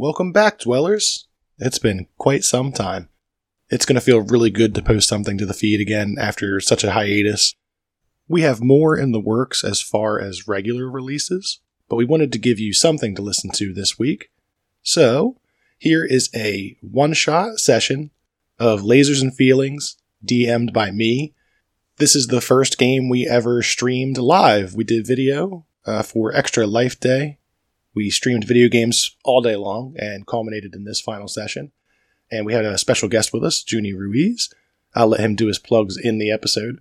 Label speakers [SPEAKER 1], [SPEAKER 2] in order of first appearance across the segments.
[SPEAKER 1] Welcome back, dwellers. It's been quite some time. It's going to feel really good to post something to the feed again after such a hiatus. We have more in the works as far as regular releases, but we wanted to give you something to listen to this week. So, here is a one shot session of Lasers and Feelings, DM'd by me. This is the first game we ever streamed live. We did video uh, for Extra Life Day. We streamed video games all day long and culminated in this final session. And we had a special guest with us, Juni Ruiz. I'll let him do his plugs in the episode.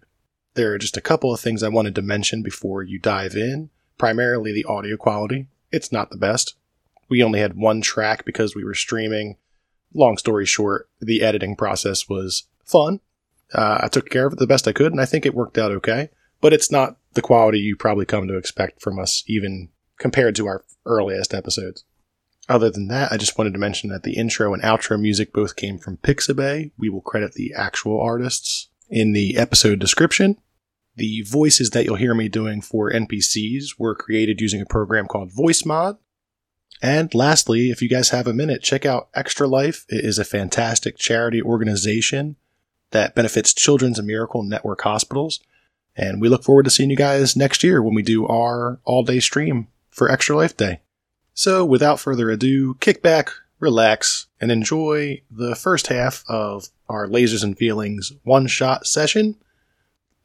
[SPEAKER 1] There are just a couple of things I wanted to mention before you dive in. Primarily the audio quality. It's not the best. We only had one track because we were streaming. Long story short, the editing process was fun. Uh, I took care of it the best I could, and I think it worked out okay. But it's not the quality you probably come to expect from us, even compared to our earliest episodes. Other than that, I just wanted to mention that the intro and outro music both came from Pixabay. We will credit the actual artists in the episode description. The voices that you'll hear me doing for NPCs were created using a program called Voicemod. And lastly, if you guys have a minute, check out Extra Life. It is a fantastic charity organization that benefits Children's and Miracle Network hospitals. And we look forward to seeing you guys next year when we do our all day stream for Extra Life Day. So, without further ado, kick back, relax, and enjoy the first half of our Lasers and Feelings one shot session.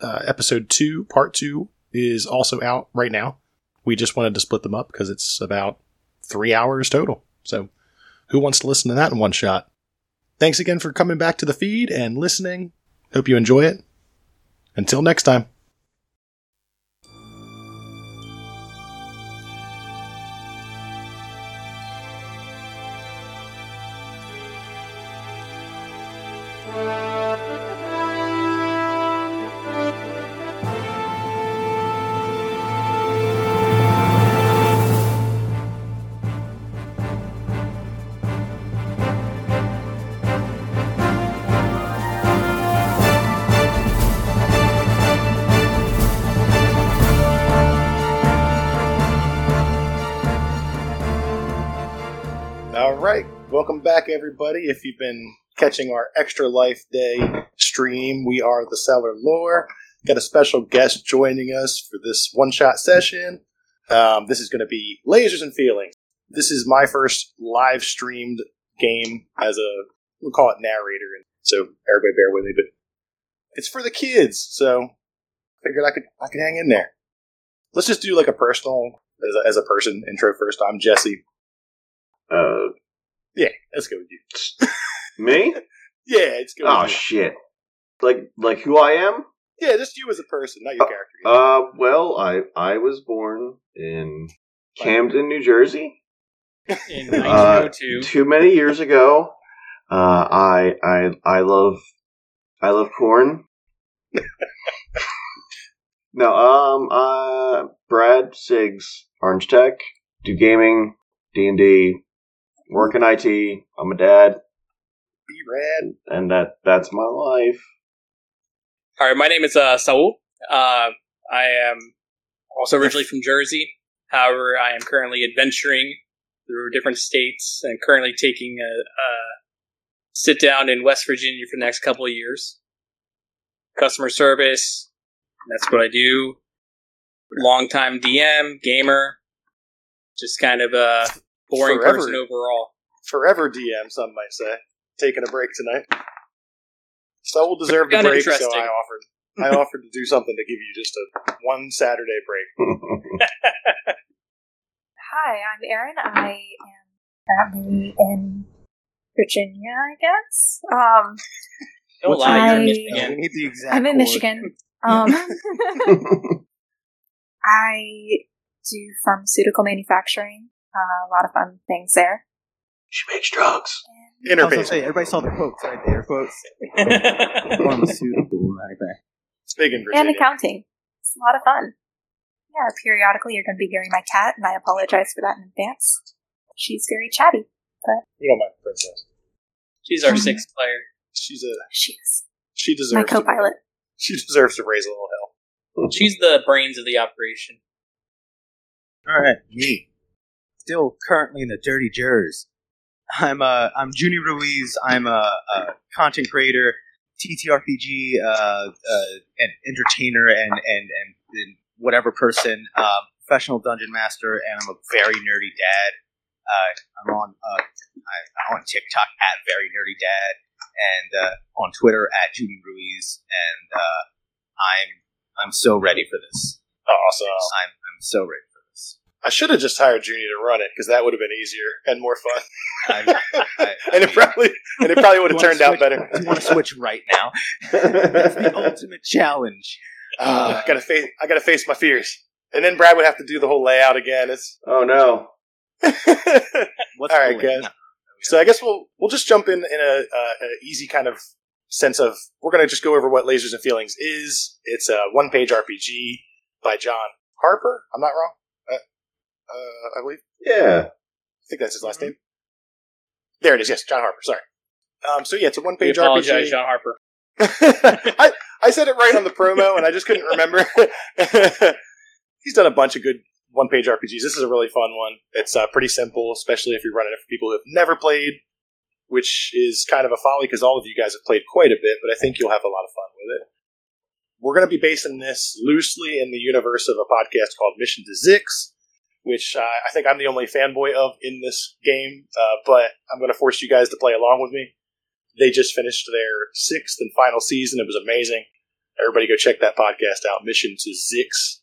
[SPEAKER 1] Uh, episode 2, part 2, is also out right now. We just wanted to split them up because it's about three hours total. So, who wants to listen to that in one shot? Thanks again for coming back to the feed and listening. Hope you enjoy it. Until next time. Everybody. If you've been catching our Extra Life Day stream, we are the Cellar Lore. Got a special guest joining us for this one shot session. Um, this is going to be Lasers and Feelings. This is my first live streamed game as a, we'll call it narrator. And so everybody bear with me, but it's for the kids. So figured I could, I could hang in there. Let's just do like a personal, as a, as a person intro first. I'm Jesse.
[SPEAKER 2] Uh,
[SPEAKER 1] Yeah, let's go with you.
[SPEAKER 2] me?
[SPEAKER 1] Yeah, it's good.
[SPEAKER 2] Oh
[SPEAKER 1] with you.
[SPEAKER 2] shit! Like like who I am?
[SPEAKER 1] yeah, just you as a person, not your
[SPEAKER 2] Uh,
[SPEAKER 1] character.
[SPEAKER 2] Uh, well, I I was born in Camden, New Jersey,
[SPEAKER 3] in
[SPEAKER 2] Uh,
[SPEAKER 3] 1902.
[SPEAKER 2] too many years ago. Uh, I I I love I love corn. no, um, uh, Brad Sigs, Orange Tech, do gaming, D and D, work in IT. I'm a dad,
[SPEAKER 1] Be rad.
[SPEAKER 2] and that that's my life.
[SPEAKER 3] All right, my name is uh, Saul. Uh, I am also originally from Jersey. However, I am currently adventuring through different states and currently taking a, a sit down in West Virginia for the next couple of years. Customer service, that's what I do. Longtime DM, gamer, just kind of a boring
[SPEAKER 1] Forever.
[SPEAKER 3] person overall.
[SPEAKER 1] Forever DM, some might say. Taking a break tonight. So will deserve the break, so. I offered. I offered to do something to give you just a one Saturday break.
[SPEAKER 4] Hi, I'm Erin. I am currently in Virginia, I guess. Um,
[SPEAKER 3] Don't
[SPEAKER 5] What's
[SPEAKER 3] lie, you're in
[SPEAKER 4] I-
[SPEAKER 3] Michigan.
[SPEAKER 5] We need the exact.
[SPEAKER 4] I'm in. Michigan. Um, I do pharmaceutical manufacturing. Uh, a lot of fun things there.
[SPEAKER 2] she makes drugs.
[SPEAKER 4] And
[SPEAKER 5] I was gonna
[SPEAKER 1] Interface.
[SPEAKER 5] say, everybody saw the quotes, right? The air quotes. Pharmaceutical manufacturing.
[SPEAKER 1] It's big in
[SPEAKER 4] and accounting. It's a lot of fun. Yeah, periodically you're going to be hearing my cat, and I apologize for that in advance. She's very chatty.
[SPEAKER 1] but you don't mind the princess.
[SPEAKER 3] She's our sixth player.
[SPEAKER 1] She's a.
[SPEAKER 4] She's
[SPEAKER 1] She deserves.
[SPEAKER 4] my
[SPEAKER 1] to-
[SPEAKER 4] co-pilot.
[SPEAKER 1] she deserves to raise a little hell.
[SPEAKER 3] She's the brains of the operation.
[SPEAKER 5] All right, me. Still currently in the dirty jers. I'm uh, I'm Juni Ruiz. I'm a, a content creator, TTRPG, uh, uh, an entertainer, and and and, and whatever person, um, professional dungeon master, and I'm a very nerdy dad. Uh, I'm on uh, I'm on TikTok at very nerdy dad, and uh, on Twitter at Juni Ruiz, and uh, I'm I'm so ready for this.
[SPEAKER 1] Awesome.
[SPEAKER 5] I'm I'm so ready.
[SPEAKER 1] I should have just hired Juni to run it because that would have been easier and more fun.
[SPEAKER 5] I, I,
[SPEAKER 1] and it probably and it probably would have turned
[SPEAKER 5] wanna
[SPEAKER 1] out better.
[SPEAKER 5] You want to switch right now? That's the ultimate challenge.
[SPEAKER 1] Uh, I gotta face. I gotta face my fears, and then Brad would have to do the whole layout again. It's
[SPEAKER 2] oh no.
[SPEAKER 5] What's
[SPEAKER 1] All right,
[SPEAKER 5] the link?
[SPEAKER 1] guys. so. I guess we'll we'll just jump in in a, uh, a easy kind of sense of we're gonna just go over what Lasers and Feelings is. It's a one page RPG by John Harper. I'm not wrong. Uh, I believe.
[SPEAKER 2] Yeah.
[SPEAKER 1] I think that's his last
[SPEAKER 3] Mhm.
[SPEAKER 1] name. There it is. Yes, John Harper. Sorry. Um, so yeah, it's a one-page
[SPEAKER 3] apologize,
[SPEAKER 1] RPG.
[SPEAKER 3] John Harper.
[SPEAKER 1] I, I said it right on the promo and I just couldn't remember. He's done a bunch of good one page RPGs. This is a really fun one. It's uh, pretty simple, especially if you're running it for people who have never played, which is kind of a folly because all of you guys have played quite a bit, but I think you'll have a lot of fun with it. We're going to be basing this loosely in the universe of a podcast called Mission to Zyxx, which uh, I think I'm the only fanboy of in this game, uh, but I'm going to force you guys to play along with me. They just finished their sixth and final season. It was amazing. Everybody go check that podcast out. Mission to Zyxx.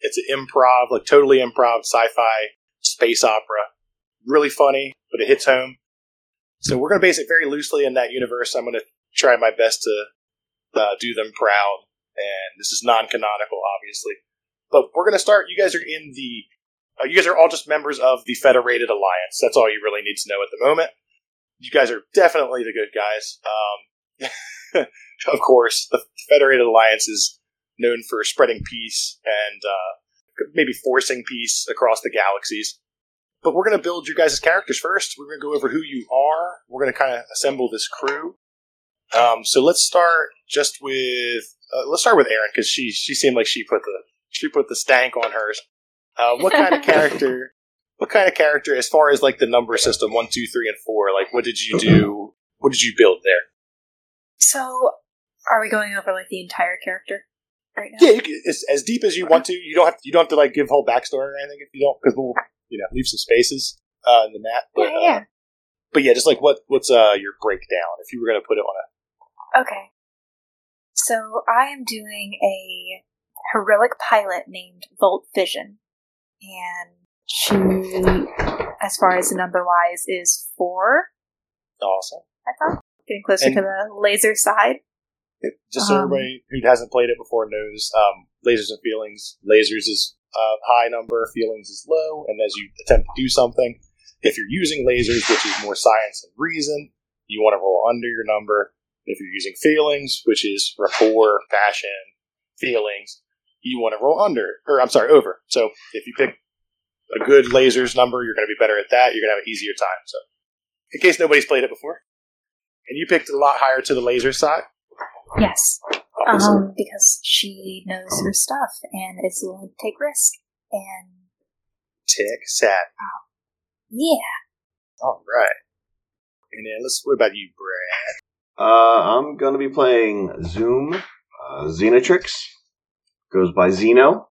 [SPEAKER 1] It's an improv, like totally improv, sci-fi, space opera. Really funny, but it hits home. So we're going to base it very loosely in that universe. I'm going to try my best to uh, do them proud. And this is non-canonical, obviously. But we're going to start. You guys are in the. Uh, you guys are all just members of the Federated Alliance. That's all you really need to know at the moment you guys are definitely the good guys. Um, of course, the Federated Alliance is known for spreading peace and uh, maybe forcing peace across the galaxies. But we're going to build your guys' characters first. We're going to go over who you are. We're going to kind of assemble this crew. Um, so let's start just with uh, let's start with Erin because she she seemed like she put the she put the stank on hers. Uh, what kind of character? What kind of character, as far as like the number system, one, two, three, and four? Like, what did you do? What did you build there?
[SPEAKER 4] So, are we going over like the entire character right now?
[SPEAKER 1] Yeah, you can, as, as deep as you want to. You don't have you don't have to like give whole backstory or anything if you don't, because we'll you know leave some spaces uh, in the map. But,
[SPEAKER 4] yeah, yeah.
[SPEAKER 1] Uh, but yeah, just like what what's uh your breakdown if you were going to put it on a
[SPEAKER 4] Okay. So I am doing a heroic pilot named Volt Vision, and she, as far as the number wise, is four.
[SPEAKER 1] awesome.
[SPEAKER 4] I thought getting closer
[SPEAKER 1] And-
[SPEAKER 4] to the laser side.
[SPEAKER 1] Just so
[SPEAKER 4] Um,
[SPEAKER 1] everybody who hasn't played it before knows, um, lasers and feelings. Lasers is uh, high number, feelings is low, and as you attempt to do something, if you're using lasers, which is more science and reason, you want to roll under your number. If you're using feelings, which is rapport, passion, feelings, you want to roll under, or I'm sorry, over. So if you pick a good lasers number, you're going to be better at that. You're going to have an easier time. So, in case nobody's played it before, and you picked a lot higher to the laser side,
[SPEAKER 4] Yes, um, because she knows her stuff and is willing to take risk. And
[SPEAKER 1] tick sat.
[SPEAKER 4] yeah,
[SPEAKER 1] All right. And then let's. What about you, Brad?
[SPEAKER 2] Uh, I'm gonna be playing Zoom, uh, Xenatrix. Goes by Xeno.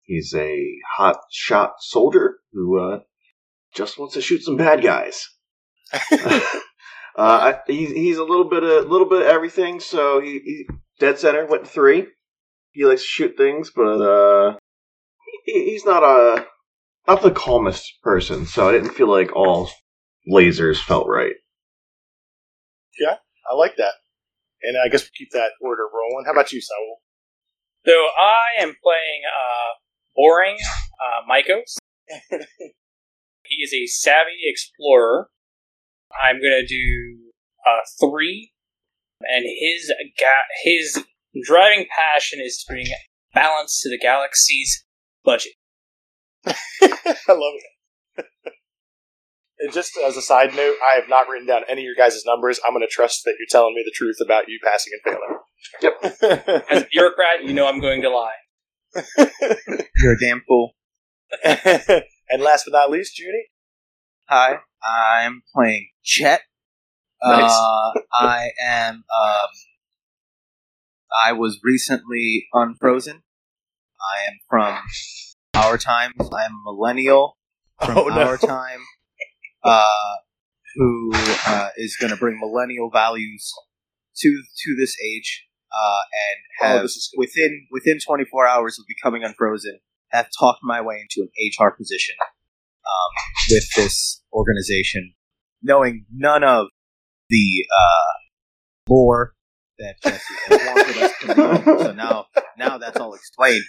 [SPEAKER 2] He's a hot shot soldier who uh, just wants to shoot some bad guys. uh, I, he's he's a little bit of little bit of everything. So he, he dead center went three. He likes to shoot things, but uh, he, he's not a not the calmest person. So I didn't feel like all lasers felt right.
[SPEAKER 1] Yeah, I like that. And I guess we keep that order rolling. How about you, Saul?
[SPEAKER 3] So I am playing uh, Boring uh, Mycos. he is a savvy explorer. I'm gonna do uh, three, and his ga- his driving passion is to bring balance to the galaxy's budget.
[SPEAKER 1] I love it. and just as a side note, I have not written down any of your guys' numbers. I'm going to trust that you're telling me the truth about you passing and failing. Yep.
[SPEAKER 3] As a bureaucrat, you know I'm going to lie.
[SPEAKER 5] You're a damn fool.
[SPEAKER 1] and last but not least, Judy.
[SPEAKER 5] Hi, I'm playing Jet.
[SPEAKER 2] Nice.
[SPEAKER 5] Uh, I am. Um, I was recently unfrozen. I am from our times. I am a millennial from
[SPEAKER 1] Oh, no.
[SPEAKER 5] our time, uh, who uh, is going to bring millennial values to to this age, uh, and
[SPEAKER 1] Oh,
[SPEAKER 5] have
[SPEAKER 1] good.
[SPEAKER 5] within within 24 hours of becoming unfrozen, have talked my way into an HR position um, with this organization, knowing none of the uh, lore that Jesse wanted us to know. So now, now that's all explained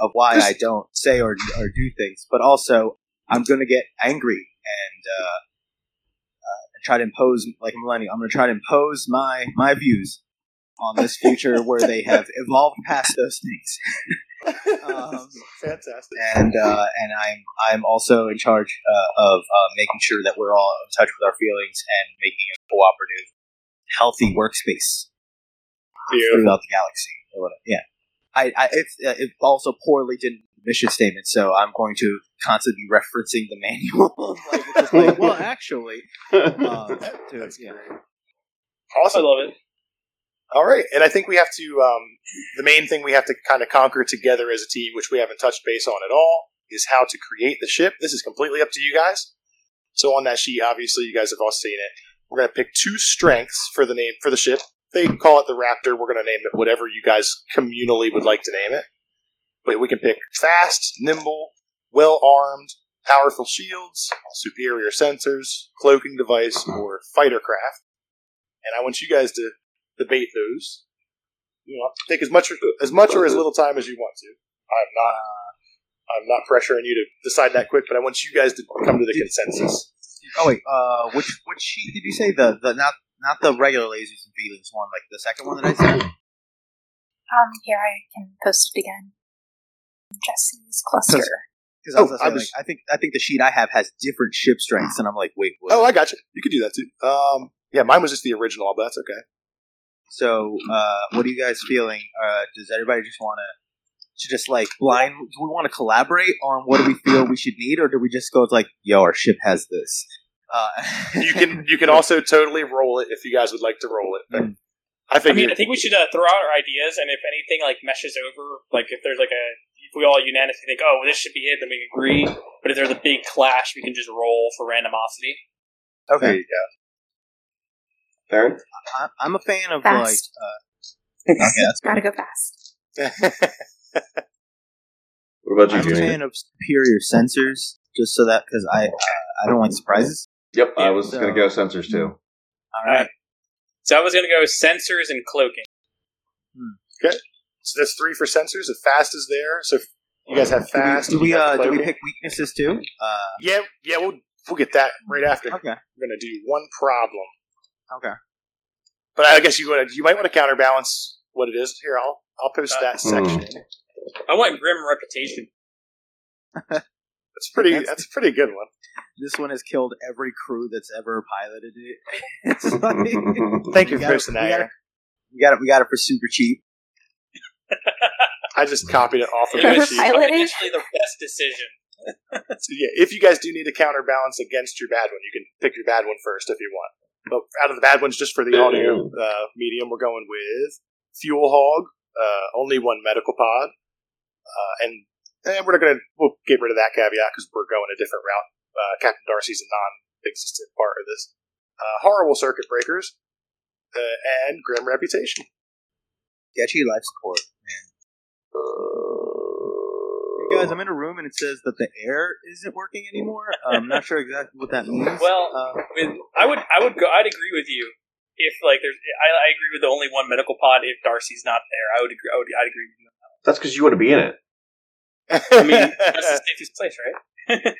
[SPEAKER 5] of why I don't say or or do things. But also, I'm going to get angry and uh, try to impose, like a millennial. I'm going to try to impose my my views on this future where they have evolved past those things. um,
[SPEAKER 1] Fantastic.
[SPEAKER 5] and uh, and I'm I'm also in charge uh, of uh, making sure that we're all in touch with our feelings and making a cooperative, healthy workspace
[SPEAKER 1] Beautiful.
[SPEAKER 5] throughout the galaxy. Yeah, I, I it's uh, it also poorly did mission statement, so I'm going to constantly be referencing the manual. like, it's just like, well, actually, uh, to,
[SPEAKER 1] That's
[SPEAKER 5] yeah.
[SPEAKER 1] great.
[SPEAKER 3] I love it.
[SPEAKER 1] All right, and I think we have to. Um, the main thing we have to kind of conquer together as a team, which we haven't touched base on at all, is how to create the ship. This is completely up to you guys. So on that sheet, obviously, you guys have all seen it. We're going to pick two strengths for the name for the ship. They call it the Raptor. We're going to name it whatever you guys communally would like to name it. But we can pick fast, nimble, well armed, powerful shields, superior sensors, cloaking device, or fighter craft. And I want you guys to debate those. You know, take as much as much or as little time as you want to. I'm not. I'm not pressuring you to decide that quick, but I want you guys to come to the consensus.
[SPEAKER 5] Oh wait, uh, which which sheet did you say the the not not the regular lasers and feelings one, like the second one that I said?
[SPEAKER 4] Um, here I can post it again. Jesse's cluster.
[SPEAKER 5] Because I was,
[SPEAKER 1] Oh,
[SPEAKER 5] gonna
[SPEAKER 1] I was-
[SPEAKER 5] like, I think I think the sheet I have has different ship strengths, and I'm like, wait, what?
[SPEAKER 1] Oh, I got you. You could do that too. Um, yeah, mine was just the original, but that's okay.
[SPEAKER 5] so, uh, what are you guys feeling? Uh, does everybody just want to? To just like blind, do we want to collaborate on what do we feel we should need, or do we just go with like, yo, our ship has this? Uh,
[SPEAKER 1] You can you can also totally roll it if you guys would like to roll it. But
[SPEAKER 5] Mm.
[SPEAKER 1] I
[SPEAKER 3] I
[SPEAKER 1] think
[SPEAKER 3] mean, I think we should uh, throw out our ideas, and if anything like meshes over, like if there's like a, if we all unanimously think, oh, this should be it, then we agree. But if there's a big clash, we can just roll for randomosity.
[SPEAKER 1] there
[SPEAKER 5] okay,
[SPEAKER 1] you go.
[SPEAKER 2] Farron?
[SPEAKER 5] I, I'm a fan of
[SPEAKER 4] Fast.
[SPEAKER 5] like, uh, okay, that's
[SPEAKER 4] Gotta go fast.
[SPEAKER 2] What about you,
[SPEAKER 5] I'm a fan of superior sensors, just so that because I uh, I don't like surprises.
[SPEAKER 2] Yep, I was
[SPEAKER 5] So-
[SPEAKER 2] going to go sensors too.
[SPEAKER 5] All right,
[SPEAKER 3] So I was going to go sensors and cloaking.
[SPEAKER 1] So that's three for sensors. The fast is there, so if you guys have fast.
[SPEAKER 5] do we
[SPEAKER 1] you have
[SPEAKER 5] uh, do we pick weaknesses too? Uh,
[SPEAKER 1] Yeah, yeah, we'll we'll get that right after.
[SPEAKER 5] okay,
[SPEAKER 1] We're gonna do one problem,
[SPEAKER 5] okay.
[SPEAKER 1] but I guess you want to you might want to counterbalance what it is. Here, I'll I'll post
[SPEAKER 3] Uh,
[SPEAKER 1] that
[SPEAKER 2] Hmm.
[SPEAKER 1] section.
[SPEAKER 3] I want grim reputation.
[SPEAKER 1] That's pretty.
[SPEAKER 5] That's-
[SPEAKER 1] That's a pretty good one.
[SPEAKER 5] This one has killed every crew that's ever piloted it. It's like,
[SPEAKER 1] Thank you
[SPEAKER 5] We
[SPEAKER 1] for
[SPEAKER 5] got it-
[SPEAKER 1] posting that.
[SPEAKER 5] we got it. We got it for super cheap.
[SPEAKER 1] I just copied it off of
[SPEAKER 3] It was
[SPEAKER 1] sheet.
[SPEAKER 4] Piloting?
[SPEAKER 3] initially the best decision.
[SPEAKER 1] So yeah, if you guys do need a counterbalance against your bad one, you can pick your bad one first if you want. But out of the bad ones, just for the audio uh, medium, we're going with Fuel Hog, uh, only one medical pod, uh, and, and we're not gonna we'll get rid of that caveat because we're going a different route. Uh, Captain Darcy's a non-existent part of this. Uh, horrible circuit breakers uh, and grim reputation.
[SPEAKER 5] Sketchy life support. Hey guys, I'm in a room and it says that the air isn't working anymore. I'm not sure exactly what that means.
[SPEAKER 3] Well,
[SPEAKER 5] uh,
[SPEAKER 3] With, I would, I would go. I'd agree with you if like there's. I, I agree with the only one medical pod if Darcy's not there. I would agree. I would. I'd agree with you.
[SPEAKER 2] That's because you want to be in it.
[SPEAKER 3] I mean, that's the safest place, right?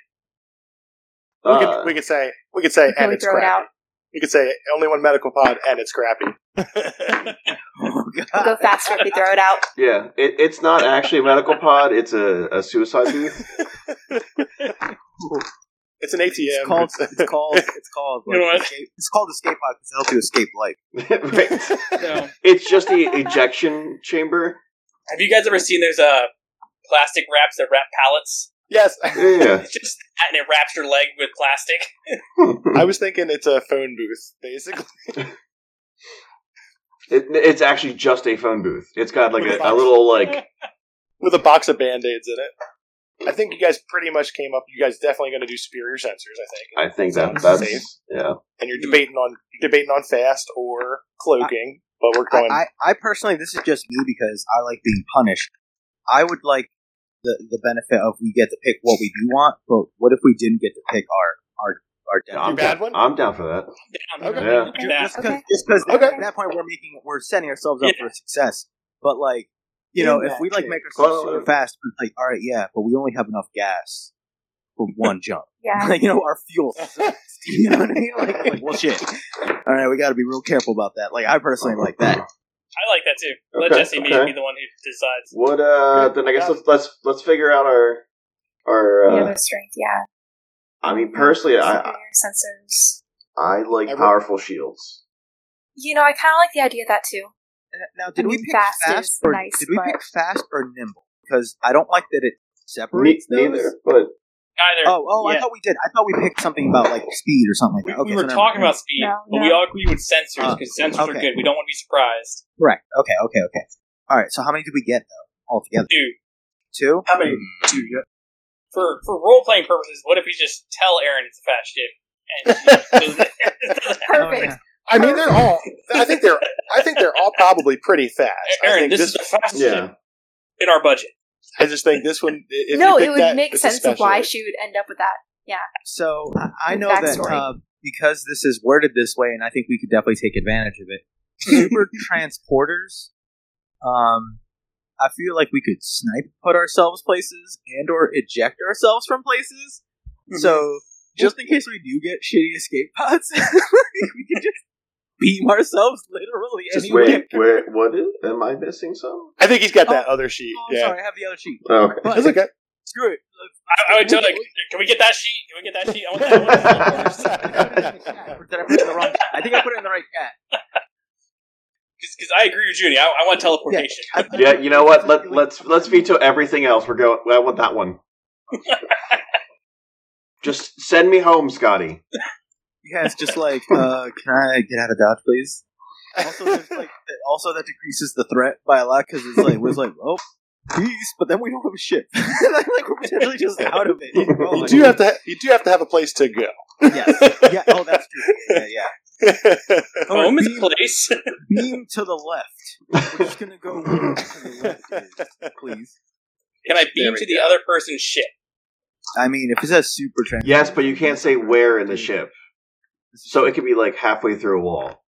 [SPEAKER 1] we
[SPEAKER 2] Uh,
[SPEAKER 1] could we could say we could say
[SPEAKER 4] Can
[SPEAKER 1] and
[SPEAKER 4] we
[SPEAKER 1] it's
[SPEAKER 4] throw it out?
[SPEAKER 1] We could say only one medical pod and it's crappy.
[SPEAKER 5] oh
[SPEAKER 4] We'll
[SPEAKER 5] god.
[SPEAKER 4] go faster if you throw it out.
[SPEAKER 2] yeah, it, it's not actually a medical pod. It's a, a suicide booth.
[SPEAKER 1] it's an ATM.
[SPEAKER 5] It's called. It's called. It's called.
[SPEAKER 3] You know what?
[SPEAKER 5] escape, it's called escape pod because it helps you escape life.
[SPEAKER 2] Right.
[SPEAKER 3] No.
[SPEAKER 2] It's just the ejection chamber.
[SPEAKER 3] Have you guys ever seen? There's uh, plastic wraps that wrap pallets.
[SPEAKER 1] Yes.
[SPEAKER 2] Yeah.
[SPEAKER 3] just and it wraps your leg with plastic.
[SPEAKER 1] I was thinking it's a phone booth, basically.
[SPEAKER 2] It, it's actually just a phone booth. It's got like a, a little like
[SPEAKER 1] with a box of band-aids in it. I think you guys pretty much came up. You guys definitely going to do superior sensors. I think.
[SPEAKER 2] I think that
[SPEAKER 1] Sounds
[SPEAKER 2] that's
[SPEAKER 1] safe.
[SPEAKER 2] yeah.
[SPEAKER 1] and you're debating on you're debating on fast or cloaking, but we're going.
[SPEAKER 5] I, I, I personally, this is just me because I like being punished. I would like the the benefit of we get to pick what we do want, but what if we didn't get to pick our our our
[SPEAKER 2] Yeah,
[SPEAKER 5] death?
[SPEAKER 2] I'm
[SPEAKER 1] bad
[SPEAKER 2] down,
[SPEAKER 1] one?
[SPEAKER 2] I'm down for that.
[SPEAKER 1] Okay.
[SPEAKER 2] Yeah.
[SPEAKER 3] Yeah.
[SPEAKER 5] just because
[SPEAKER 4] Okay.
[SPEAKER 5] just because
[SPEAKER 1] Okay.
[SPEAKER 5] at that point we're making we're setting ourselves up
[SPEAKER 3] Yeah.
[SPEAKER 5] for success. But like you know, if we like
[SPEAKER 1] case.
[SPEAKER 5] make ourselves
[SPEAKER 2] Well,
[SPEAKER 5] super fast, we're like, all right, yeah, but we only have enough gas for one jump.
[SPEAKER 4] Yeah.
[SPEAKER 5] like you know, our fuel. you know what I mean? Like, like well, shit. All right, we got to be real careful about that. Like I personally like that.
[SPEAKER 3] I like that too. Let
[SPEAKER 2] Okay,
[SPEAKER 3] Jesse
[SPEAKER 2] okay.
[SPEAKER 3] be the one who decides.
[SPEAKER 2] What uh then I guess let's let's let's figure out our our uh
[SPEAKER 4] other strength, yeah.
[SPEAKER 2] I mean personally I
[SPEAKER 4] Superior sensors.
[SPEAKER 2] I like
[SPEAKER 1] I re-
[SPEAKER 2] powerful shields.
[SPEAKER 4] You know, I kind of like the idea of that too.
[SPEAKER 5] Now, did
[SPEAKER 4] I
[SPEAKER 5] we pick
[SPEAKER 4] fast
[SPEAKER 5] fast, or
[SPEAKER 4] nice,
[SPEAKER 5] did we
[SPEAKER 4] but-
[SPEAKER 5] pick fast or nimble? Because I don't like that it
[SPEAKER 2] Ne-
[SPEAKER 5] separates those.
[SPEAKER 2] neither, but
[SPEAKER 3] Either.
[SPEAKER 5] Oh, oh, I thought we did. I thought we picked something about like speed or something like
[SPEAKER 3] we,
[SPEAKER 5] that. Okay,
[SPEAKER 3] we were
[SPEAKER 5] so
[SPEAKER 3] talking about speed,
[SPEAKER 4] No,
[SPEAKER 3] but
[SPEAKER 4] no.
[SPEAKER 3] we all agree with sensors
[SPEAKER 5] Uh,
[SPEAKER 3] because sensors are good. We don't want to be surprised.
[SPEAKER 5] correct. Okay, okay, okay. All right. So how many did we get though altogether?
[SPEAKER 3] Dude,
[SPEAKER 5] Two.
[SPEAKER 3] how many? Two. Yeah. For for role playing purposes, what if we just tell Erin it's a fast ship? And she doesn't-
[SPEAKER 4] Perfect.
[SPEAKER 1] I mean, they're all. I think they're. I think they're all probably pretty fast. I
[SPEAKER 3] Erin,
[SPEAKER 1] think
[SPEAKER 3] this, is the fastest
[SPEAKER 2] yeah.
[SPEAKER 3] ship in our budget.
[SPEAKER 1] I just think this one. If
[SPEAKER 4] no,
[SPEAKER 1] you
[SPEAKER 4] it would
[SPEAKER 1] that,
[SPEAKER 4] make sense of why she would end up with that. Yeah.
[SPEAKER 5] So I- I know that uh, because this is worded this way, and I think we could definitely take advantage of it. Super transporters. Um, I feel like we could snipe put ourselves places and or eject ourselves from places. So just in case we do get shitty escape pods, we can just beam ourselves literally
[SPEAKER 2] just
[SPEAKER 5] anywhere.
[SPEAKER 2] wait, where what is am I missing some?
[SPEAKER 1] I think he's got that oh, other sheet.
[SPEAKER 5] Oh, I'm
[SPEAKER 1] yeah,
[SPEAKER 5] sorry, I have the other sheet.
[SPEAKER 2] Oh, okay.
[SPEAKER 5] But
[SPEAKER 1] that's okay.
[SPEAKER 5] screw it.
[SPEAKER 3] I, I would tell like, can we get that sheet? Can we get that sheet? I want that.
[SPEAKER 5] Did I put it in the wrong? I think I put it in the right cat.
[SPEAKER 3] Because I agree with Juni. I, I want teleportation.
[SPEAKER 5] I
[SPEAKER 2] Yeah, you know what? Let let's let's veto everything else. We're going I want that one. Just send me home, Scotty.
[SPEAKER 5] Yeah, it's just like, uh, can I get out of Dodge, please? Also, there's like, also that decreases the threat by a lot because it's like, we're like, oh, peace, but then we don't have a ship. like we're potentially just out of it. Oh,
[SPEAKER 1] You
[SPEAKER 5] my
[SPEAKER 1] do
[SPEAKER 5] God.
[SPEAKER 1] have to. You do have to have a place to go.
[SPEAKER 5] Yes. Yeah. Oh, that's true. Yeah, yeah. Or
[SPEAKER 3] Home is a
[SPEAKER 5] beam,
[SPEAKER 3] place.
[SPEAKER 5] beam to the left. We're just gonna go to the left please.
[SPEAKER 3] Can I beam
[SPEAKER 1] we
[SPEAKER 3] to the other person's ship?
[SPEAKER 5] I mean, if it says super trans,
[SPEAKER 2] Yes, but you can't say where in the ship. So it could be like halfway through a wall.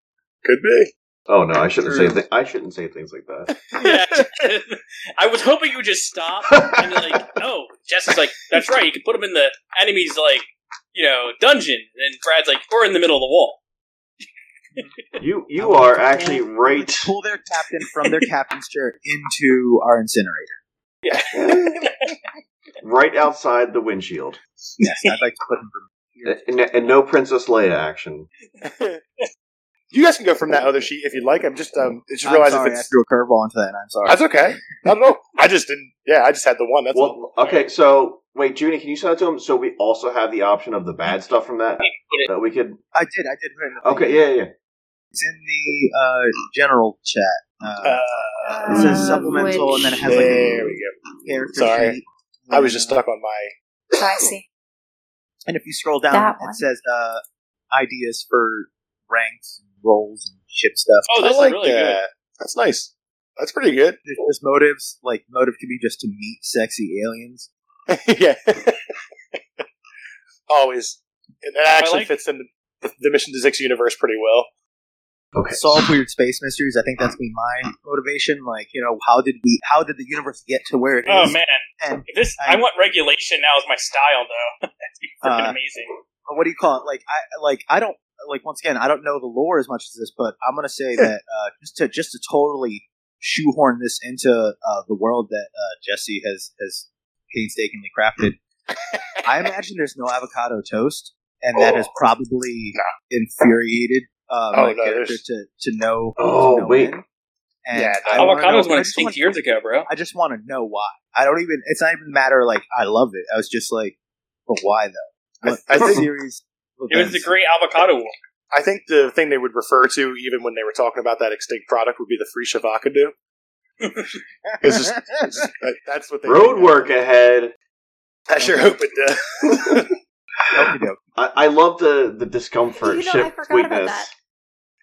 [SPEAKER 1] Could be.
[SPEAKER 2] Oh no, I shouldn't
[SPEAKER 5] True.
[SPEAKER 2] say th- I shouldn't say things like that.
[SPEAKER 3] Yeah. I was hoping you would just stop and be like, no. Oh, Jess is like, that's right. You can put him in the enemy's like, you know, dungeon. And Brad's like, or in the middle of the wall.
[SPEAKER 2] You you are actually
[SPEAKER 5] Pull-
[SPEAKER 2] right.
[SPEAKER 5] Pull their captain from their captain's chair into our incinerator. Yeah.
[SPEAKER 2] right outside the windshield.
[SPEAKER 5] Yes, I'd like to put him from
[SPEAKER 2] And, and no Princess Leia action.
[SPEAKER 1] you guys can go from that other sheet if you'd like. I'm just um just
[SPEAKER 5] I'm
[SPEAKER 1] realize
[SPEAKER 5] sorry,
[SPEAKER 1] if
[SPEAKER 5] I
[SPEAKER 1] it's
[SPEAKER 5] threw a curveball into that. and I'm sorry.
[SPEAKER 1] that's okay. Not at all. I just didn't. Yeah, I just had the one. That's all.
[SPEAKER 2] Okay, so wait, Juni, can you send it to him so we also have the option of the bad stuff from that that we could?
[SPEAKER 5] I did. I did. put it in.
[SPEAKER 2] Okay, yeah, yeah.
[SPEAKER 5] It's in the uh, general chat. Uh,
[SPEAKER 1] Uh,
[SPEAKER 5] it says supplemental, and then it has like
[SPEAKER 1] there
[SPEAKER 5] a
[SPEAKER 1] we go.
[SPEAKER 5] character
[SPEAKER 1] Sorry.
[SPEAKER 5] sheet.
[SPEAKER 1] I was just stuck on my.
[SPEAKER 4] I see.
[SPEAKER 5] And if you scroll down,
[SPEAKER 4] That one.
[SPEAKER 5] it says uh, ideas for ranks, and roles, and ship stuff.
[SPEAKER 3] Oh,
[SPEAKER 1] I like
[SPEAKER 3] really
[SPEAKER 1] that.
[SPEAKER 3] good.
[SPEAKER 1] That's nice. That's pretty good.
[SPEAKER 5] There's, there's motives. Like motive could be just to meet sexy aliens.
[SPEAKER 1] yeah. Always. And that actually
[SPEAKER 3] like-
[SPEAKER 1] fits into the the Mission to Zyxx universe pretty well.
[SPEAKER 2] Okay.
[SPEAKER 5] Solve weird space mysteries. I think that's been my motivation. Like, you know, how did we? How did the universe get to where it is?
[SPEAKER 3] Oh man,
[SPEAKER 5] And
[SPEAKER 3] if this I,
[SPEAKER 5] I-
[SPEAKER 3] want regulation now as my style though. That'd be freaking
[SPEAKER 5] Uh,
[SPEAKER 3] amazing.
[SPEAKER 5] what do you call it? Like I like I don't like once again I don't know the lore as much as this, but I'm gonna say that uh, just to just to totally shoehorn this into uh, the world that uh, Jesse has has painstakingly crafted. I imagine there's no avocado toast, and that has probably infuriated uh,
[SPEAKER 1] Oh,
[SPEAKER 5] my
[SPEAKER 1] no,
[SPEAKER 5] character
[SPEAKER 1] there's-
[SPEAKER 5] to to know.
[SPEAKER 2] Oh,
[SPEAKER 5] to no
[SPEAKER 2] wait.
[SPEAKER 5] end. And
[SPEAKER 1] Yeah,
[SPEAKER 5] I wanna
[SPEAKER 3] Avocados
[SPEAKER 5] know-
[SPEAKER 3] went
[SPEAKER 5] I just
[SPEAKER 3] extinct
[SPEAKER 5] want-
[SPEAKER 3] years ago, bro.
[SPEAKER 5] I just want to know why. I don't even. It's not even a matter like I love it. I was just like, but why though?
[SPEAKER 1] I-
[SPEAKER 5] What
[SPEAKER 1] I think-
[SPEAKER 5] series?
[SPEAKER 3] It was the? Great Avocado War.
[SPEAKER 1] I think the thing they would refer to, even when they were talking about that extinct product, would be the free shavacado. It's just, it's just- that- that's what they
[SPEAKER 2] Road work ahead.
[SPEAKER 1] I sure hope it does.
[SPEAKER 5] Okey-doke.
[SPEAKER 2] I, I love the the discomfort
[SPEAKER 4] You know, I
[SPEAKER 2] ship
[SPEAKER 4] forgot about
[SPEAKER 2] weakness.
[SPEAKER 4] that.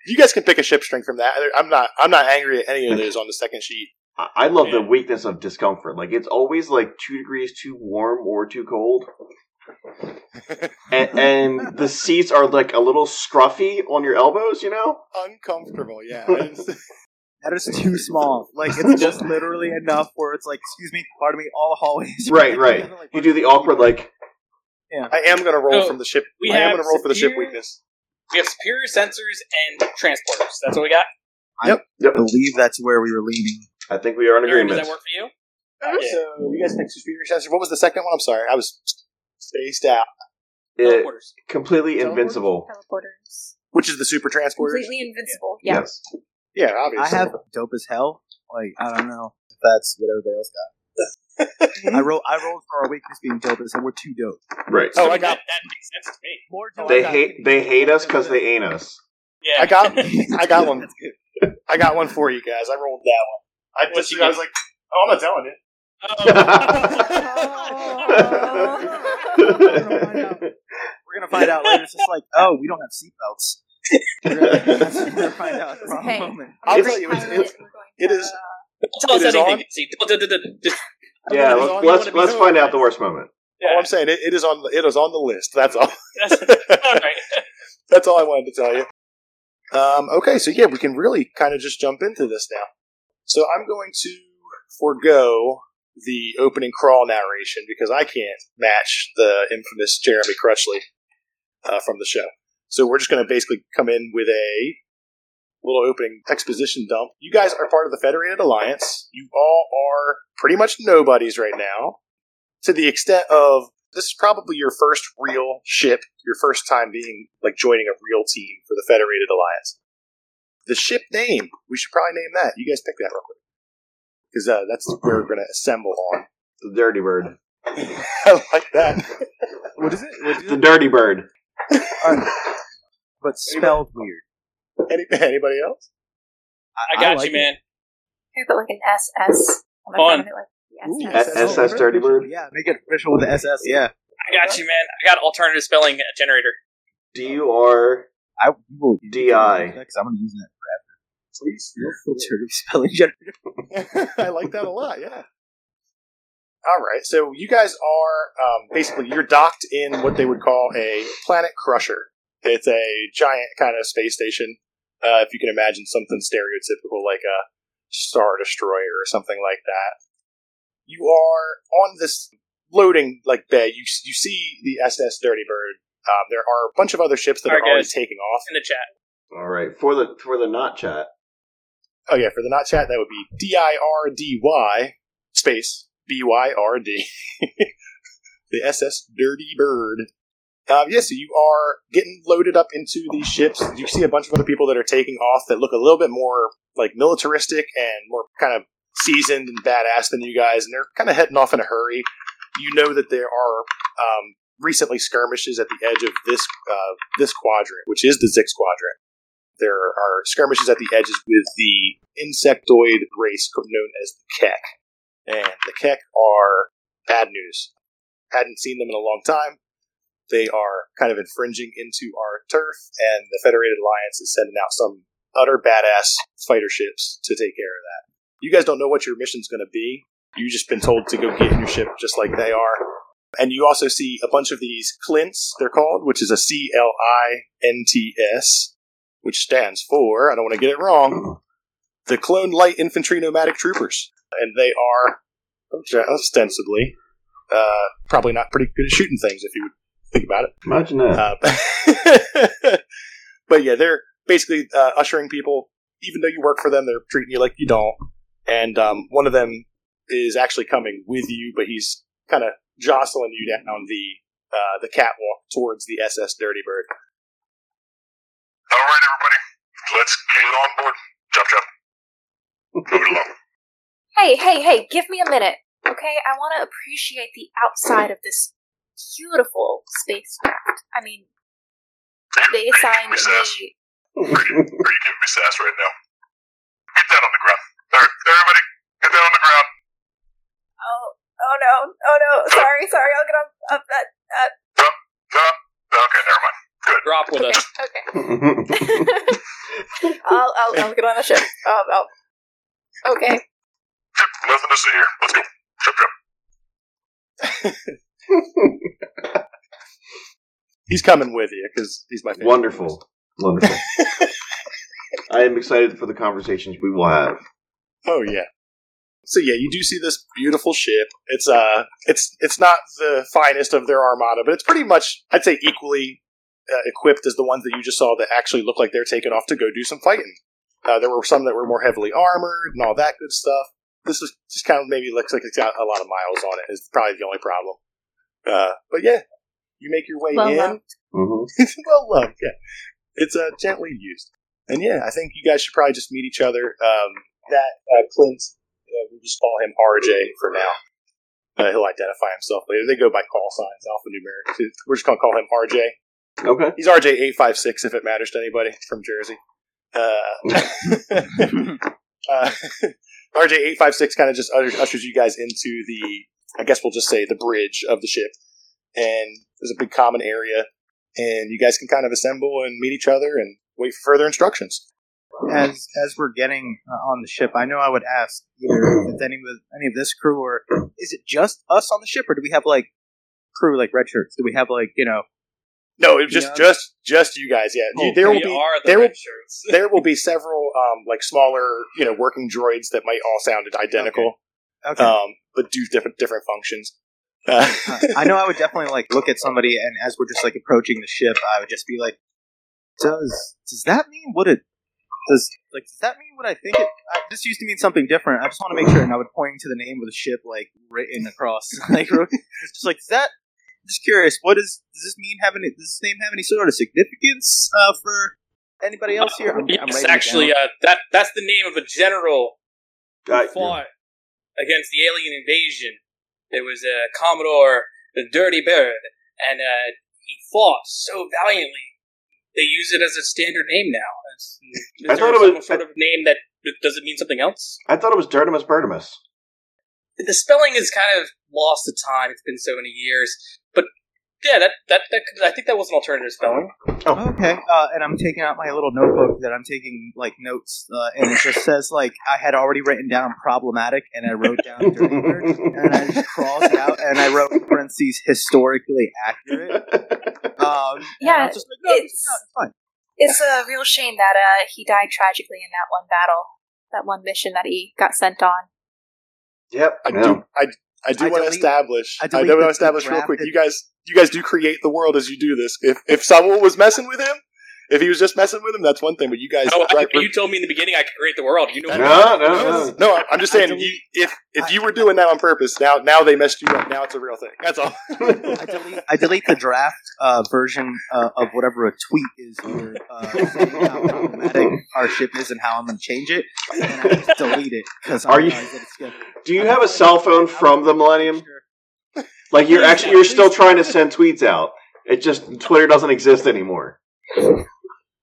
[SPEAKER 1] you guys can pick a ship string from that. I'm not. I'm not angry at any of those on the second sheet.
[SPEAKER 2] I, I love the weakness of discomfort. Like it's always like two degrees too warm or too cold, and, and the seats are like a little scruffy on your elbows. You know.
[SPEAKER 1] Uncomfortable. Yeah.
[SPEAKER 5] That is too small. Like it's just literally enough where it's like, excuse me, pardon me, all the hallways.
[SPEAKER 2] Right, right. You do the awkward like.
[SPEAKER 1] I am going to roll
[SPEAKER 3] So,
[SPEAKER 1] from the ship.
[SPEAKER 3] we
[SPEAKER 1] I am
[SPEAKER 3] have
[SPEAKER 1] going to roll for the ship
[SPEAKER 3] superior-
[SPEAKER 1] weakness.
[SPEAKER 3] We have superior sensors and transporters. That's what we got. Yep.
[SPEAKER 5] I believe that's where we were leaning.
[SPEAKER 2] I think we are in
[SPEAKER 3] Erin, does
[SPEAKER 2] agreement.
[SPEAKER 3] that work for you?
[SPEAKER 1] Uh, yeah. So you guys picked superior sensor. What was the second one? I'm sorry, I was spaced out.
[SPEAKER 2] It,
[SPEAKER 3] Teleporters.
[SPEAKER 2] completely
[SPEAKER 1] Teleporters?
[SPEAKER 2] invincible.
[SPEAKER 4] Teleporters.
[SPEAKER 1] Which is the super transporters?
[SPEAKER 4] Completely invincible. Yeah.
[SPEAKER 2] Yes.
[SPEAKER 1] Yeah, obviously.
[SPEAKER 5] I have dope as hell. Like I don't know if that's what everybody else got. I roll. I rolled for our weakness being dope as hell. We're too dope.
[SPEAKER 2] Right.
[SPEAKER 1] Oh,
[SPEAKER 3] I
[SPEAKER 1] I got-
[SPEAKER 3] that, that makes sense to me.
[SPEAKER 5] More
[SPEAKER 1] dope.
[SPEAKER 2] They hate they hate us because they ain't us.
[SPEAKER 3] Yeah.
[SPEAKER 1] I got. I got one. I got one for you guys. I rolled that one. I just.
[SPEAKER 3] you
[SPEAKER 1] I was like, oh, I'm not telling it.
[SPEAKER 5] We're gonna find out later. It's just like, oh, we don't have seatbelts. We're gonna, that's what we're gonna find out at the wrong
[SPEAKER 4] Hey.
[SPEAKER 5] moment.
[SPEAKER 1] I'll tell you, it's,
[SPEAKER 4] Pilot,
[SPEAKER 1] it's,
[SPEAKER 4] we're going
[SPEAKER 1] it
[SPEAKER 4] to,
[SPEAKER 1] is-
[SPEAKER 4] uh,
[SPEAKER 3] Don't tell us anything.
[SPEAKER 2] Yeah.
[SPEAKER 1] It is
[SPEAKER 2] Let's let's, let's find out the worst moment.
[SPEAKER 1] all
[SPEAKER 3] yeah.
[SPEAKER 1] I'm saying. It, it is on. It is on the list. That's all.
[SPEAKER 3] That's, all right.
[SPEAKER 1] That's all I wanted to tell you. Um, okay, so yeah, we can really kind of just jump into this now. So I'm going to forego the opening crawl narration because I can't match the infamous Jeremy Crutchley uh, from the show. So we're just going to basically come in with a little opening exposition dump. You guys are part of the Federated Alliance. You all are pretty much nobodies right now, to the extent of this is probably your first real ship, your first time being like joining a real team for the Federated Alliance. The ship name, we should probably name that. You guys pick that real quick. Because uh, that's where we're going to assemble on.
[SPEAKER 2] The dirty bird.
[SPEAKER 1] I like that.
[SPEAKER 5] What is it? What is
[SPEAKER 2] The
[SPEAKER 5] it?
[SPEAKER 2] dirty bird.
[SPEAKER 5] But spelled weird.
[SPEAKER 1] Any, anybody else?
[SPEAKER 3] I got
[SPEAKER 5] like
[SPEAKER 3] you, man.
[SPEAKER 4] Can I put like an SS on the
[SPEAKER 3] Fun.
[SPEAKER 4] front of it? Like the
[SPEAKER 5] Ooh,
[SPEAKER 4] SS.
[SPEAKER 2] SS SS Dirty Bird?
[SPEAKER 5] Yeah, make it official with the SS. Yeah,
[SPEAKER 3] I got you, man. I got alternative spelling generator.
[SPEAKER 2] D U R
[SPEAKER 5] I will
[SPEAKER 2] DI.
[SPEAKER 5] because I'm gonna use that forever.
[SPEAKER 1] Please.
[SPEAKER 5] for alternative spelling generator.
[SPEAKER 1] I like that a lot, yeah. All right, so you guys are um, basically you're docked in what they would call a planet crusher. It's a giant kind of space station. Uh, if you can imagine something stereotypical like a star destroyer or something like that. You are on this loading like bay. You you see the SS Dirty Bird. Um, there are a bunch of other ships that
[SPEAKER 3] All
[SPEAKER 1] are
[SPEAKER 3] right,
[SPEAKER 1] already taking off.
[SPEAKER 3] In the chat.
[SPEAKER 2] All right. For the for the not chat.
[SPEAKER 1] Oh yeah, for the not chat, that would be D I R D Y space B Y R D. The SS Dirty Bird. Um, yeah, so you are getting loaded up into these ships. You see a bunch of other people that are taking off that look a little bit more like militaristic and more kind of seasoned and badass than you guys, and they're kind of heading off in a hurry. You know that there are um, recently skirmishes at the edge of this uh, this quadrant, which is the Zyxx quadrant. There are skirmishes at the edges with the insectoid race known as the Kek. And the Kek are bad news. Hadn't seen them in a long time. They are kind of infringing into our turf, and the Federated Alliance is sending out some utter badass fighter ships to take care of that. You guys don't know what your mission's going to be. You've just been told to go get in your ship just like they are. And you also see a bunch of these Clints, they're called, which is a C L I N T S, which stands for, I don't want to get it wrong, the Clone Light Infantry Nomadic Troopers. And they are ostensibly uh, probably not pretty good at shooting things if you would think about it.
[SPEAKER 2] Imagine that.
[SPEAKER 1] Uh, but yeah, they're basically uh, ushering people. Even though you work for them, they're treating you like you don't. And um, one of them is actually coming with you, but he's kind of jostling you down the uh, the catwalk towards the SS Dirty Bird.
[SPEAKER 6] All right, everybody, let's get on board. Chop chop. Move it along.
[SPEAKER 4] Hey, hey, hey, give me a minute, okay? I want to appreciate the outside of this beautiful spacecraft. I mean, they assigned
[SPEAKER 6] me sass?
[SPEAKER 4] me.
[SPEAKER 6] Are you, are you giving me sass right now? Get down on the ground. All right, everybody, get down on the ground.
[SPEAKER 4] Oh, oh no, oh no, sorry, sorry, I'll get up, up that.
[SPEAKER 6] No, okay, never mind.
[SPEAKER 3] Drop with
[SPEAKER 4] Okay,
[SPEAKER 3] us.
[SPEAKER 4] okay. I'll, I'll, I'll get on the ship. Um, I'll, okay.
[SPEAKER 6] Yep, nothing to see here. Let's go. Jump, jump.
[SPEAKER 1] He's coming with you because he's my favorite.
[SPEAKER 2] Wonderful. Wonderful. I am excited for the conversations we will have.
[SPEAKER 1] Oh yeah. So yeah, you do see this beautiful ship. It's uh, it's it's not the finest of their armada, but it's pretty much, I'd say, equally uh, equipped as the ones that you just saw that actually look like they're taking off to go do some fighting. Uh, there were some that were more heavily armored and all that good stuff. This is just kind of maybe looks like it's got a lot of miles on it. Is probably the only problem. Uh, but yeah, you make your way
[SPEAKER 4] Well
[SPEAKER 1] in.
[SPEAKER 4] loved.
[SPEAKER 2] hmm
[SPEAKER 1] well loved, yeah. It's uh, gently used. And yeah, I think you guys should probably just meet each other. Um, that uh, Clint, uh, we'll just call him RJ for now. Uh, he'll identify himself later. They go by call signs, alphanumeric. So We're just going to call him RJ.
[SPEAKER 2] Okay.
[SPEAKER 1] He's RJ856 if it matters to anybody from Jersey. Uh, uh, RJ856 kind of just ushers ushers you guys into the, I guess we'll just say the bridge of the ship. And there's a big common area. And you guys can kind of assemble and meet each other and wait for further instructions.
[SPEAKER 5] as as we're getting uh, on the ship, I know I would ask either if any of any of this crew or is it just us on the ship, or do we have like crew like red shirts? Do we have like you know?
[SPEAKER 1] No, it was just
[SPEAKER 5] Yeah.
[SPEAKER 1] just just you guys. Yeah, You- there will be
[SPEAKER 3] are the
[SPEAKER 1] there will
[SPEAKER 3] shirts.
[SPEAKER 1] there will be several um, like smaller you know working droids that might all sound identical,
[SPEAKER 5] Okay.
[SPEAKER 1] Um, but do different different functions. Uh,
[SPEAKER 5] I know I would definitely like look at somebody, and as we're just like approaching the ship, I would just be like, "Does does that mean what it does? Like, does that mean what I think it? I, this used to mean something different. I just want to make sure." And I would point to the name of the ship, like written across, like just like, "Is that?" I'm just curious. What is? Does this mean having? Does this name have any sort of significance uh, for anybody else here? I'm, I'm
[SPEAKER 3] Yes,
[SPEAKER 5] writing it
[SPEAKER 3] actually, uh, that that's the name of a general who
[SPEAKER 2] Got you.
[SPEAKER 3] fought against the alien invasion. There was a Commodore, the Dirty Bird, and uh, he fought so valiantly. They use it as a standard name now. Is, is
[SPEAKER 2] I
[SPEAKER 3] there
[SPEAKER 2] thought it was-
[SPEAKER 3] sort of name that does it mean something else?
[SPEAKER 2] I thought it was Dirtimus Bertimus.
[SPEAKER 3] The spelling is kind of lost to time. It's been so many years, but yeah, that that, that could, I think that was an alternative spelling.
[SPEAKER 5] Oh, Okay, uh, and I'm taking out my little notebook that I'm taking like notes, uh, and it just says like I had already written down problematic, and I wrote down dirty bird, and I just crossed it out, and I wrote in parentheses historically accurate. Um,
[SPEAKER 4] Yeah,
[SPEAKER 5] just like, no,
[SPEAKER 4] it's-
[SPEAKER 5] it's, no, it's fine.
[SPEAKER 4] It's a real shame that uh, he died tragically in that one battle, that one mission that he got sent on.
[SPEAKER 2] yep.
[SPEAKER 1] I
[SPEAKER 2] yeah.
[SPEAKER 1] do I I do
[SPEAKER 5] I
[SPEAKER 1] want to establish.
[SPEAKER 5] I
[SPEAKER 1] I, do want to establish real quick. You guys you guys do create the world as you do this. If if someone was messing with him, if he was just messing with him, that's one thing. But you guys,
[SPEAKER 3] Oh,
[SPEAKER 1] right,
[SPEAKER 3] you told me in the beginning I could create the world. You know,
[SPEAKER 2] No, no, no.
[SPEAKER 1] No, I'm just saying.
[SPEAKER 5] delete-
[SPEAKER 1] you, if if you were doing that on purpose, now now they messed you up. Now it's a real thing. That's all.
[SPEAKER 5] I delete, I delete the draft uh, version uh, of whatever a tweet is here, uh, saying how problematic our ship is and how I'm going to change it, and I just delete it because
[SPEAKER 2] Are you- Do you have a cell phone from the Millennium? Like you're actually you're still trying to send tweets out. It just Twitter doesn't exist anymore.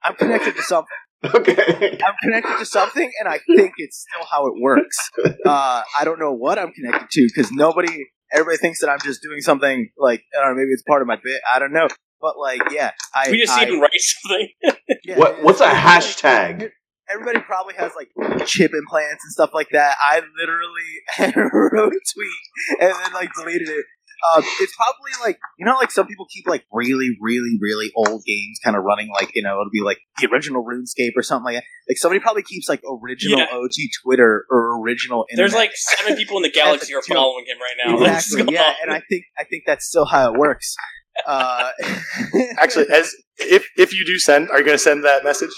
[SPEAKER 5] I'm connected to something.
[SPEAKER 2] Okay.
[SPEAKER 5] I'm connected to something, and I think it's still how it works. Uh, I don't know what I'm connected to because nobody, everybody thinks that I'm just doing something like I don't know, maybe it's part of my bit. I don't know, but like, yeah, I.
[SPEAKER 3] we just
[SPEAKER 5] I,
[SPEAKER 3] even write something.
[SPEAKER 5] yeah,
[SPEAKER 2] What what's a hashtag?
[SPEAKER 5] Everybody probably has like chip implants and stuff like that. I literally wrote a tweet and then like deleted it. Uh, it's probably like you know, like some people keep like really, really, really old games kind of running. Like you know, it'll be like the original RuneScape or something like that. Like somebody probably keeps like original
[SPEAKER 3] Yeah.
[SPEAKER 5] OG Twitter or original.
[SPEAKER 3] There's like seven people in the galaxy are following him right now. That's
[SPEAKER 5] exactly,
[SPEAKER 3] what's
[SPEAKER 5] yeah,
[SPEAKER 3] going
[SPEAKER 5] and. I think I think that's still how it works. Uh,
[SPEAKER 1] Actually, as if if you do send, are you going to send that message?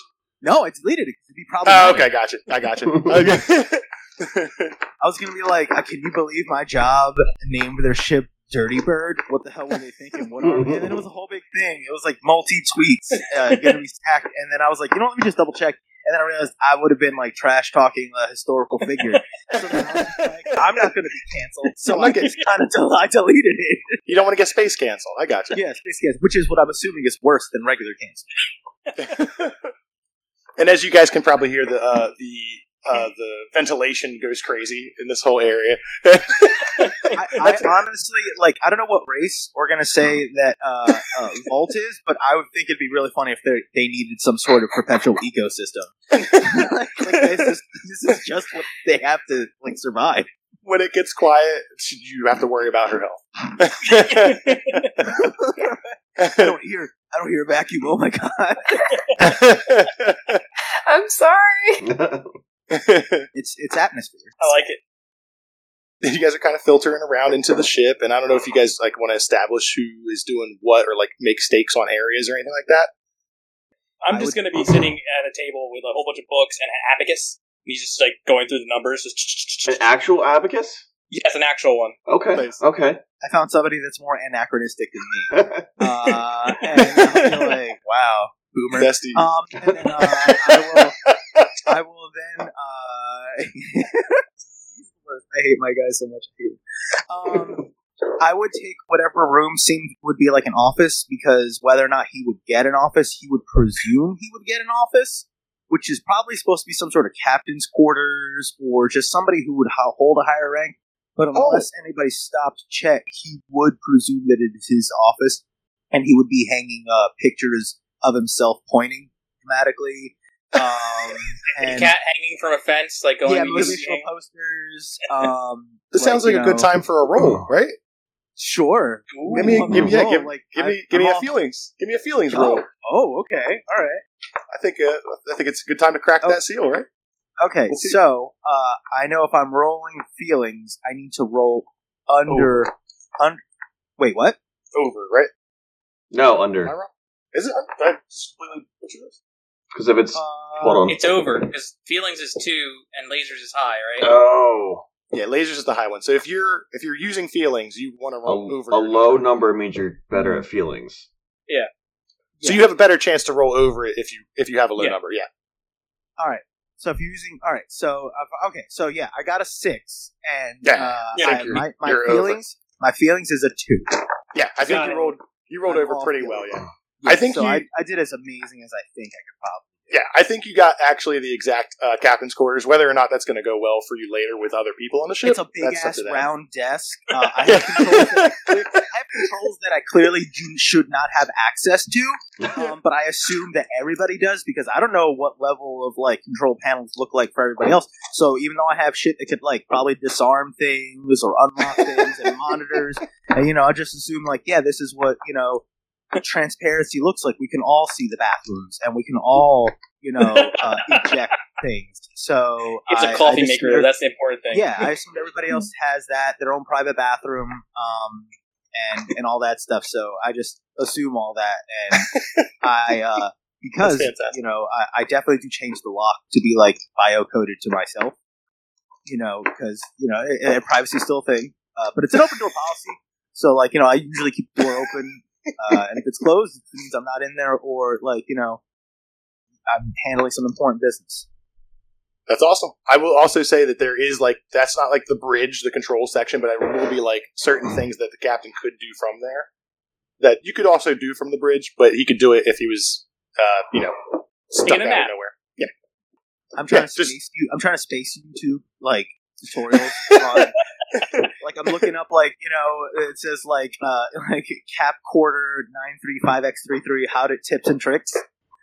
[SPEAKER 5] no, I deleted it. 'cause It'd be
[SPEAKER 1] probably.
[SPEAKER 5] Oh,
[SPEAKER 1] okay, gotcha. I gotcha. Okay.
[SPEAKER 5] I was gonna be like, uh, can you believe my job named their ship Dirty Bird? What the hell were they thinking? What are we? And then it was a whole big thing. It was like multi tweets uh, gonna be stacked. And then I was like, you know, let me just double check. and then I realized I would have been like trash talking a historical figure. so then I was like, I'm not going to be canceled. So I just kind of del- I deleted it.
[SPEAKER 1] You don't want to get space canceled. I got you.
[SPEAKER 5] yeah, space cans, which is what I'm assuming is worse than regular cancel.
[SPEAKER 1] and as you guys can probably hear, the uh, the uh, the ventilation goes crazy in this whole area.
[SPEAKER 5] I, I honestly like. I don't know what race we're gonna say that uh, uh, Volt is, but I would think it'd be really funny if they they needed some sort of perpetual ecosystem. like, like, this, is, this is just what they have to like survive.
[SPEAKER 1] when it gets quiet, you have to worry about her health.
[SPEAKER 5] I don't hear. I don't hear a vacuum. Oh my god!
[SPEAKER 4] I'm sorry.
[SPEAKER 5] It's it's atmosphere.
[SPEAKER 3] I like it.
[SPEAKER 1] you guys are kind of filtering around into the ship, and I don't know if you guys like want to establish who is doing what, or like make stakes on areas or anything like that.
[SPEAKER 3] I'm
[SPEAKER 5] I
[SPEAKER 3] just
[SPEAKER 5] would-
[SPEAKER 3] going to be sitting at a table with a whole bunch of books and an abacus. He's just like going through the numbers.
[SPEAKER 2] An actual abacus?
[SPEAKER 3] Yes, an actual one.
[SPEAKER 2] Okay.
[SPEAKER 1] Nice.
[SPEAKER 2] Okay.
[SPEAKER 5] I found somebody that's more anachronistic than me, uh, and I feel like wow, boomer.
[SPEAKER 1] Bestie.
[SPEAKER 5] Um, and then uh, I will, I will then. Uh, I hate my guy so much. I. Um, I would take whatever room seemed would be like an office because whether or not he would get an office, he would presume he would get an office, which is probably supposed to be some sort of captain's quarters or just somebody who would ho- hold a higher rank. But unless anybody stopped to check, he would presume that it is his office, and he would be hanging uh, pictures of himself pointing dramatically. Um, and
[SPEAKER 3] Cat hanging from a fence, like going.
[SPEAKER 5] yeah,
[SPEAKER 3] to
[SPEAKER 5] motivational posters. Um,
[SPEAKER 1] this sounds like
[SPEAKER 5] you
[SPEAKER 1] a good time for a roll, right?
[SPEAKER 5] Sure.
[SPEAKER 1] Give me, give,
[SPEAKER 5] gonna
[SPEAKER 1] yeah, give,
[SPEAKER 5] like,
[SPEAKER 1] give
[SPEAKER 5] I-
[SPEAKER 1] me, give me
[SPEAKER 5] I'm
[SPEAKER 1] a
[SPEAKER 5] all-
[SPEAKER 1] feelings. Give me a feelings
[SPEAKER 5] Oh,
[SPEAKER 1] roll.
[SPEAKER 5] oh, okay, all right.
[SPEAKER 1] I think, uh, I think it's a good time to crack
[SPEAKER 5] Oh.
[SPEAKER 1] that seal, right?
[SPEAKER 5] Okay,
[SPEAKER 1] We'll
[SPEAKER 5] so uh, I know if I'm rolling feelings, I need to roll under. Un- Wait, what?
[SPEAKER 1] Over, right?
[SPEAKER 2] no, under.
[SPEAKER 1] Is it? I just completely butchered this.
[SPEAKER 2] Because if it's.
[SPEAKER 5] Uh,
[SPEAKER 2] hold on.
[SPEAKER 3] It's over because feelings is two and lasers is high, right?
[SPEAKER 2] Oh.
[SPEAKER 1] Yeah, lasers is the high one. So if you're if you're using feelings, you want to
[SPEAKER 2] A,
[SPEAKER 1] roll over.
[SPEAKER 2] a
[SPEAKER 1] your
[SPEAKER 2] low
[SPEAKER 1] number.
[SPEAKER 2] number means you're better at feelings. Yeah.
[SPEAKER 1] So you have a better chance to roll over it if you if you have a low
[SPEAKER 3] Yeah.
[SPEAKER 1] number. Yeah.
[SPEAKER 5] All right. So if you're using, all right. So uh, okay. So yeah, I got a six, and
[SPEAKER 1] Yeah.
[SPEAKER 5] uh,
[SPEAKER 3] Yeah,
[SPEAKER 5] I-
[SPEAKER 1] you're-
[SPEAKER 5] my, my
[SPEAKER 1] you're over.
[SPEAKER 5] feelings, my feelings is a two.
[SPEAKER 1] Yeah, I think
[SPEAKER 3] Got
[SPEAKER 1] you
[SPEAKER 3] it.
[SPEAKER 1] rolled you rolled
[SPEAKER 5] I'm
[SPEAKER 1] over
[SPEAKER 5] off
[SPEAKER 1] pretty
[SPEAKER 5] the-
[SPEAKER 1] well. Yeah.
[SPEAKER 5] Yeah,
[SPEAKER 1] I think
[SPEAKER 5] so
[SPEAKER 1] you-
[SPEAKER 5] I, I did as amazing as I think I could probably.
[SPEAKER 1] Yeah, I think you got actually the exact uh, captain's quarters. Whether or not that's going to go well for you later with other people on the ship,
[SPEAKER 5] It's a big ass round desk. Uh, I, have controls that I, clear, I have controls that I clearly do, should not have access to, um, but I assume that everybody does because I don't know what level of like control panels look like for everybody else. So even though I have shit that could like probably disarm things or unlock things and monitors, and you know, I just assume like, yeah, this is what you know transparency looks like. We can all see the bathrooms and we can all you know uh, eject things. So
[SPEAKER 3] It's
[SPEAKER 5] I-
[SPEAKER 3] a coffee maker. That's the important thing.
[SPEAKER 5] yeah, I assume everybody else has that, their own private bathroom, um, and and all that stuff. So I just assume all that, and I uh, because you know I, I definitely do change the lock to be like bio coded to myself. You know, because you know privacy is still a thing, uh, but it's an open door policy. So like you know, I usually keep the door open, uh, and if it's closed, it means I'm not in there, or like you know, I'm handling some important business.
[SPEAKER 1] That's awesome. I will also say that there is like that's not like the bridge, the control section, but there will be like certain things that the captain could do from there that you could also do from the bridge, but he could do it if he was, uh, you know, stuck out of
[SPEAKER 3] a nap.
[SPEAKER 1] nowhere.
[SPEAKER 5] I'm trying
[SPEAKER 1] Yeah,
[SPEAKER 5] to
[SPEAKER 1] just-
[SPEAKER 5] space you. I'm trying to space you to like tutorials. on, like I'm looking up like you know it says like uh like cap quarter nine three five x three three how to tips and tricks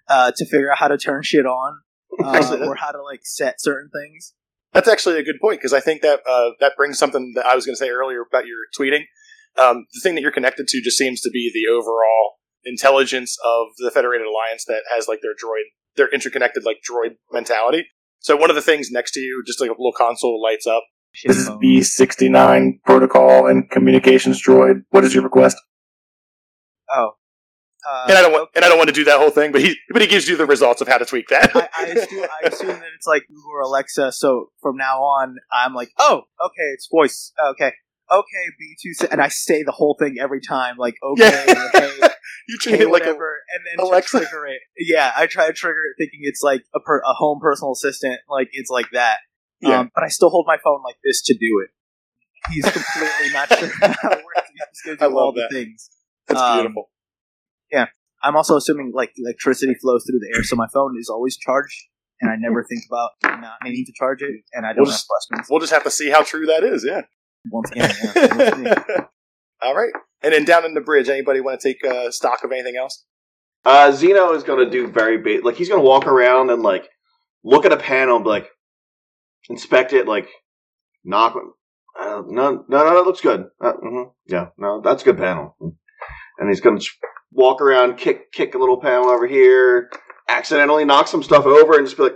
[SPEAKER 5] uh to figure out how to turn shit on uh, or how to like set certain things.
[SPEAKER 1] That's actually a good point because I think that uh, that brings something that I was going to say earlier about your tweeting. Um, the thing that you're connected to just seems to be the overall intelligence of the Federated Alliance that has like their droid, their interconnected like droid mentality. So one of the things next to you, just like a little console lights up.
[SPEAKER 5] This is
[SPEAKER 1] B69 protocol and communications droid. What is your request?
[SPEAKER 5] Oh, uh,
[SPEAKER 1] And I don't want, and I don't want to do that whole thing, but he, but he gives you the results of how to tweak that.
[SPEAKER 5] I, I, assume, I assume that it's like Google or Alexa. So from now on, I'm like, oh, okay, it's voice. Okay, okay, B two, and I say the whole thing every time, like okay,
[SPEAKER 1] Yeah.
[SPEAKER 5] okay,
[SPEAKER 1] You treat
[SPEAKER 5] okay,
[SPEAKER 1] it like a
[SPEAKER 5] and then
[SPEAKER 1] Alexa.
[SPEAKER 5] trigger it. Yeah, I try to trigger it thinking it's like a, per- a home personal assistant, like it's like that.
[SPEAKER 1] Yeah.
[SPEAKER 5] Um, but I still hold my phone like this to do it. He's completely not sure how it works. He's just gonna do
[SPEAKER 1] I love
[SPEAKER 5] all the
[SPEAKER 1] that.
[SPEAKER 5] things.
[SPEAKER 1] That's
[SPEAKER 5] Um,
[SPEAKER 1] beautiful. Yeah.
[SPEAKER 5] I'm also assuming like electricity flows through the air, so my phone is always charged, and I never think about not needing to charge it, and I don't
[SPEAKER 1] We'll
[SPEAKER 5] have
[SPEAKER 1] just-
[SPEAKER 5] questions.
[SPEAKER 1] We'll just have to see how true that is. Yeah.
[SPEAKER 5] Once again, yeah.
[SPEAKER 1] All right. And then down in the bridge, anybody want to take uh, stock of anything else?
[SPEAKER 2] Uh, Zeno is going to do very big. like he's going to walk around and like look at a panel, and be like inspect it, like knock. Uh, no, no, no, that looks good. Uh, mhm, yeah, no, that's a good panel. And he's going to walk around, kick, kick a little panel over here, accidentally knock some stuff over, and just be like,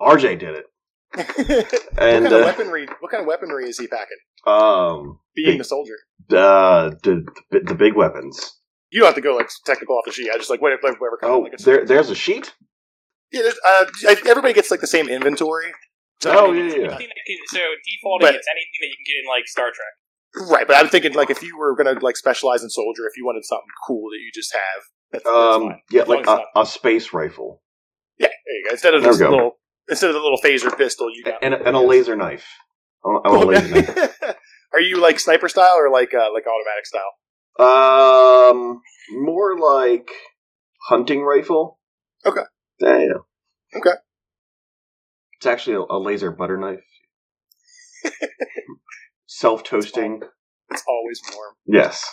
[SPEAKER 2] "RJ did it." And
[SPEAKER 1] what kind of
[SPEAKER 2] uh,
[SPEAKER 1] weaponry? What kind of weaponry is he packing?
[SPEAKER 2] um,
[SPEAKER 1] Being the soldier,
[SPEAKER 2] uh, the, the the big weapons.
[SPEAKER 1] You don't have to go like technical off the sheet. I just like whatever, whatever kind
[SPEAKER 2] Oh,
[SPEAKER 1] like
[SPEAKER 2] there, there's a sheet.
[SPEAKER 1] yeah. There's, uh, everybody gets like the same inventory. So,
[SPEAKER 2] Oh,
[SPEAKER 1] I mean,
[SPEAKER 2] yeah, yeah.
[SPEAKER 3] That can- so defaulting,
[SPEAKER 1] But-
[SPEAKER 3] it's anything that you can get in like Star Trek.
[SPEAKER 1] Right, but I'm thinking like if you were gonna like specialize in soldier, if you wanted something cool that you just have, that's, that's
[SPEAKER 2] Um,
[SPEAKER 1] fine.
[SPEAKER 2] yeah, like a, a space rifle
[SPEAKER 1] Yeah, there you go. Instead of
[SPEAKER 2] There
[SPEAKER 1] this
[SPEAKER 2] go.
[SPEAKER 1] little, instead of the little phaser pistol, you got
[SPEAKER 2] and, a- and a laser knife. I want, I want a laser knife.
[SPEAKER 1] Are you like sniper style or like uh, like automatic style?
[SPEAKER 2] Um, more like hunting rifle.
[SPEAKER 1] Okay.
[SPEAKER 2] Yeah, yeah.
[SPEAKER 1] Okay.
[SPEAKER 2] It's actually a, a laser butter knife. Self toasting.
[SPEAKER 1] It's always warm.
[SPEAKER 2] Yes.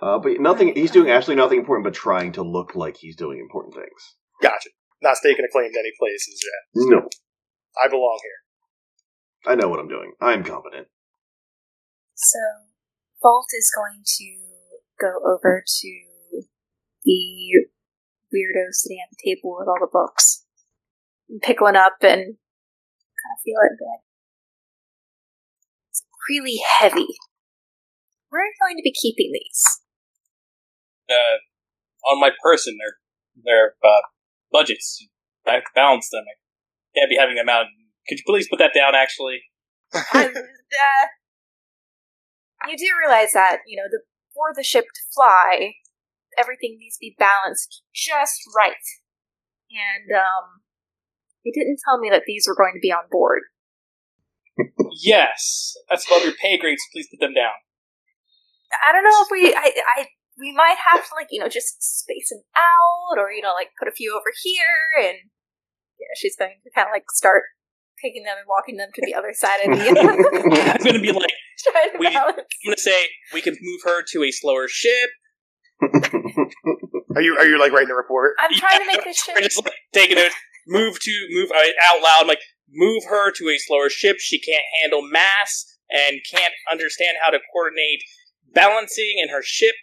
[SPEAKER 2] Uh, but nothing. He's doing actually nothing important, but trying to look like he's doing important things.
[SPEAKER 1] Gotcha. Not staking a claim to any places yet.
[SPEAKER 2] No,
[SPEAKER 1] I belong here.
[SPEAKER 2] I know what I'm doing. I'm competent.
[SPEAKER 4] So, Bolt is going to go over to the weirdo sitting at the table with all the books, and pick one up and kind of feel it and like, it's really heavy. Where are you going to be keeping these?
[SPEAKER 3] Uh, on my person, their their uh, budgets. I have to balance them. I can't be having them out. Could you please put that down? Actually,
[SPEAKER 4] And, uh, you do realize that, you know, the, for the ship to fly, everything needs to be balanced just right. And, um, he didn't tell me that these were going to be on board.
[SPEAKER 3] yes, that's above your pay grade. So please put them down.
[SPEAKER 4] I don't know if we, I, I, we might have to, like, you know, just space them out, or, you know, like, put a few over here, and, yeah, she's going to kind of, like, start taking them and walking them to the other side of the,
[SPEAKER 3] I'm gonna be like,
[SPEAKER 4] trying to
[SPEAKER 3] We-
[SPEAKER 4] balance.
[SPEAKER 3] I'm gonna say we can move her to a slower ship.
[SPEAKER 1] Are you are you like writing a report?
[SPEAKER 4] I'm trying to make this ship
[SPEAKER 3] I'm just like taking it. Move to move uh, out loud. I'm like move her to a slower ship. She can't handle mass and can't understand how to coordinate balancing in her ship.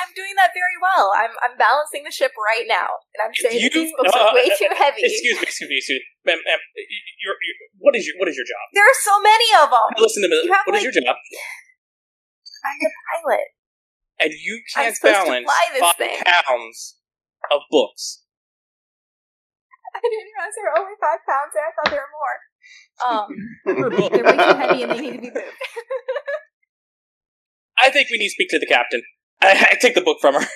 [SPEAKER 4] I'm doing that very well. I'm I'm balancing the ship right now, and I'm saying
[SPEAKER 3] You-
[SPEAKER 4] these books
[SPEAKER 3] uh,
[SPEAKER 4] are way too heavy.
[SPEAKER 3] Excuse me, excuse me, excuse me. Ma'am, ma'am, you're, you're, what is your what is your job?
[SPEAKER 4] There are so many of them.
[SPEAKER 3] Listen to me.
[SPEAKER 4] You have,
[SPEAKER 3] What is
[SPEAKER 4] like-
[SPEAKER 3] your job?
[SPEAKER 4] I'm the pilot.
[SPEAKER 3] And you can't
[SPEAKER 4] supposed to
[SPEAKER 3] balance
[SPEAKER 4] fly this
[SPEAKER 3] five
[SPEAKER 4] thing.
[SPEAKER 3] pounds of books.
[SPEAKER 4] I didn't realize there were only five pounds there. I thought there were more. Um, they're way too heavy and they need to be moved.
[SPEAKER 3] I think we need to speak to the captain. I, I take the book from her.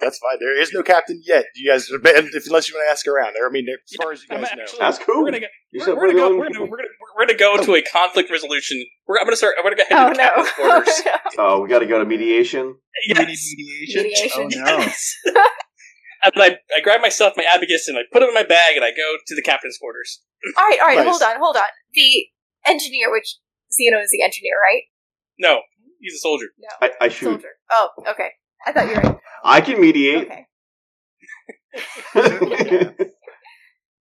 [SPEAKER 1] That's fine. There is no captain yet. You guys, if, unless you want to ask around. I mean, as far as you
[SPEAKER 3] I'm
[SPEAKER 1] guys know.
[SPEAKER 3] actually-
[SPEAKER 2] Ask who?
[SPEAKER 3] We're gonna go.
[SPEAKER 2] You
[SPEAKER 3] We're, we're
[SPEAKER 2] we're
[SPEAKER 3] gonna go. We're gonna, we're gonna, we're gonna go to a conflict resolution. We're, I'm gonna start. We're gonna go
[SPEAKER 4] oh
[SPEAKER 3] to the
[SPEAKER 4] no!
[SPEAKER 3] captain's quarters.
[SPEAKER 2] Oh, oh, we got to go to mediation.
[SPEAKER 3] Yes.
[SPEAKER 5] mediation.
[SPEAKER 4] Mediation.
[SPEAKER 5] Oh no.
[SPEAKER 3] And I, I grab myself my abacus, and I put it in my bag, and I go to the captain's quarters.
[SPEAKER 4] all right, all right.
[SPEAKER 1] Nice.
[SPEAKER 4] Hold on, hold on. The engineer, which Zeno is the engineer, right?
[SPEAKER 3] No, he's a soldier.
[SPEAKER 4] No,
[SPEAKER 2] I, I shoot.
[SPEAKER 4] soldier. Oh, okay. I thought you were right.
[SPEAKER 2] I can mediate.
[SPEAKER 4] Okay.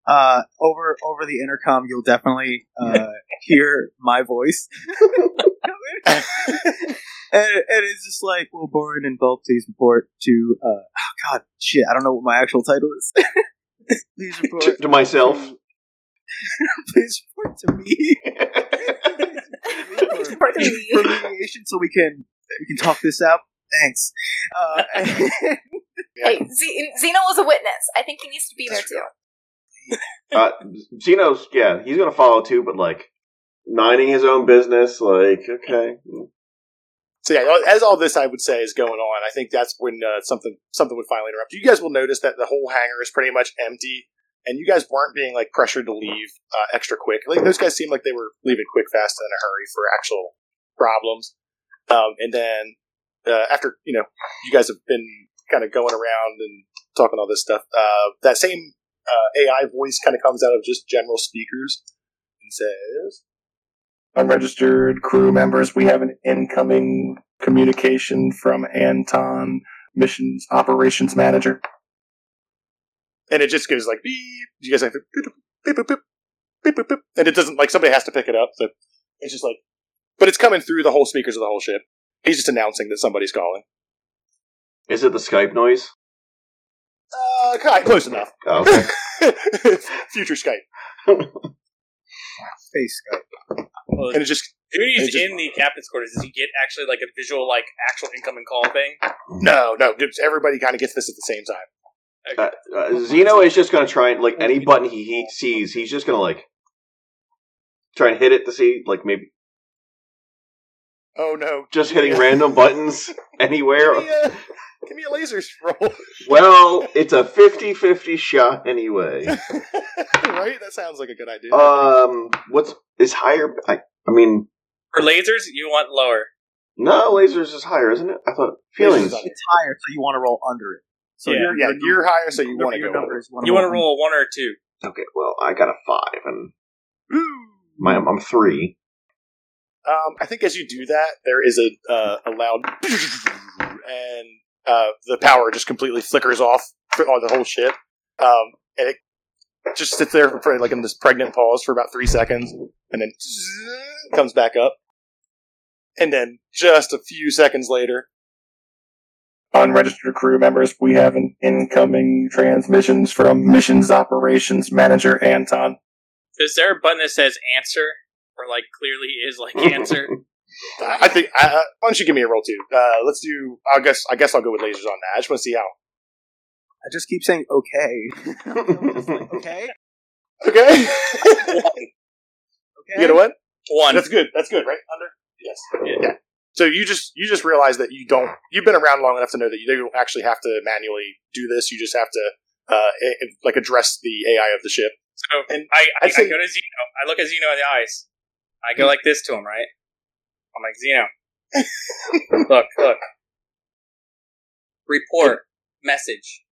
[SPEAKER 5] Uh, over over the intercom, you'll definitely uh, hear my voice, and, and it's just like, well, Boren and Bulk please report to?" Uh, oh God, shit, I don't know what my actual title is. please report
[SPEAKER 2] to, to myself.
[SPEAKER 5] please report to me
[SPEAKER 4] Report to me.
[SPEAKER 5] for mediation, so we can we can talk this out. Thanks. Uh,
[SPEAKER 4] Hey, Z- Zeno was a witness. I think he needs to be there too.
[SPEAKER 2] Uh, Zeno's, yeah, he's gonna follow too, but like minding his own business. Like, okay,
[SPEAKER 1] So yeah, as all this I would say is going on, I think that's when uh, something something would finally interrupt. You guys will notice that the whole hangar is pretty much empty, and you guys weren't being like pressured to leave uh, extra quick. Like those guys seemed like they were leaving quick, fast, and in a hurry for actual problems. Um, and then uh, after you know you guys have been kind of going around and talking all this stuff, uh, that same uh, AI voice kind of comes out of just general speakers and says, "Unregistered crew members, we have an incoming communication from Anton, missions operations manager." And it just goes like beep. You guys have to beep beep beep beep beep beep, beep. and it doesn't like somebody has to pick it up. So it's just like, but it's coming through the whole speakers of the whole ship. He's just announcing that somebody's calling.
[SPEAKER 2] is it the Skype noise?
[SPEAKER 1] Uh, kind close enough.
[SPEAKER 2] Oh, okay.
[SPEAKER 1] Future Skype,
[SPEAKER 5] Face Skype.
[SPEAKER 3] Well,
[SPEAKER 1] and it just
[SPEAKER 3] Judy's
[SPEAKER 1] It just-
[SPEAKER 3] in the captain's quarters. Does he get actually like a visual, like actual incoming call thing?
[SPEAKER 1] no, no. Everybody kind of gets this at the same time.
[SPEAKER 2] Uh, uh, Zeno is just gonna try and like any button he, he sees, he's just gonna like try and hit it to see like maybe
[SPEAKER 1] Oh no!
[SPEAKER 2] just hitting random buttons anywhere.
[SPEAKER 1] Give me a, give me a laser scroll.
[SPEAKER 2] Well, it's a 50-50 shot anyway.
[SPEAKER 1] right? That sounds like a good idea.
[SPEAKER 2] Um, what's is higher? I, I mean,
[SPEAKER 3] For lasers, you want lower.
[SPEAKER 2] no, lasers is higher, isn't it? I thought feelings.
[SPEAKER 5] It's higher, so you want to roll under it. So
[SPEAKER 3] Yeah.
[SPEAKER 5] your,
[SPEAKER 1] yeah,
[SPEAKER 5] your,
[SPEAKER 1] you're higher, so you want to
[SPEAKER 5] your
[SPEAKER 1] go.
[SPEAKER 5] number
[SPEAKER 1] over.
[SPEAKER 5] you
[SPEAKER 3] You want to roll a one or a two.
[SPEAKER 2] Okay, well, I got a five, and my I'm three.
[SPEAKER 1] Um, I think as you do that, there is a uh, a loud, and uh, the power just completely flickers off for on the whole ship, um, and it just sits there for like in this pregnant pause for about three seconds, and then comes back up, and then just a few seconds later. Unregistered crew members, we have an incoming transmissions from Missions Operations Manager Anton.
[SPEAKER 3] Is there a button that says answer? Or like clearly is like answer?
[SPEAKER 1] I I think. Uh, why don't you give me a roll too? Uh, let's do. I guess. I guess I'll go with lasers on that. I just want to see how.
[SPEAKER 5] I just keep saying okay. okay.
[SPEAKER 1] Okay.
[SPEAKER 5] Okay.
[SPEAKER 1] you know what?
[SPEAKER 3] One.
[SPEAKER 1] That's good. That's good, right? Under. Yes. Yeah. So you just you just realize that you don't. You've been around long enough to know that you don't actually have to manually do this. You just have to uh, a- like address the AI of the ship.
[SPEAKER 3] So
[SPEAKER 1] And
[SPEAKER 3] I, I,
[SPEAKER 1] say-
[SPEAKER 3] I go to Zeno. I look at Zeno in the eyes. I go like this to him, right? I'm like, Zeno. look, look. Report. Message.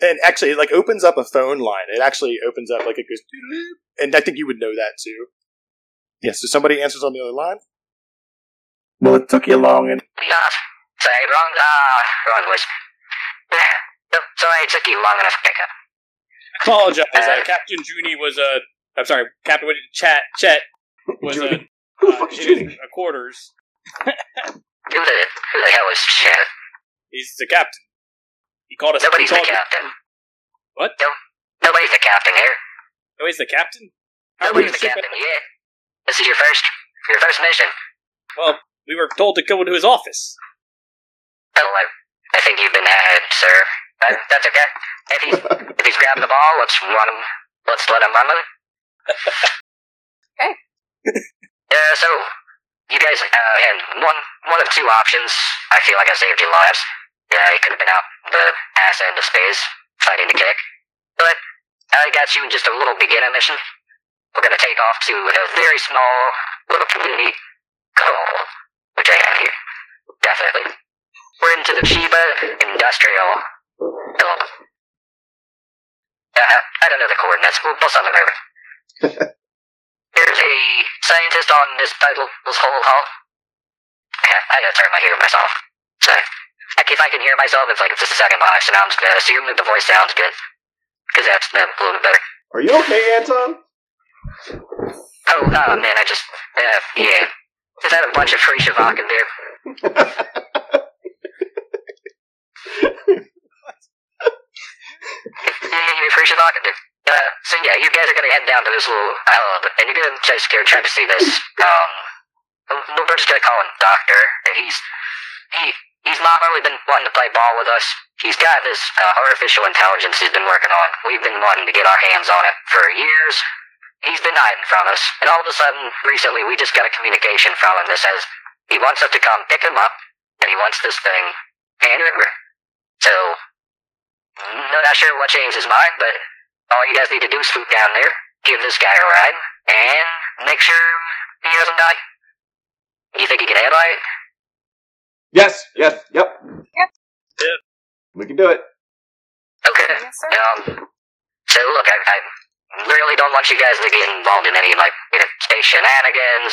[SPEAKER 1] And actually, it like opens up a phone line. It actually opens up like it goes, and I think you would know that too. Yes. so somebody answers on the other line. Well, it took you long, and
[SPEAKER 7] Ah, sorry, wrong, ah, wrong voice. No, sorry it took you long enough to pick up.
[SPEAKER 3] Apologize. Uh, Captain Junie was a. I'm sorry, Captain what, Chat Chet was a.
[SPEAKER 2] Who the
[SPEAKER 3] uh,
[SPEAKER 2] fuck is
[SPEAKER 3] in
[SPEAKER 2] Judy?
[SPEAKER 3] his quarters.
[SPEAKER 7] Who the, who the hell is Chad?
[SPEAKER 3] He's the captain. He called us.
[SPEAKER 7] Nobody's
[SPEAKER 3] he
[SPEAKER 7] the
[SPEAKER 3] called,
[SPEAKER 7] captain.
[SPEAKER 3] What?
[SPEAKER 7] No, nobody's the captain here.
[SPEAKER 3] Oh, he's the captain. How are
[SPEAKER 7] Nobody's the
[SPEAKER 3] ship-
[SPEAKER 7] captain, yeah. This is your first, your first mission.
[SPEAKER 3] Well, we were told to go into his office.
[SPEAKER 7] Oh, I, I think you've been had, sir. That, that's okay. If he's, if he's grabbing the ball, let's run him, let's let him run with it.
[SPEAKER 4] Okay.
[SPEAKER 7] Uh, so, you guys uh, had one, one of two options. I feel like I saved your lives. Yeah, you could have been out the ass end of space, fighting the kick. But, I got you in just a little beginner mission. We're gonna take off to a very small little community called, which I have here. Definitely. We're into the Chiba Industrial Building. Uh, I don't know the coordinates. We'll, send them over. There's a scientist on this title, this whole hall. I gotta turn my hearing myself. So, like if I can hear myself, it's like it's just a second behind, so now I'm just gonna assume that the voice sounds good. Because that's uh, a little bit better.
[SPEAKER 2] Are you okay, Anton?
[SPEAKER 7] Oh, oh man, I just, uh, yeah. Just had a bunch of free Shavak in there. Free Shavak in there. Uh, so yeah, you guys are gonna head down to this little island, and you're gonna just go try to see this, um, we're just gonna call him Doctor. He's, he, he he's not really been wanting to play ball with us. He's got this uh, artificial intelligence he's been working on. We've been wanting to get our hands on it for years. He's been hiding from us, and all of a sudden, recently, we just got a communication from him that says he wants us to come pick him up, and he wants this thing handed over. So, I'm not sure what changed his mind, but all you guys need to do is swoop down there, give this guy a ride, and make sure he doesn't die. You think he can handle it?
[SPEAKER 2] Yes, yes, yep.
[SPEAKER 4] Yep.
[SPEAKER 3] Yep.
[SPEAKER 2] We can do it.
[SPEAKER 7] Okay.
[SPEAKER 4] Yes, sir.
[SPEAKER 7] Um, so look, I, I really don't want you guys to get involved in any of my you know, space shenanigans.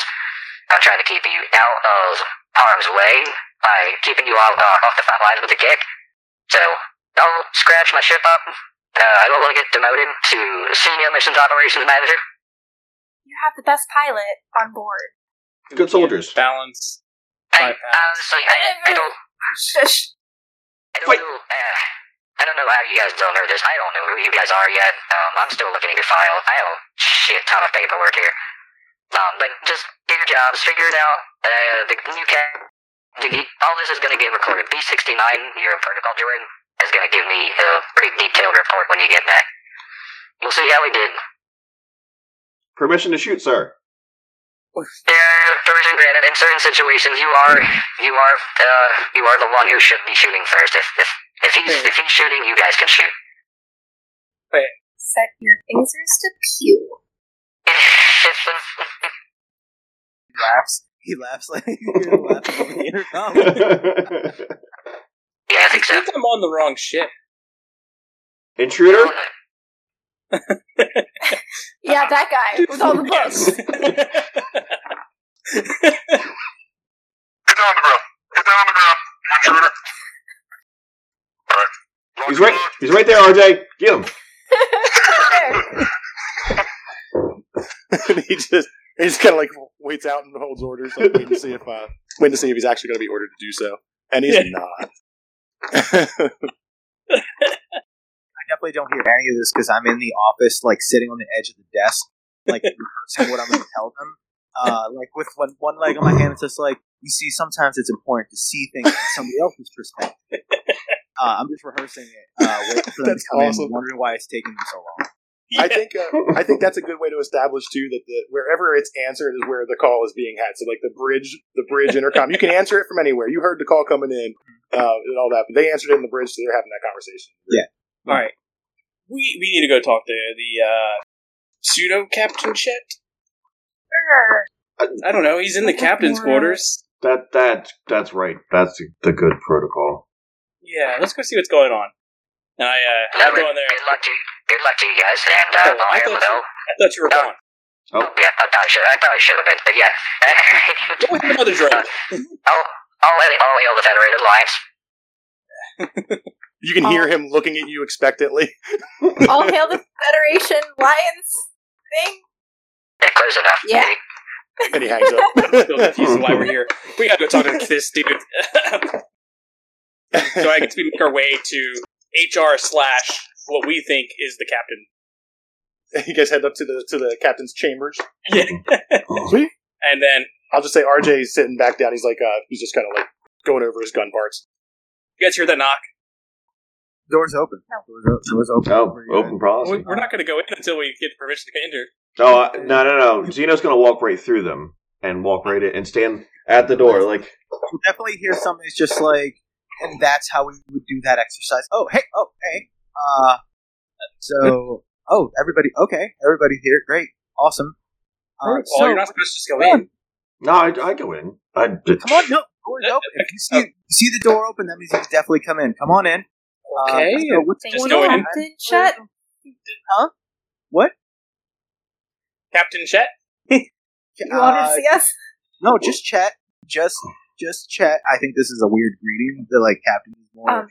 [SPEAKER 7] I'm trying to keep you out of harm's way by keeping you all uh, off the front lines with a kick. So I'll scratch my ship up. Uh, I to get demoted to senior missions operations manager.
[SPEAKER 4] You have the best pilot on board.
[SPEAKER 2] Good soldiers.
[SPEAKER 3] Balance.
[SPEAKER 7] I,
[SPEAKER 3] Five pounds.
[SPEAKER 7] honestly, I, I don't,
[SPEAKER 4] Shush.
[SPEAKER 7] I don't
[SPEAKER 2] Wait.
[SPEAKER 7] know. Uh, I don't know how you guys don't know this. I don't know who you guys are yet. Um, I'm still looking at your file. I have a shit ton of paperwork here. Um, but just do your jobs, figure it out. Uh, the new cat. All this is going to get recorded. B69, your protocol droid, is going to give me a pretty detailed report when you get back. We'll see how we did.
[SPEAKER 2] Permission to shoot, sir.
[SPEAKER 7] Yeah, permission granted. In certain situations, you are, you are, uh, you are the one who should be shooting first. If if if he's if he's shooting, you guys can shoot. Wait.
[SPEAKER 4] Set your phasers to pew.
[SPEAKER 5] He laughs. He laughs like he laughing on the intercom.
[SPEAKER 7] yeah, I
[SPEAKER 3] I
[SPEAKER 7] think so.
[SPEAKER 3] think I'm on the wrong ship.
[SPEAKER 2] Intruder?
[SPEAKER 4] Yeah, that guy with all the books.
[SPEAKER 6] Get down on the ground. Get down on the ground. You intruder. Alright.
[SPEAKER 2] He's right. He's right there, RJ. Get him.
[SPEAKER 1] and he just he just kind of like waits out and holds orders, like waiting to see if uh, waiting to see if he's actually going to be ordered to do so, and he's
[SPEAKER 3] Yeah.
[SPEAKER 1] not.
[SPEAKER 5] I definitely don't hear any of this because I'm in the office, like sitting on the edge of the desk, like rehearsing what I'm going to tell them. Uh, like with one one leg on my hand, it's just like you see. Sometimes it's important to see things from somebody else's perspective. Uh, I'm just rehearsing it, uh, waiting for them
[SPEAKER 1] That's
[SPEAKER 5] to come
[SPEAKER 1] awesome.
[SPEAKER 5] in, wondering why it's taking me so long.
[SPEAKER 1] I think uh, I think that's a good way to establish too that the wherever it's answered is where the call is being had. So like the bridge, the bridge intercom, you can answer it from anywhere. You heard the call coming in uh, and all that, but they answered it in the bridge, so they're having that conversation.
[SPEAKER 3] All right. We we need to go talk to the uh, pseudo captain Chet. I don't know. He's in the captain's quarters.
[SPEAKER 2] That that that's right. That's the good protocol.
[SPEAKER 3] Yeah, let's go see what's going on. And I uh, I go in there.
[SPEAKER 7] Good luck to you. Good luck to you guys, and uh,
[SPEAKER 3] Oh,
[SPEAKER 7] I'll
[SPEAKER 3] I
[SPEAKER 7] hear
[SPEAKER 3] thought you- I thought you were gone.
[SPEAKER 2] Oh.
[SPEAKER 7] Yeah, I probably should. I probably should have been, but yeah.
[SPEAKER 3] Go with another droid.
[SPEAKER 7] I'll, I'll, I'll hail the Federated Alliance.
[SPEAKER 1] You can hear him looking at you expectantly.
[SPEAKER 4] All hail the Federation Lions thing.
[SPEAKER 7] Yeah, close enough.
[SPEAKER 4] Yeah.
[SPEAKER 1] and he hangs up.
[SPEAKER 3] Still confused why we're here. We gotta go talk to this dude. so I guess we make our way to HR slash what we think is the captain.
[SPEAKER 1] you guys head up to the to the captain's chambers.
[SPEAKER 3] Yeah.
[SPEAKER 1] Sweet.
[SPEAKER 3] And then
[SPEAKER 1] I'll just say RJ's sitting back down. He's like, uh, he's just kind of like going over his gun parts.
[SPEAKER 3] you guys hear that knock?
[SPEAKER 5] Doors open.
[SPEAKER 4] No.
[SPEAKER 5] Doors, o- doors open.
[SPEAKER 2] Oh,
[SPEAKER 5] We're
[SPEAKER 2] open policy.
[SPEAKER 3] We- We're not gonna go in until we get permission to enter.
[SPEAKER 2] No, uh, no, no, no. Zeno's gonna walk right through them and walk right in and stand at the door. Like,
[SPEAKER 5] We'll definitely hear something that's just like, and that's how we would do that exercise. Oh, hey, oh, hey. Uh, so, oh, everybody, okay, everybody here, great, awesome. Uh,
[SPEAKER 3] oh,
[SPEAKER 5] so,
[SPEAKER 3] you're not supposed to just go in.
[SPEAKER 2] no, I, I go in. I
[SPEAKER 5] come on, no, door's open. If you see, you see the door open, that means you can definitely come in. Come on in. Uh,
[SPEAKER 3] Okay.
[SPEAKER 5] so what's
[SPEAKER 3] Just
[SPEAKER 5] going
[SPEAKER 3] go
[SPEAKER 5] on?
[SPEAKER 3] in.
[SPEAKER 4] Captain Chet. Huh?
[SPEAKER 5] What?
[SPEAKER 3] Captain Chet.
[SPEAKER 4] You wanted
[SPEAKER 5] Uh,
[SPEAKER 4] to see us?
[SPEAKER 5] no, just chat. Just, just chat. I think this is a weird greeting. That like captain is more.
[SPEAKER 4] Um,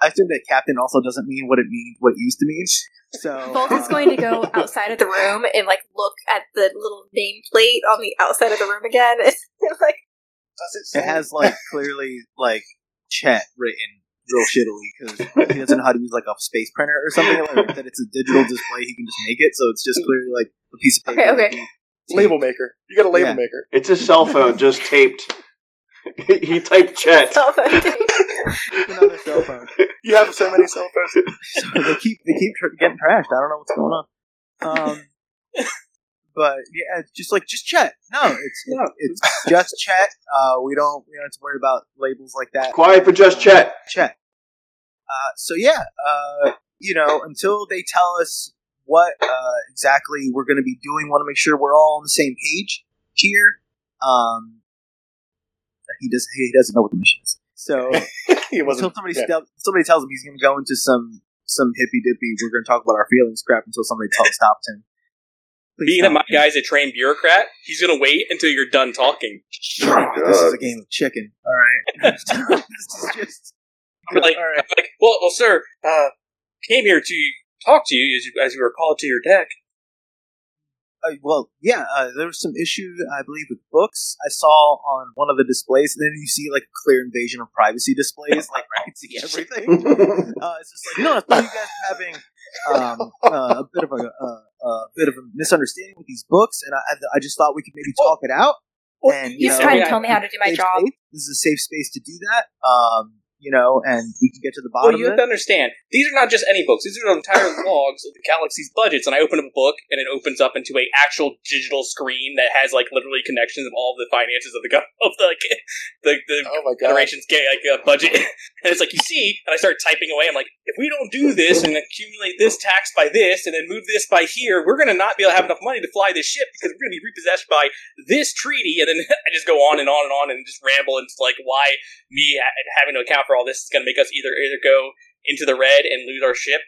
[SPEAKER 5] I assume that captain also doesn't mean what it means, what it used to mean. So
[SPEAKER 4] Bolt is
[SPEAKER 5] uh,
[SPEAKER 4] going to go outside of the room and like look at the little nameplate on the outside of the room again. And, like,
[SPEAKER 5] It has like clearly like Chet written real shittily because he doesn't know how to use like a space printer or something like that. It's a digital display; he can just make it, so it's just clearly like a piece of paper.
[SPEAKER 4] Okay, okay.
[SPEAKER 1] Label maker. You got a label
[SPEAKER 5] Yeah.
[SPEAKER 1] maker.
[SPEAKER 2] It's a cell phone just taped. he typed Chet.
[SPEAKER 4] cell phone.
[SPEAKER 5] another cell phone.
[SPEAKER 1] You have so many cell phones.
[SPEAKER 5] So they keep they keep tr- getting trashed. I don't know what's going on. Um, but yeah, it's just like just Chet. No, it's
[SPEAKER 3] No.
[SPEAKER 5] it's just Chet. Uh, we don't we don't have to worry about labels like that.
[SPEAKER 2] Quiet for just Chet.
[SPEAKER 5] Chet. Uh, so yeah, uh, you know, until they tell us what uh, exactly we're going to be doing, want to make sure we're all on the same page here. Um, he does. He doesn't know what the mission is. So
[SPEAKER 1] he
[SPEAKER 5] until
[SPEAKER 1] wasn't.
[SPEAKER 5] somebody
[SPEAKER 1] yeah.
[SPEAKER 5] stel- somebody tells him he's going to go into some some hippy dippy, we're going to talk about our feelings crap until somebody t- stops him. Please
[SPEAKER 3] Being that my
[SPEAKER 5] him.
[SPEAKER 3] guy's a trained bureaucrat, he's gonna wait until you're done talking.
[SPEAKER 5] This is a game of chicken. All right. this is just.
[SPEAKER 3] Like,
[SPEAKER 5] all right.
[SPEAKER 3] like, well, well, sir, uh, came here to talk to you as you, as you were called to your deck.
[SPEAKER 5] Uh, well, yeah, uh, there was some issue, I believe, with books I saw on one of the displays, and then you see like clear invasion of privacy displays, like I can see everything. Uh, it's just like, no, I thought you guys having um, uh, a bit of a, a, a bit of a misunderstanding with these books, and I, I just thought we could maybe talk it out. And you
[SPEAKER 4] He's
[SPEAKER 5] know,
[SPEAKER 4] trying to tell me how to do my job.
[SPEAKER 5] space. This is a safe space to do that. Um, you know, and we can get to the bottom.
[SPEAKER 3] Well,
[SPEAKER 5] bottom
[SPEAKER 3] you
[SPEAKER 5] of
[SPEAKER 3] have
[SPEAKER 5] it.
[SPEAKER 3] to understand, these are not just any books. These are entire logs of the galaxy's budgets. And I open up a book, and it opens up into a actual digital screen that has like literally connections of all of the finances of the go- of the the, the
[SPEAKER 1] Oh my god.
[SPEAKER 3] Federation's ga- like uh, budget. and it's like you see, and I start typing away. I'm like, if we don't do this and accumulate this tax by this, and then move this by here, we're gonna not be able to have enough money to fly this ship because we're gonna be repossessed by this treaty. And then I just go on and on and on and just ramble into like why me having to account for all this is gonna make us either either go into the red and lose our ship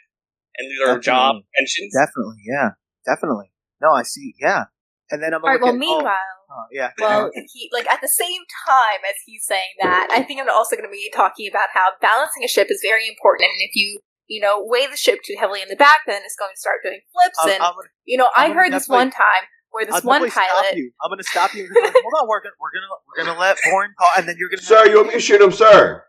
[SPEAKER 3] and lose our job
[SPEAKER 5] Definitely.
[SPEAKER 3] pensions.
[SPEAKER 5] Definitely, yeah, definitely. No, I see. Yeah, and then I'm
[SPEAKER 4] All right. Well,
[SPEAKER 5] looking- oh,
[SPEAKER 4] meanwhile,
[SPEAKER 5] oh, yeah.
[SPEAKER 4] well, he like at the same time as he's saying that, I think I'm also going to be talking about how balancing a ship is very important, and if you you know weigh the ship too heavily in the back, then it's going to start doing flips.
[SPEAKER 5] I'm,
[SPEAKER 4] and
[SPEAKER 5] I'm gonna,
[SPEAKER 4] you know,
[SPEAKER 5] I'm
[SPEAKER 4] I
[SPEAKER 5] gonna
[SPEAKER 4] heard this one time where this
[SPEAKER 5] I'll
[SPEAKER 4] one
[SPEAKER 5] definitely stop
[SPEAKER 4] pilot.
[SPEAKER 5] you. I'm gonna stop you. Like, Hold on, we're gonna we're gonna we're gonna let Bourne call, and then you're gonna.
[SPEAKER 2] sir, you want me to shoot him, sir?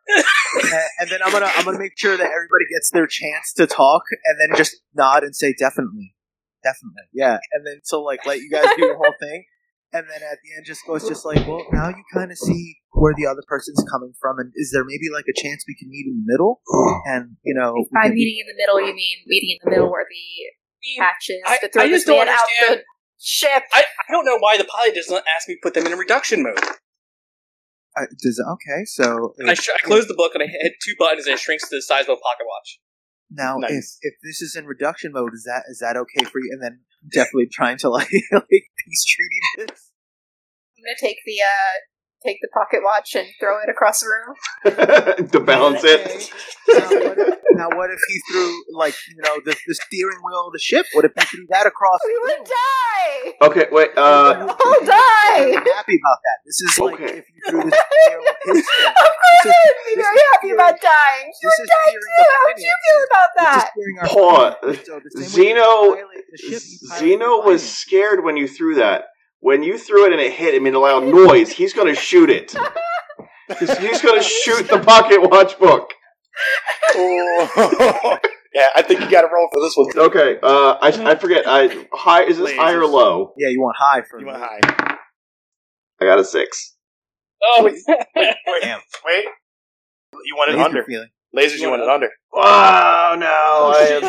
[SPEAKER 5] and, and then I'm gonna I'm gonna make sure that everybody gets their chance to talk, and then just nod and say definitely, definitely, yeah. And then so like let you guys do the whole thing, and then at the end just goes just like, well, now you kind of see where the other person's coming from, and is there maybe like a chance we can meet in the middle? And you know,
[SPEAKER 4] By
[SPEAKER 5] can-
[SPEAKER 4] meeting in the middle, you mean meeting in the middle where the hatches
[SPEAKER 3] I-
[SPEAKER 4] to throw
[SPEAKER 3] I just don't
[SPEAKER 4] out
[SPEAKER 3] understand-
[SPEAKER 4] the ship.
[SPEAKER 3] I, I don't know why the pilot doesn't ask me to put them in a reduction mode.
[SPEAKER 5] uh, does okay, so
[SPEAKER 3] I, sh- I close the book and I hit two buttons and it shrinks to the size of a pocket watch.
[SPEAKER 5] Now,
[SPEAKER 1] Nice.
[SPEAKER 5] if if this is in reduction mode, is that is that okay for you? And then definitely trying to like like peace treaty this.
[SPEAKER 4] I'm gonna take the uh take the pocket watch and throw it across the room.
[SPEAKER 2] to balance it.
[SPEAKER 5] Now what, if, now, what if he threw like you know the, the steering wheel of the ship? What if he threw that across?
[SPEAKER 4] We
[SPEAKER 5] the
[SPEAKER 4] would
[SPEAKER 5] room?
[SPEAKER 4] die.
[SPEAKER 2] Okay, wait. Uh,
[SPEAKER 4] I'll die.
[SPEAKER 5] I'm happy about that. This is like
[SPEAKER 2] Okay.
[SPEAKER 5] if you threw the steering of his
[SPEAKER 4] Of course,
[SPEAKER 5] This is-
[SPEAKER 4] I would be very happy
[SPEAKER 5] steering-
[SPEAKER 4] about dying. You
[SPEAKER 5] this
[SPEAKER 4] would
[SPEAKER 5] is
[SPEAKER 4] die
[SPEAKER 5] steering
[SPEAKER 4] too.
[SPEAKER 5] the
[SPEAKER 4] How would you
[SPEAKER 5] finances.
[SPEAKER 4] feel about
[SPEAKER 5] This
[SPEAKER 4] that?
[SPEAKER 5] steering our
[SPEAKER 2] Hold on.
[SPEAKER 5] finances. So the same way you
[SPEAKER 2] Zeno-
[SPEAKER 5] pilot the ship, you pilot
[SPEAKER 2] Zeno was scared when you threw that. When you threw it and it hit him in a loud noise, he's going to shoot it. He's, he's going to shoot the pocket watch book.
[SPEAKER 1] Oh. yeah, I think you got to roll for this one. Too.
[SPEAKER 2] Okay, uh, I, I forget. I high is this high or low?
[SPEAKER 5] Yeah, you want high for
[SPEAKER 1] You want high?
[SPEAKER 2] I got a six.
[SPEAKER 3] Oh,
[SPEAKER 1] Wait, wait,
[SPEAKER 5] Damn.
[SPEAKER 1] wait. You want it
[SPEAKER 5] Laser
[SPEAKER 1] under.
[SPEAKER 5] feeling.
[SPEAKER 1] Lasers, you want it under.
[SPEAKER 2] Oh no, I have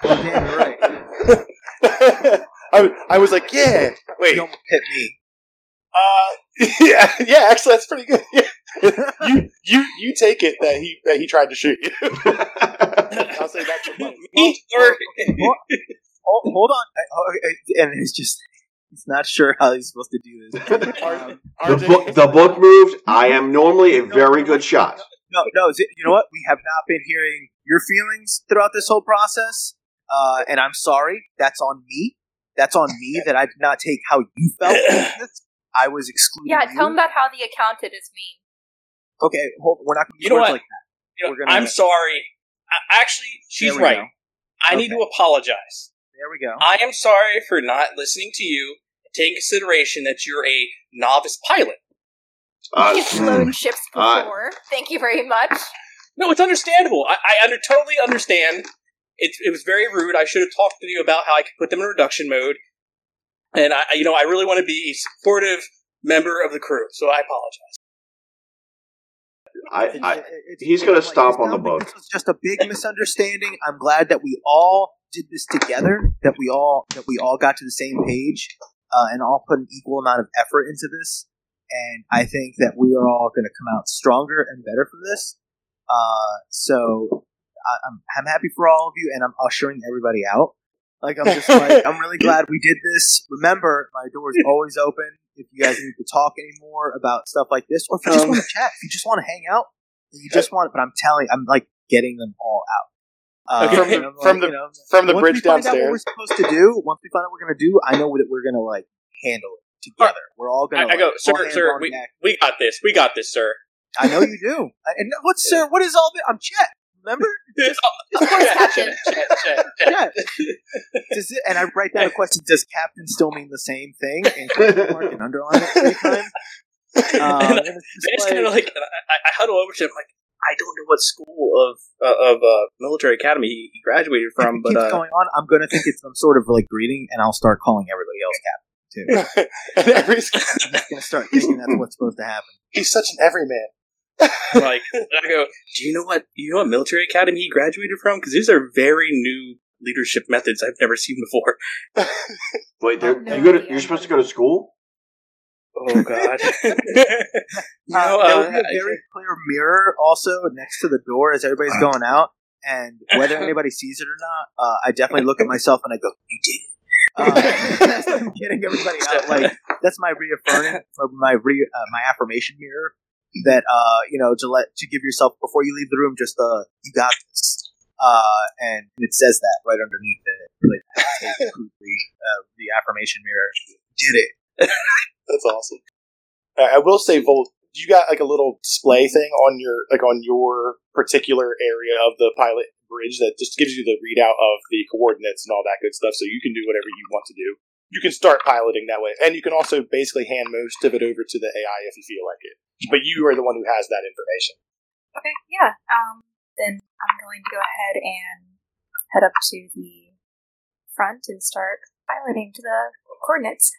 [SPEAKER 2] three.
[SPEAKER 5] Damn, right.
[SPEAKER 1] I, I was like, yeah. Wait.
[SPEAKER 5] You almost hit me.
[SPEAKER 1] Uh, yeah, yeah. Actually, that's pretty good. Yeah. you, you, you take it that he that he tried to shoot you. I'll say that's a bonus.
[SPEAKER 3] me or
[SPEAKER 5] Hold, hold, hold on. I- oh, I- And he's just, he's not sure how he's supposed to do this. Um,
[SPEAKER 2] the, book, the book moved. I am normally a very good shot.
[SPEAKER 5] no, no, is it- you know what? We have not been hearing your feelings throughout this whole process. Uh, and I'm sorry. That's on me. That's on me that I did not take how you felt. in this. I was excluding
[SPEAKER 4] Yeah,
[SPEAKER 5] you.
[SPEAKER 4] tell him about how the accountant is mean.
[SPEAKER 5] Okay, hold, we're not going to
[SPEAKER 3] You know what?
[SPEAKER 5] like that.
[SPEAKER 3] You know,
[SPEAKER 5] We're gonna-
[SPEAKER 3] I'm sorry. I, actually, she's right.
[SPEAKER 5] go.
[SPEAKER 3] I need to apologize.
[SPEAKER 5] There we go.
[SPEAKER 3] I am sorry for not listening to you and taking consideration that you're a novice pilot.
[SPEAKER 2] Uh,
[SPEAKER 4] You've flown ships
[SPEAKER 2] Uh,
[SPEAKER 4] before. Thank you very much.
[SPEAKER 3] No, it's understandable. I, I under, totally understand. It, it was very rude. I should have talked to you about how I could put them in reduction mode. And I, I- you know, I really want to be a supportive member of the crew, so I apologize.
[SPEAKER 2] I,
[SPEAKER 5] It-
[SPEAKER 2] I
[SPEAKER 5] it's-
[SPEAKER 2] he's gonna
[SPEAKER 5] like,
[SPEAKER 2] stomp on the
[SPEAKER 5] sounds like. This was just a big misunderstanding. I'm glad that we all did this together. That we all that we all got to the same page uh, and all put an equal amount of effort into this. And I think that we are all going to come out stronger and better from this. Uh, so I, I'm I'm happy for all of you, and I'm ushering everybody out. Like I'm just like I'm really glad we did this. Remember, my door is always open if you guys need to talk anymore about stuff like this, or if you just
[SPEAKER 3] Um,
[SPEAKER 5] want to chat, if you just want to hang out, you just want. But I'm telling, I'm like getting them all out. Uh,
[SPEAKER 1] Okay. From the-
[SPEAKER 5] and I'm
[SPEAKER 1] from the-
[SPEAKER 5] you know,
[SPEAKER 1] from the bridge
[SPEAKER 5] we find out
[SPEAKER 1] downstairs.
[SPEAKER 5] what we're supposed to do, once we find out what we're gonna do, I know that we're gonna like handle it together. We're all gonna.
[SPEAKER 3] I go,
[SPEAKER 5] like,
[SPEAKER 3] sir,
[SPEAKER 5] all hands
[SPEAKER 3] sir, we,
[SPEAKER 5] deck.
[SPEAKER 3] we got this. We got this, sir.
[SPEAKER 5] I know you do. I- And what, sir? What is all this? I'm Chet. Remember?
[SPEAKER 3] of
[SPEAKER 4] course, Captain.
[SPEAKER 5] Chet. Does it, and I write down a question: Does Captain still mean the same thing? And mark and underline it three times. Um, and it's
[SPEAKER 3] I
[SPEAKER 5] just
[SPEAKER 3] just
[SPEAKER 5] like-
[SPEAKER 3] kind of like I, I huddle over to him like I don't know what school of uh, of uh, military academy he, he graduated from, but
[SPEAKER 5] keeps
[SPEAKER 3] uh,
[SPEAKER 5] going on, I'm gonna think it's some sort of like greeting, and I'll start calling everybody else Captain too.
[SPEAKER 1] and every,
[SPEAKER 5] I'm just gonna start thinking that's what's supposed to happen.
[SPEAKER 1] he's such an everyman.
[SPEAKER 3] Like I go, do you know what you know what military academy he graduated from? Because these are very new leadership methods I've never seen before.
[SPEAKER 2] Wait,
[SPEAKER 4] Oh, no
[SPEAKER 2] you go to,
[SPEAKER 4] idea.
[SPEAKER 2] you're supposed to go to school?
[SPEAKER 3] Oh God! you
[SPEAKER 5] Uh, there
[SPEAKER 3] uh,
[SPEAKER 5] will be a very clear mirror also next to the door as everybody's going out, and whether anybody sees it or not, uh, I definitely look at myself and I go, "You did it." Uh, as I'm getting everybody out, like that's my reaffirming, my re, uh, my affirmation mirror that uh, you know to let to give yourself before you leave the room, just uh, you got this, uh, and it says that right underneath it, like uh, the affirmation mirror. Did it?
[SPEAKER 1] That's awesome. I will say, Volt, you got like a little display thing on your like on your particular area of the pilot bridge that just gives you the readout of the coordinates and all that good stuff, so you can do whatever you want to do. You can start piloting that way, and you can also basically hand most of it over to the AI if you feel like it. But you are the one who has that information.
[SPEAKER 4] Okay, yeah. Um, then I'm going to go ahead and head up to the front and start piloting to the coordinates.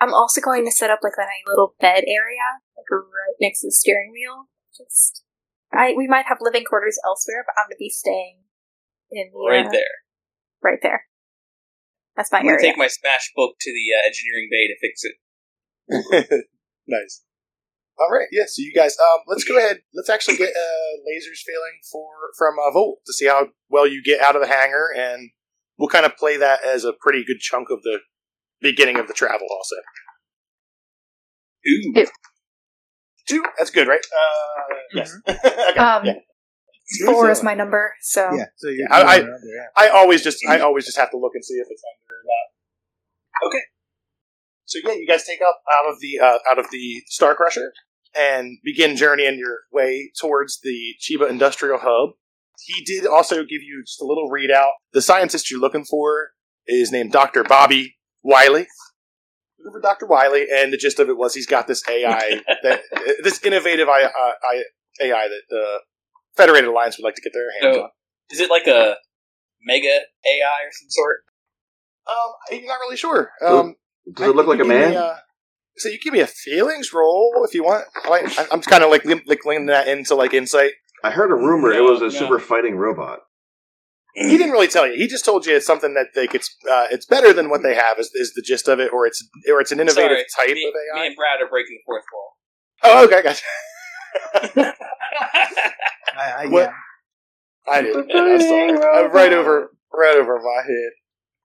[SPEAKER 4] I'm also going to set up like a little bed area, like right next to the steering wheel. Just, I we might have living quarters elsewhere, but I'm going to be staying in the
[SPEAKER 3] right
[SPEAKER 4] uh,
[SPEAKER 3] there.
[SPEAKER 4] right there. That's my
[SPEAKER 3] I'm gonna
[SPEAKER 4] area.
[SPEAKER 3] take my smash book to the uh, engineering bay to fix it.
[SPEAKER 1] nice. All right, yeah. So you guys, um, let's go ahead. Let's actually get uh, lasers failing for from uh, Volt to see how well you get out of the hangar, and we'll kind of play that as a pretty good chunk of the beginning of the travel. Also,
[SPEAKER 3] Ooh,
[SPEAKER 4] Two.
[SPEAKER 1] two. That's good, right? Uh, yes. okay.
[SPEAKER 4] Um,
[SPEAKER 1] yeah.
[SPEAKER 4] Four is my number, so
[SPEAKER 5] Yeah. So you.
[SPEAKER 1] I- I-
[SPEAKER 5] yeah.
[SPEAKER 1] I always just I always just have to look and see if it's under or not. Okay. So yeah, you guys take up out of the uh, out of the Star Crusher and begin journeying your way towards the Chiba Industrial Hub. He did also give you just a little readout. The scientist you're looking for is named Dr. Bobby Wiley. Looking for Dr. Wiley, and the gist of it was he's got this AI that this innovative I, I, AI that the Federated Alliance would like to get their hands
[SPEAKER 3] So-
[SPEAKER 1] on.
[SPEAKER 3] is it like a mega AI or some sort?
[SPEAKER 1] Um, I'm not really sure. Um,
[SPEAKER 2] Does it look like a
[SPEAKER 1] you give me
[SPEAKER 2] man?
[SPEAKER 1] a- so you give me a feelings roll if you want. Like, I- I'm kind of like lim- like linking that into like insight.
[SPEAKER 2] I heard a rumor it was a
[SPEAKER 3] no.
[SPEAKER 2] super fighting robot.
[SPEAKER 1] He didn't really tell you. He just told you it's something that they could. Uh, it's better than what they have. Is, is the gist of it, or it's or it's an innovative
[SPEAKER 3] Sorry,
[SPEAKER 1] type
[SPEAKER 3] me,
[SPEAKER 1] of AI.
[SPEAKER 3] me
[SPEAKER 1] AI.
[SPEAKER 3] and Brad are breaking the fourth wall.
[SPEAKER 1] Oh, okay, gotcha.
[SPEAKER 5] I, I,
[SPEAKER 1] What?
[SPEAKER 5] yeah.
[SPEAKER 1] I did. I'm sorry. I'm right over right over my head.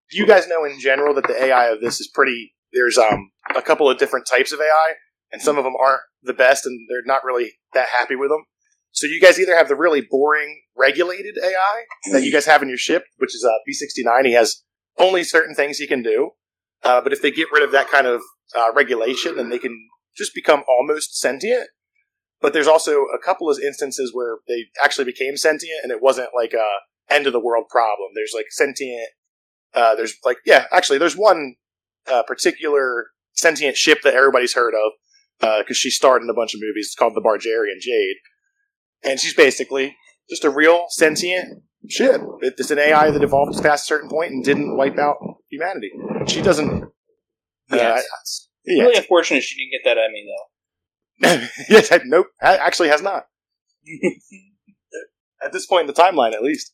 [SPEAKER 1] Do you guys know in general that the AI of this is pretty. There's um a couple of different types of AI, and some of them aren't the best, and they're not really that happy with them. So you guys either have the really boring regulated AI that you guys have in your ship, which is uh, B69. He has only certain things he can do, uh, but if they get rid of that kind of uh, regulation, then they can just become almost sentient. But there's also a couple of instances where they actually became sentient, and it wasn't like a end of the world problem. There's like sentient. Uh, there's like yeah, actually, there's one uh, particular sentient ship that everybody's heard of because she starred in a bunch of movies. It's called the Bargarian Jade, and she's basically just a real sentient ship. It's an AI that evolved past a certain point and didn't wipe out humanity. She doesn't. Uh,
[SPEAKER 3] Yeah.
[SPEAKER 1] yeah,
[SPEAKER 3] Really unfortunate she didn't get that Emmy though.
[SPEAKER 1] yes, I- nope, actually has not. At this point in the timeline, at least.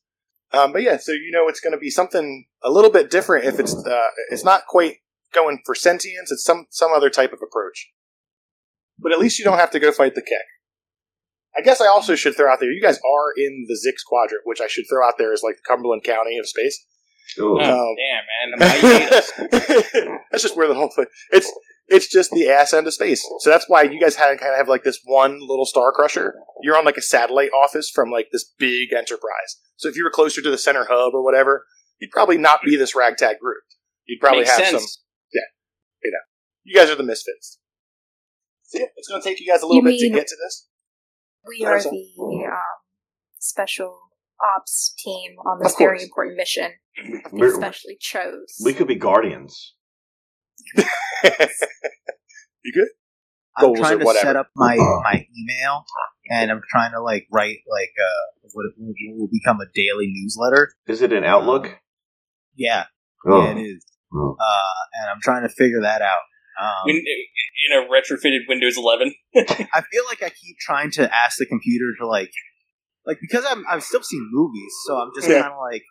[SPEAKER 1] Um, but yeah, so you know it's going to be something a little bit different. If it's uh, it's not quite going for sentience, it's some some other type of approach. But at least you don't have to go fight the kick. I guess I also should throw out there. You guys are in the Zyxx quadrant, which I should throw out there as like the Cumberland County of space.
[SPEAKER 2] Ooh.
[SPEAKER 3] Oh,
[SPEAKER 1] Um,
[SPEAKER 3] damn, man.
[SPEAKER 1] That's just where the whole thing. It's it's just the ass end of space. So that's why you guys had kind of have like this one little star crusher. You're on like a satellite office from like this big enterprise. So if you were closer to the center hub or whatever, you'd probably not be this ragtag group. You'd probably
[SPEAKER 3] Makes
[SPEAKER 1] have
[SPEAKER 3] sense.
[SPEAKER 1] some. Yeah, you guys are the misfits. So yeah, it's going to take you guys a little
[SPEAKER 4] You
[SPEAKER 1] bit to get to this.
[SPEAKER 4] We are
[SPEAKER 1] Awesome.
[SPEAKER 4] the um, special ops team on this very important mission. that
[SPEAKER 2] We're-
[SPEAKER 4] specially chose.
[SPEAKER 2] we could be guardians.
[SPEAKER 1] you good?
[SPEAKER 5] I'm
[SPEAKER 1] goals
[SPEAKER 5] trying to
[SPEAKER 1] whatever.
[SPEAKER 5] set up my my email, and I'm trying to like write like uh what, what will become a daily newsletter.
[SPEAKER 2] Is it an Outlook?
[SPEAKER 5] Yeah,
[SPEAKER 2] Oh.
[SPEAKER 5] yeah, it is.
[SPEAKER 2] Oh.
[SPEAKER 5] Uh, and I'm trying to figure that out. Um,
[SPEAKER 3] in, in a retrofitted Windows 11.
[SPEAKER 5] I feel like I keep trying to ask the computer to like, like because I'm I've still seen movies, so I'm just
[SPEAKER 1] Yeah.
[SPEAKER 5] kind of like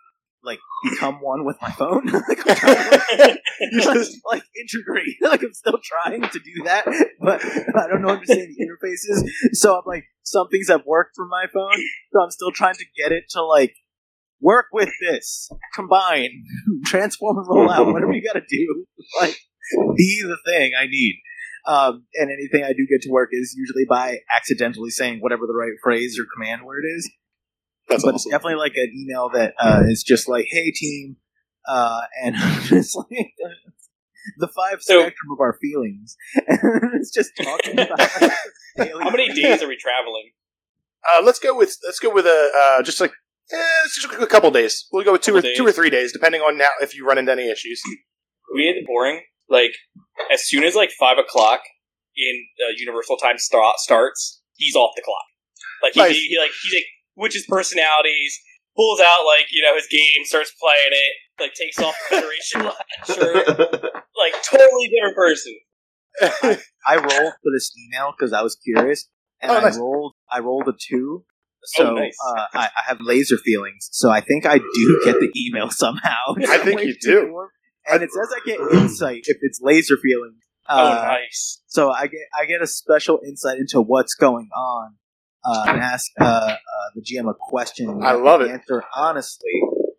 [SPEAKER 5] like become one with my phone. like, I'm trying to,
[SPEAKER 1] You
[SPEAKER 5] like,
[SPEAKER 1] just-
[SPEAKER 5] like integrate. Like I'm still trying to do that, but I don't know understand the interfaces. So I'm like some things have worked for my phone, so I'm still trying to get it to like work with this, combine, transform and roll out, whatever you got to do. Like be the thing I need. Um, and anything I do get to work is usually by accidentally saying whatever the right phrase or command word is
[SPEAKER 1] That's
[SPEAKER 5] but it's definitely like an email that uh, is just like, "Hey team," uh, and it's like the five
[SPEAKER 3] So-
[SPEAKER 5] spectrum of our feelings. And it's just talking about
[SPEAKER 3] How many days are we traveling?
[SPEAKER 1] Uh, let's go with let's go with a uh, just like eh, let's just a couple days. We'll go with two or
[SPEAKER 3] Couple
[SPEAKER 1] two or three days, depending on now if you run into any issues.
[SPEAKER 3] We made it boring. Like, as soon as like 5 o'clock in uh, Universal Time start, starts, he's off the clock. Like, he,
[SPEAKER 1] Nice.
[SPEAKER 3] he, he like, he like, switches personalities, pulls out like, you know, his game, starts playing it, like, takes off the Federation shirt. Like, totally different person.
[SPEAKER 5] I rolled for this email because I was curious, and
[SPEAKER 1] Oh, nice.
[SPEAKER 5] I rolled. I rolled a two. So
[SPEAKER 3] Oh, nice.
[SPEAKER 5] uh, I, I have laser feelings, so I think I do get the email somehow.
[SPEAKER 1] I think you do.
[SPEAKER 5] And it says I get insight if it's laser feelings.
[SPEAKER 3] Oh,
[SPEAKER 5] Uh,
[SPEAKER 3] nice.
[SPEAKER 5] So I get I get a special insight into what's going on, uh, and ask uh, uh, the GM a question. and
[SPEAKER 1] I love it.
[SPEAKER 5] Answer honestly.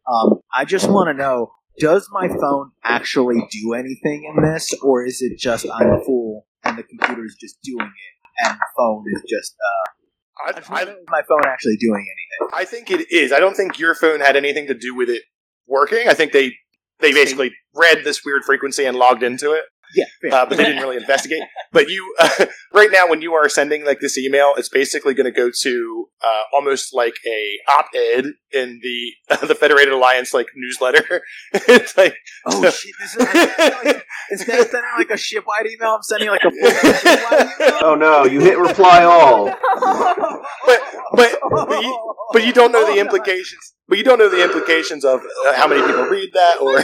[SPEAKER 5] Um, I just want to know: Does my phone actually do anything in this, or is it just I'm a fool and the computer is just doing it, and the phone is just uh, I
[SPEAKER 1] I,
[SPEAKER 5] wanna
[SPEAKER 1] I,
[SPEAKER 5] know, is my phone actually doing anything?
[SPEAKER 1] I think it is. I don't think your phone had anything to do with it working. I think they they basically read this weird frequency and logged into it,
[SPEAKER 5] Yeah, fair.
[SPEAKER 1] uh, but they didn't really investigate. But you, uh, right now, when you are sending like this email, it's basically going to go to uh, almost like a op-ed in the the Federated Alliance like newsletter. it's like
[SPEAKER 5] oh shit! This is, like, instead of sending like a shipwide email, I'm sending like a shipwide email.
[SPEAKER 2] oh no, you hit reply all.
[SPEAKER 1] But- but- but you- but you don't know the implications. But you don't know the implications of uh, how many people read that, or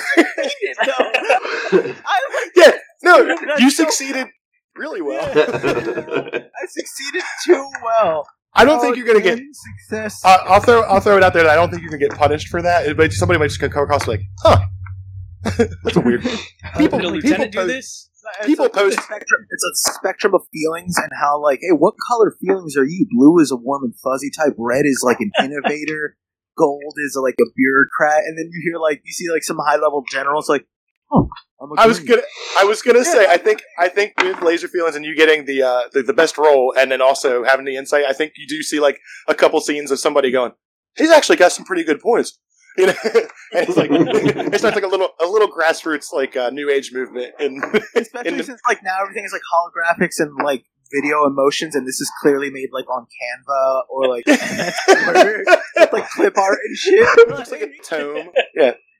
[SPEAKER 1] yeah, no, you succeeded really well.
[SPEAKER 5] I succeeded too well.
[SPEAKER 1] I don't think you're gonna get.
[SPEAKER 5] Success.
[SPEAKER 1] Uh, I'll throw I'll throw it out there that I don't think you're gonna get punished for that. But somebody might just come across like, huh, that's a weird. People,
[SPEAKER 3] Did a
[SPEAKER 1] people
[SPEAKER 3] lieutenant do
[SPEAKER 1] post-
[SPEAKER 3] this?
[SPEAKER 5] It's
[SPEAKER 1] people
[SPEAKER 5] a- it's a
[SPEAKER 1] post-
[SPEAKER 5] spectrum, it's a spectrum of feelings and how like, hey, what color feelings are you? Blue is a warm and fuzzy type. Red is like an innovator. Gold is like a bureaucrat. And then you hear like you see like some high level generals like, oh,
[SPEAKER 1] I was gonna I was gonna say I think I think with laser feelings and you getting the uh the, the best role and then also having the insight, I think you do see like a couple scenes of somebody going, he's actually got some pretty good points. You know, and it's like it's not like a little a little grassroots like uh, new age movement and
[SPEAKER 5] especially
[SPEAKER 1] in the-
[SPEAKER 5] since like now everything is like holographics and like video emotions, and this is clearly made like on Canva or like with, like clip art and shit.
[SPEAKER 1] Looks like a tome.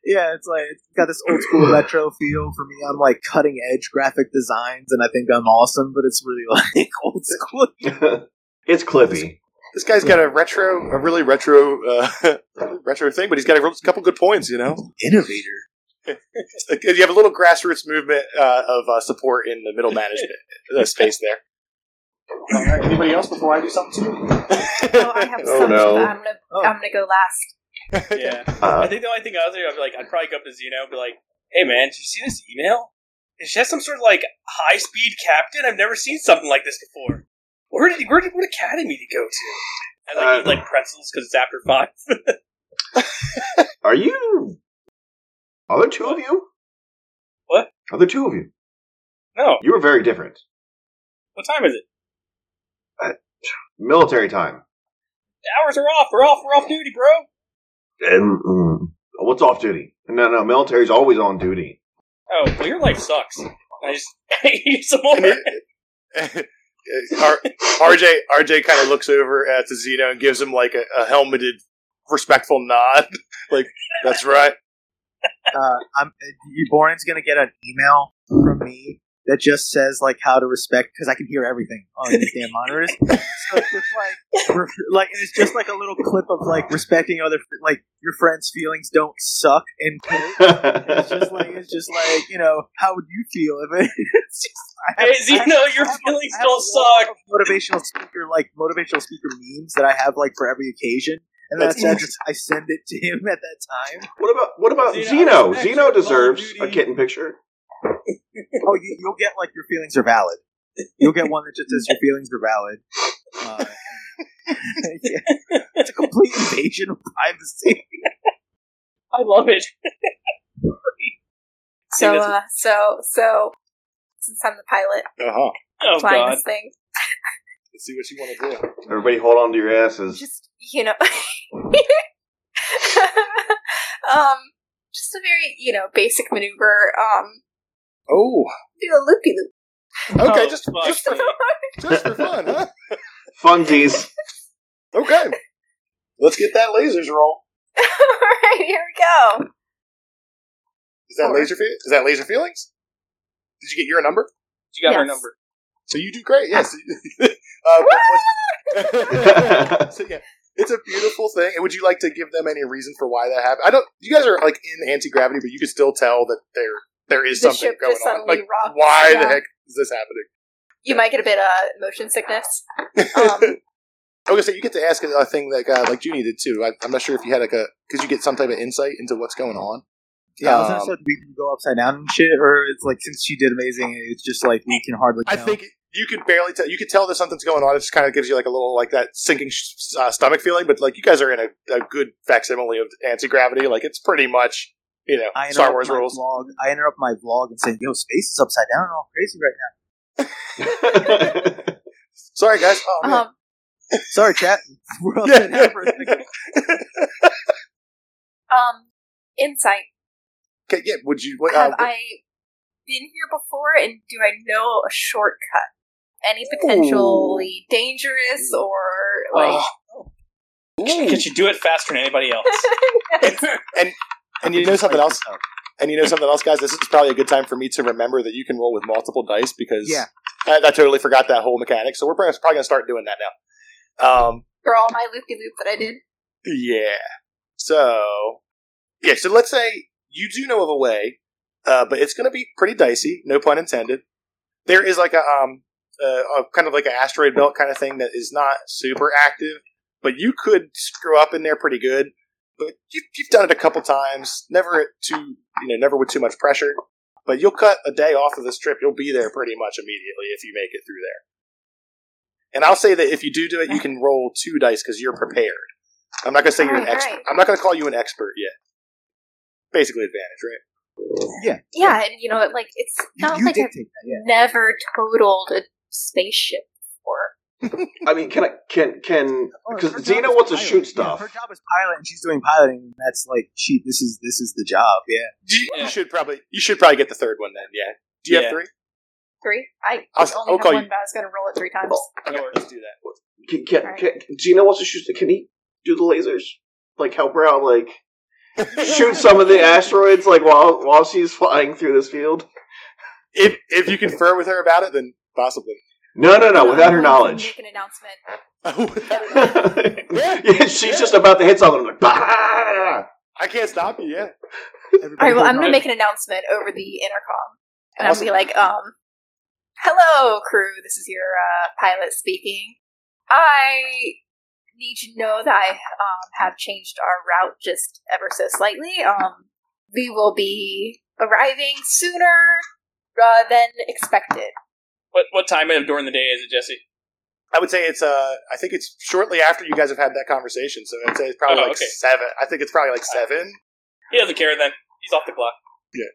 [SPEAKER 5] Yeah, it's like it's got this old school retro feel for me. I'm like cutting edge graphic designs, and I think I'm awesome, but it's really like old school.
[SPEAKER 2] it's Clippy.
[SPEAKER 1] This guy's got a retro, a really retro, uh, retro thing, but he's got a couple good points. You know,
[SPEAKER 5] Innovator.
[SPEAKER 1] you have a little grassroots movement uh, of uh, support in the middle management uh, space there. All right. Anybody else before I do something to you?
[SPEAKER 4] Oh, I have
[SPEAKER 2] Oh,
[SPEAKER 4] so much,
[SPEAKER 2] no.
[SPEAKER 4] but I'm gonna
[SPEAKER 5] Oh.
[SPEAKER 4] I'm gonna go last.
[SPEAKER 3] Yeah. I
[SPEAKER 2] Uh,
[SPEAKER 3] think the only thing I was doing, I'd be like, I'd probably go up to Zeno and be like, "Hey, man, did you see this email? Is she has some sort of like high speed captain? I've never seen something like this before. Where did where did what academy to go to? And like
[SPEAKER 2] Uh,
[SPEAKER 3] eat like pretzels because it's after five.
[SPEAKER 2] are you? Are there two of you?
[SPEAKER 3] What?
[SPEAKER 2] Are there two of you?
[SPEAKER 3] no,
[SPEAKER 2] You were very different.
[SPEAKER 3] what time is it?
[SPEAKER 2] Military time.
[SPEAKER 3] The hours are off. We're off. We're off duty, bro.
[SPEAKER 2] And mm, what's off duty? No, no, military's always on duty.
[SPEAKER 3] Oh, well, your life sucks. I just eat some more.
[SPEAKER 1] R- RJ RJ kind of looks over at the Zeno and gives him like a, a helmeted, respectful nod. like that's right.
[SPEAKER 5] uh, I'm Borin's gonna get an email from me that just says like how to respect because I can hear everything on these damn monitors. So it's just like re- like it's just like a little clip of like respecting other like your friends' feelings don't suck and it's just like it's just like you know how would you feel if it? It's just, I have-
[SPEAKER 3] Hey, Zeno,
[SPEAKER 5] I have-
[SPEAKER 3] your
[SPEAKER 5] have
[SPEAKER 3] feelings
[SPEAKER 5] I have a
[SPEAKER 3] don't suck.
[SPEAKER 5] Motivational speaker like motivational speaker memes that I have like for every occasion. And
[SPEAKER 1] That's-
[SPEAKER 5] that's I just I send it to him at that time.
[SPEAKER 2] What about what about
[SPEAKER 3] Zeno,
[SPEAKER 2] Zeno? Zeno deserves a kitten picture.
[SPEAKER 5] Oh, you, you'll get like your feelings are valid. You'll get one that just says your feelings are valid. Uh, yeah. It's a complete invasion of privacy.
[SPEAKER 3] I love it.
[SPEAKER 4] So uh, so so since I'm the pilot
[SPEAKER 1] Uh huh.
[SPEAKER 3] Oh
[SPEAKER 4] flying
[SPEAKER 3] god.
[SPEAKER 4] this thing,
[SPEAKER 1] Let's see what you want to do.
[SPEAKER 2] Everybody, hold on to your asses.
[SPEAKER 4] just you know, um, just a very you know basic maneuver. Um,
[SPEAKER 1] Oh,
[SPEAKER 4] do a loopy loop.
[SPEAKER 1] okay,
[SPEAKER 3] Oh,
[SPEAKER 1] just
[SPEAKER 3] fuck
[SPEAKER 1] just for,
[SPEAKER 3] me.
[SPEAKER 1] just for fun, huh?
[SPEAKER 2] Funsies.
[SPEAKER 1] Okay, let's get that lasers roll.
[SPEAKER 4] All right, here we go.
[SPEAKER 1] Is that
[SPEAKER 4] Four.
[SPEAKER 1] laser? Fe- is that laser feelings? Did you get your number?
[SPEAKER 3] You got her
[SPEAKER 4] Yes.
[SPEAKER 3] number.
[SPEAKER 1] So you do great. Yes. uh, but what- so yeah, it's a beautiful thing. And would you like to give them any reason for why that happened? I don't. You guys are like in anti gravity, but you can still tell that there there is
[SPEAKER 4] The
[SPEAKER 1] something
[SPEAKER 4] ship
[SPEAKER 1] going
[SPEAKER 4] just
[SPEAKER 1] on.
[SPEAKER 4] suddenly
[SPEAKER 1] Like,
[SPEAKER 4] rocks,
[SPEAKER 1] why the heck is this happening?
[SPEAKER 4] You might get a bit of motion sickness. Um,
[SPEAKER 1] I was gonna say you get to ask a thing like uh, like Juni did too. I, I'm not sure if you had like a because you get some type of insight into what's going on.
[SPEAKER 5] Yeah, I was gonna
[SPEAKER 1] Um,
[SPEAKER 5] say we can go upside down and shit, or it's like since she did amazing, it's just like we can hardly.
[SPEAKER 1] I
[SPEAKER 5] tell.
[SPEAKER 1] think you could barely tell. You could tell that something's going on. It just kind of gives you like a little like that sinking sh- uh, stomach feeling. But like you guys are in a, a good facsimile of anti gravity. Like it's pretty much you know
[SPEAKER 5] I
[SPEAKER 1] Star
[SPEAKER 5] interrupt
[SPEAKER 1] Wars
[SPEAKER 5] my
[SPEAKER 1] rules.
[SPEAKER 5] Vlog, I interrupt my vlog and say, "Yo, space is upside down and all crazy right now."
[SPEAKER 1] Sorry guys. Oh, man.
[SPEAKER 4] um.
[SPEAKER 5] Sorry, chat. We're
[SPEAKER 1] Yeah, yeah.
[SPEAKER 5] down for a second.
[SPEAKER 4] um, insight.
[SPEAKER 1] okay, yeah. Would you? What,
[SPEAKER 4] Have
[SPEAKER 1] uh,
[SPEAKER 4] I been here before, and do I know a shortcut? Any potentially dangerous or like?
[SPEAKER 3] Oh. Could you do it faster than anybody else?
[SPEAKER 1] and you know something else. And you know something else, guys. This is probably a good time for me to remember that you can roll with multiple dice because
[SPEAKER 5] Yeah.
[SPEAKER 1] I, I totally forgot that whole mechanic. So we're probably going to start doing that now. Um,
[SPEAKER 4] For all my loopy loop that I did.
[SPEAKER 1] Yeah. So, yeah. So let's say you do know of a way, uh, but it's going to be pretty dicey. No pun intended. There is like a um, uh, a kind of like an asteroid belt kind of thing that is not super active, but you could screw up in there pretty good. But you, you've done it a couple times. Never at too, you know, never with too much pressure. But you'll cut a day off of this trip. You'll be there pretty much immediately if you make it through there. And I'll say that if you do do it, you can roll two dice because you're prepared. I'm not going to say you're an
[SPEAKER 4] Alright,
[SPEAKER 1] expert.
[SPEAKER 4] alright.
[SPEAKER 1] I'm not going to call you an expert yet. Basically, advantage, right?
[SPEAKER 4] Yeah, Yeah, and you know, like it's not
[SPEAKER 5] you
[SPEAKER 4] like I've
[SPEAKER 5] that, yeah.
[SPEAKER 4] never totaled a spaceship before.
[SPEAKER 2] I mean, can I can can
[SPEAKER 5] Oh,
[SPEAKER 2] because
[SPEAKER 5] her job
[SPEAKER 2] Zeno
[SPEAKER 5] is
[SPEAKER 2] wants to
[SPEAKER 5] pilot.
[SPEAKER 2] shoot
[SPEAKER 5] Yeah,
[SPEAKER 2] stuff.
[SPEAKER 5] her job is pilot, and she's doing piloting. And that's like she. This is this is the job. Yeah.
[SPEAKER 1] You,
[SPEAKER 3] Yeah.
[SPEAKER 1] you should probably you should probably get the third one then. Yeah. Do you
[SPEAKER 3] Yeah.
[SPEAKER 1] have three?
[SPEAKER 4] Three? I
[SPEAKER 1] I'll-
[SPEAKER 4] only
[SPEAKER 1] I'll
[SPEAKER 4] have
[SPEAKER 1] call
[SPEAKER 4] one,
[SPEAKER 1] you-
[SPEAKER 4] but I was going to roll it three times.
[SPEAKER 1] Okay, let's do that.
[SPEAKER 2] Can, can,
[SPEAKER 4] Alright.
[SPEAKER 2] can Zeno wants to shoot. Can he do the lasers? Like help her out? Like shoot some of the asteroids? Like while while she's flying through this field?
[SPEAKER 1] If if you confer with her about it, then possibly.
[SPEAKER 2] No, no, no. Without her knowledge.
[SPEAKER 4] Make an announcement.
[SPEAKER 2] yeah, she's just about to hit something. Like, bah!
[SPEAKER 1] I can't stop you. Yeah.
[SPEAKER 5] Everybody
[SPEAKER 4] All right, well, I'm going to make an announcement over the intercom. And
[SPEAKER 1] Awesome.
[SPEAKER 4] I'll be like, um, Hello, crew. This is your uh, pilot speaking. I need you to know that I um, have changed our route just ever so slightly. Um, we will be arriving sooner uh, than expected.
[SPEAKER 3] What what time of during the day is it, Jesse?
[SPEAKER 1] I would say it's uh I think it's shortly after you guys have had that conversation, so I'd say it's probably
[SPEAKER 3] Oh,
[SPEAKER 1] like
[SPEAKER 3] okay.
[SPEAKER 1] seven. I think it's probably like seven.
[SPEAKER 3] He doesn't care then. He's off the clock. Yeah.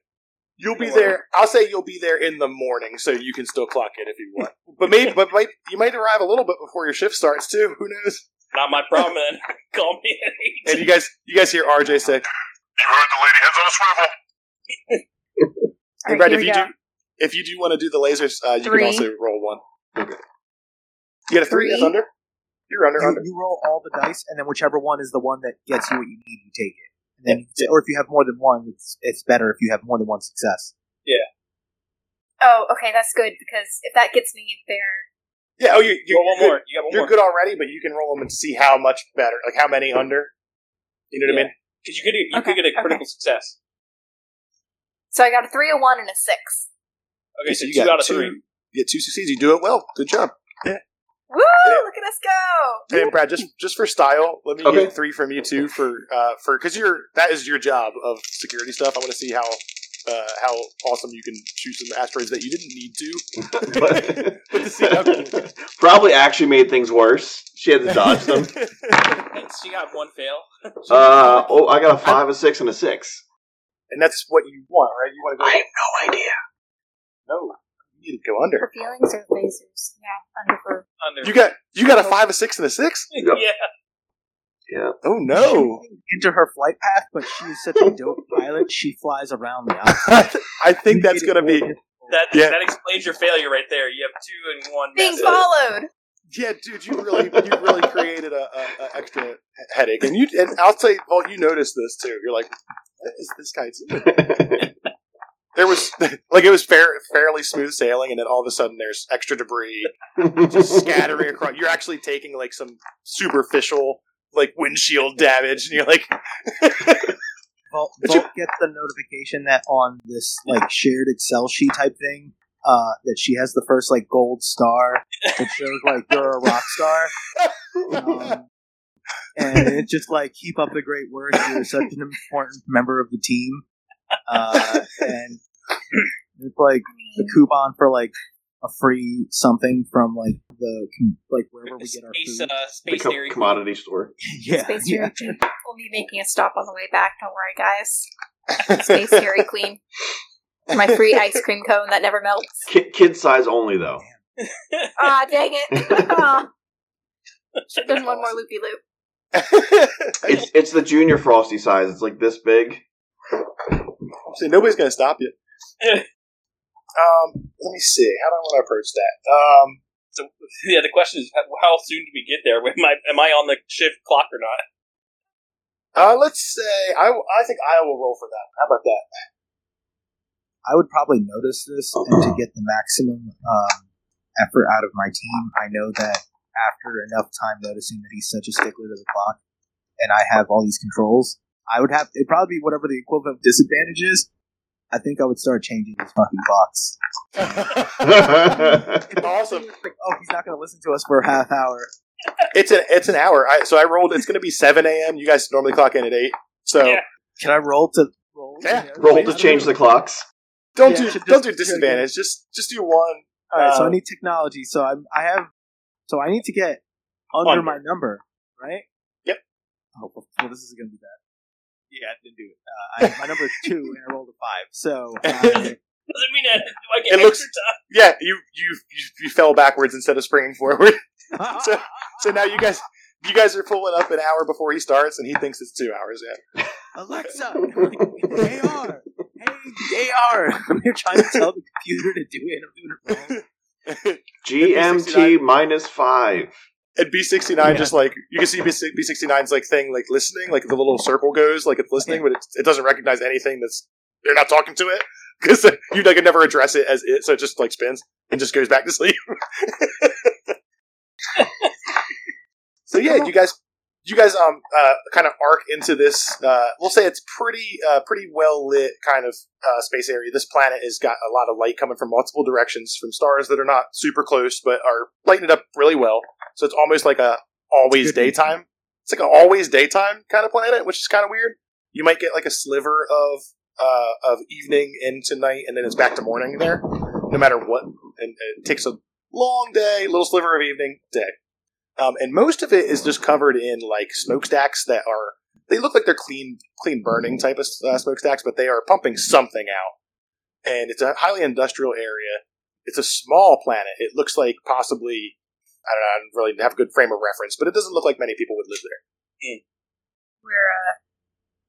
[SPEAKER 1] You'll be there. I'll say you'll be there in the morning, so you can still clock it if you want. But maybe, but might you might arrive a little bit before your shift starts too. Who knows?
[SPEAKER 3] Not my problem. Then call me at eight.
[SPEAKER 1] And you guys, you guys hear RJ say,
[SPEAKER 6] You heard the lady heads on a swivel.
[SPEAKER 1] "Hey,
[SPEAKER 4] All
[SPEAKER 1] Brad,
[SPEAKER 4] right,
[SPEAKER 1] if you
[SPEAKER 4] we
[SPEAKER 1] do, if you do want to do the lasers, uh, you
[SPEAKER 4] Three.
[SPEAKER 1] can also roll one.
[SPEAKER 2] Okay.
[SPEAKER 1] You get a three. That's
[SPEAKER 4] Three.
[SPEAKER 1] under. You're under.
[SPEAKER 5] You,
[SPEAKER 1] under.
[SPEAKER 5] you roll all the dice, and then whichever one is the one that gets you what you need, you take it. And then, or if you have more than one, it's it's better if you have more than one success. Yeah.
[SPEAKER 4] Oh, okay, that's good because if that gets me there,
[SPEAKER 1] Yeah. Oh, you, you,
[SPEAKER 3] Roll one
[SPEAKER 1] you're
[SPEAKER 3] more. You got one
[SPEAKER 1] You're
[SPEAKER 3] more.
[SPEAKER 1] good already, but you can roll them and see how much better, like how many under. You know what I mean?
[SPEAKER 3] Because you could you
[SPEAKER 4] Okay,
[SPEAKER 3] could get a
[SPEAKER 4] okay.
[SPEAKER 3] critical success.
[SPEAKER 4] so I got a three, a one, and a six.
[SPEAKER 3] Okay, so
[SPEAKER 1] you
[SPEAKER 3] two
[SPEAKER 1] got
[SPEAKER 3] out of
[SPEAKER 1] two-
[SPEAKER 3] three.
[SPEAKER 1] You get two succeeds. You do it well. Good job.
[SPEAKER 4] Woo!
[SPEAKER 1] Yeah.
[SPEAKER 4] Look at us go!
[SPEAKER 1] And Brad, just just for style, let me
[SPEAKER 2] Okay.
[SPEAKER 1] get three from you too for uh for because you're that is your job of security stuff. I want to see how uh how awesome you can shoot some asteroids that you didn't need to.
[SPEAKER 2] But-
[SPEAKER 1] But to see how.
[SPEAKER 2] Probably actually made things worse. She had to dodge them.
[SPEAKER 3] And she got one fail.
[SPEAKER 2] Uh, oh, I got a five, a six, and a six.
[SPEAKER 1] and that's what you want, right? You want to go.
[SPEAKER 2] I have no idea.
[SPEAKER 1] No, you need to go under.
[SPEAKER 4] For feelings or lasers? Yeah, under for.
[SPEAKER 3] Under.
[SPEAKER 1] You got you got a five, a six, and a six.
[SPEAKER 2] Yep.
[SPEAKER 3] yeah.
[SPEAKER 2] Yeah.
[SPEAKER 1] Oh no!
[SPEAKER 5] Into her flight path, but she is such a dope pilot. She flies around the outside.
[SPEAKER 1] I think that's gonna be
[SPEAKER 3] That
[SPEAKER 1] Yeah.
[SPEAKER 3] that explains your failure right there. You have two and one.
[SPEAKER 4] Being
[SPEAKER 3] method.
[SPEAKER 4] followed!
[SPEAKER 1] yeah, dude. You really you really created a, a, a extra headache, and you and I'll say, well, you noticed this too. You're like, what is this guy doing? There was like it was fair, fairly smooth sailing, and then all of a sudden there's extra debris just scattering across. You're actually taking like some superficial like windshield damage, and you're like,
[SPEAKER 5] Vault,
[SPEAKER 1] But you-
[SPEAKER 5] Vault gets the notification that on this like shared Excel sheet type thing, uh, that she has the first like gold star that shows like you're a rock star. Um, and it's just like keep up the great work. You're such an important member of the team. Uh, and it's like
[SPEAKER 4] I
[SPEAKER 5] the
[SPEAKER 4] mean,
[SPEAKER 5] coupon for like a free something from like the like wherever we get our
[SPEAKER 3] Space,
[SPEAKER 5] food.
[SPEAKER 3] uh,
[SPEAKER 2] the
[SPEAKER 3] space
[SPEAKER 2] co-
[SPEAKER 3] dairy.
[SPEAKER 2] commodity store.
[SPEAKER 5] yeah,
[SPEAKER 4] Space
[SPEAKER 5] yeah.
[SPEAKER 4] Dairy Queen. We'll be making a stop on the way back. Don't worry, guys. Space Dairy Queen. My free ice cream cone that never melts.
[SPEAKER 2] Kid, kid size only, though.
[SPEAKER 4] Ah, dang it! Aw. Should've done one more loopy loop.
[SPEAKER 2] It's it's the junior frosty size. It's like this big.
[SPEAKER 1] See, nobody's gonna stop you. um, let me see. How do I want to approach that? Um,
[SPEAKER 3] So yeah, the question is, how, how soon do we get there? Am I am I on the shift clock or not?
[SPEAKER 1] uh, let's say I, I think I will roll for that. How about that?
[SPEAKER 5] I would probably notice this, and to get the maximum um, effort out of my team, I know that after enough time noticing that he's such a stickler to the clock, and I have all these controls, I would have it'd probably be whatever the equivalent of disadvantage is. I think I would start changing his fucking box.
[SPEAKER 1] awesome.
[SPEAKER 5] Like, oh, he's not going to listen to us for a half hour.
[SPEAKER 1] It's an it's an hour. I, so I rolled. It's going to be seven a.m. You guys normally clock in at eight. So
[SPEAKER 3] Yeah.
[SPEAKER 5] Can I roll to roll?
[SPEAKER 1] Yeah,
[SPEAKER 5] Yeah.
[SPEAKER 2] Roll to change the clocks.
[SPEAKER 1] don't
[SPEAKER 5] Yeah,
[SPEAKER 1] do
[SPEAKER 5] should
[SPEAKER 1] don't
[SPEAKER 5] just-
[SPEAKER 1] do disadvantage. Just just do one.
[SPEAKER 5] All right, so I
[SPEAKER 1] Uh,
[SPEAKER 5] need technology. So I'm, I have, so I need to get under,
[SPEAKER 3] Under.
[SPEAKER 5] my number, right?
[SPEAKER 1] Yep.
[SPEAKER 5] Oh, well, well, this is gonna be bad. Yeah, I didn't do it. Uh, I, my number is two, and I rolled a five. So uh,
[SPEAKER 3] Doesn't mean that do I get
[SPEAKER 1] It
[SPEAKER 3] extra
[SPEAKER 1] looks-
[SPEAKER 3] time?
[SPEAKER 1] Yeah, you you you, you fell backwards instead of springing forward. so so now you guys you guys are pulling up an hour before he starts, and he thinks it's two hours. Yeah.
[SPEAKER 5] Alexa, like, AR, hey AR. I'm here trying to tell the computer to do it. I'm doing it wrong.
[SPEAKER 2] GMT minus five.
[SPEAKER 1] And B sixty nine just like you can see B sixty 9s like thing like listening, like the little circle goes like it's listening, but it, it doesn't recognize anything that's they're not talking to it because you like never address it as it, so it just like spins and just goes back to sleep. so yeah, you guys you guys um uh, kind of arc into this. Uh, we'll say it's pretty uh, pretty well lit kind of uh, space area. This planet has got a lot of light coming from multiple directions from stars that are not super close but are lighting it up really well. So it's almost like a always daytime. It's like an always daytime kind of planet, which is kind of weird. You might get like a sliver of uh, of evening into night, and then it's back to morning there, no matter what. And it takes a long day, little sliver of evening, day. Um, and most of it is just covered in like smokestacks that are they look like they're clean clean burning type of uh, smokestacks, but they are pumping something out. And it's a highly industrial area. It's a small planet. It looks like possibly I don't know. I don't really have a good frame of reference, but it doesn't look like many people would live there.
[SPEAKER 4] We're uh,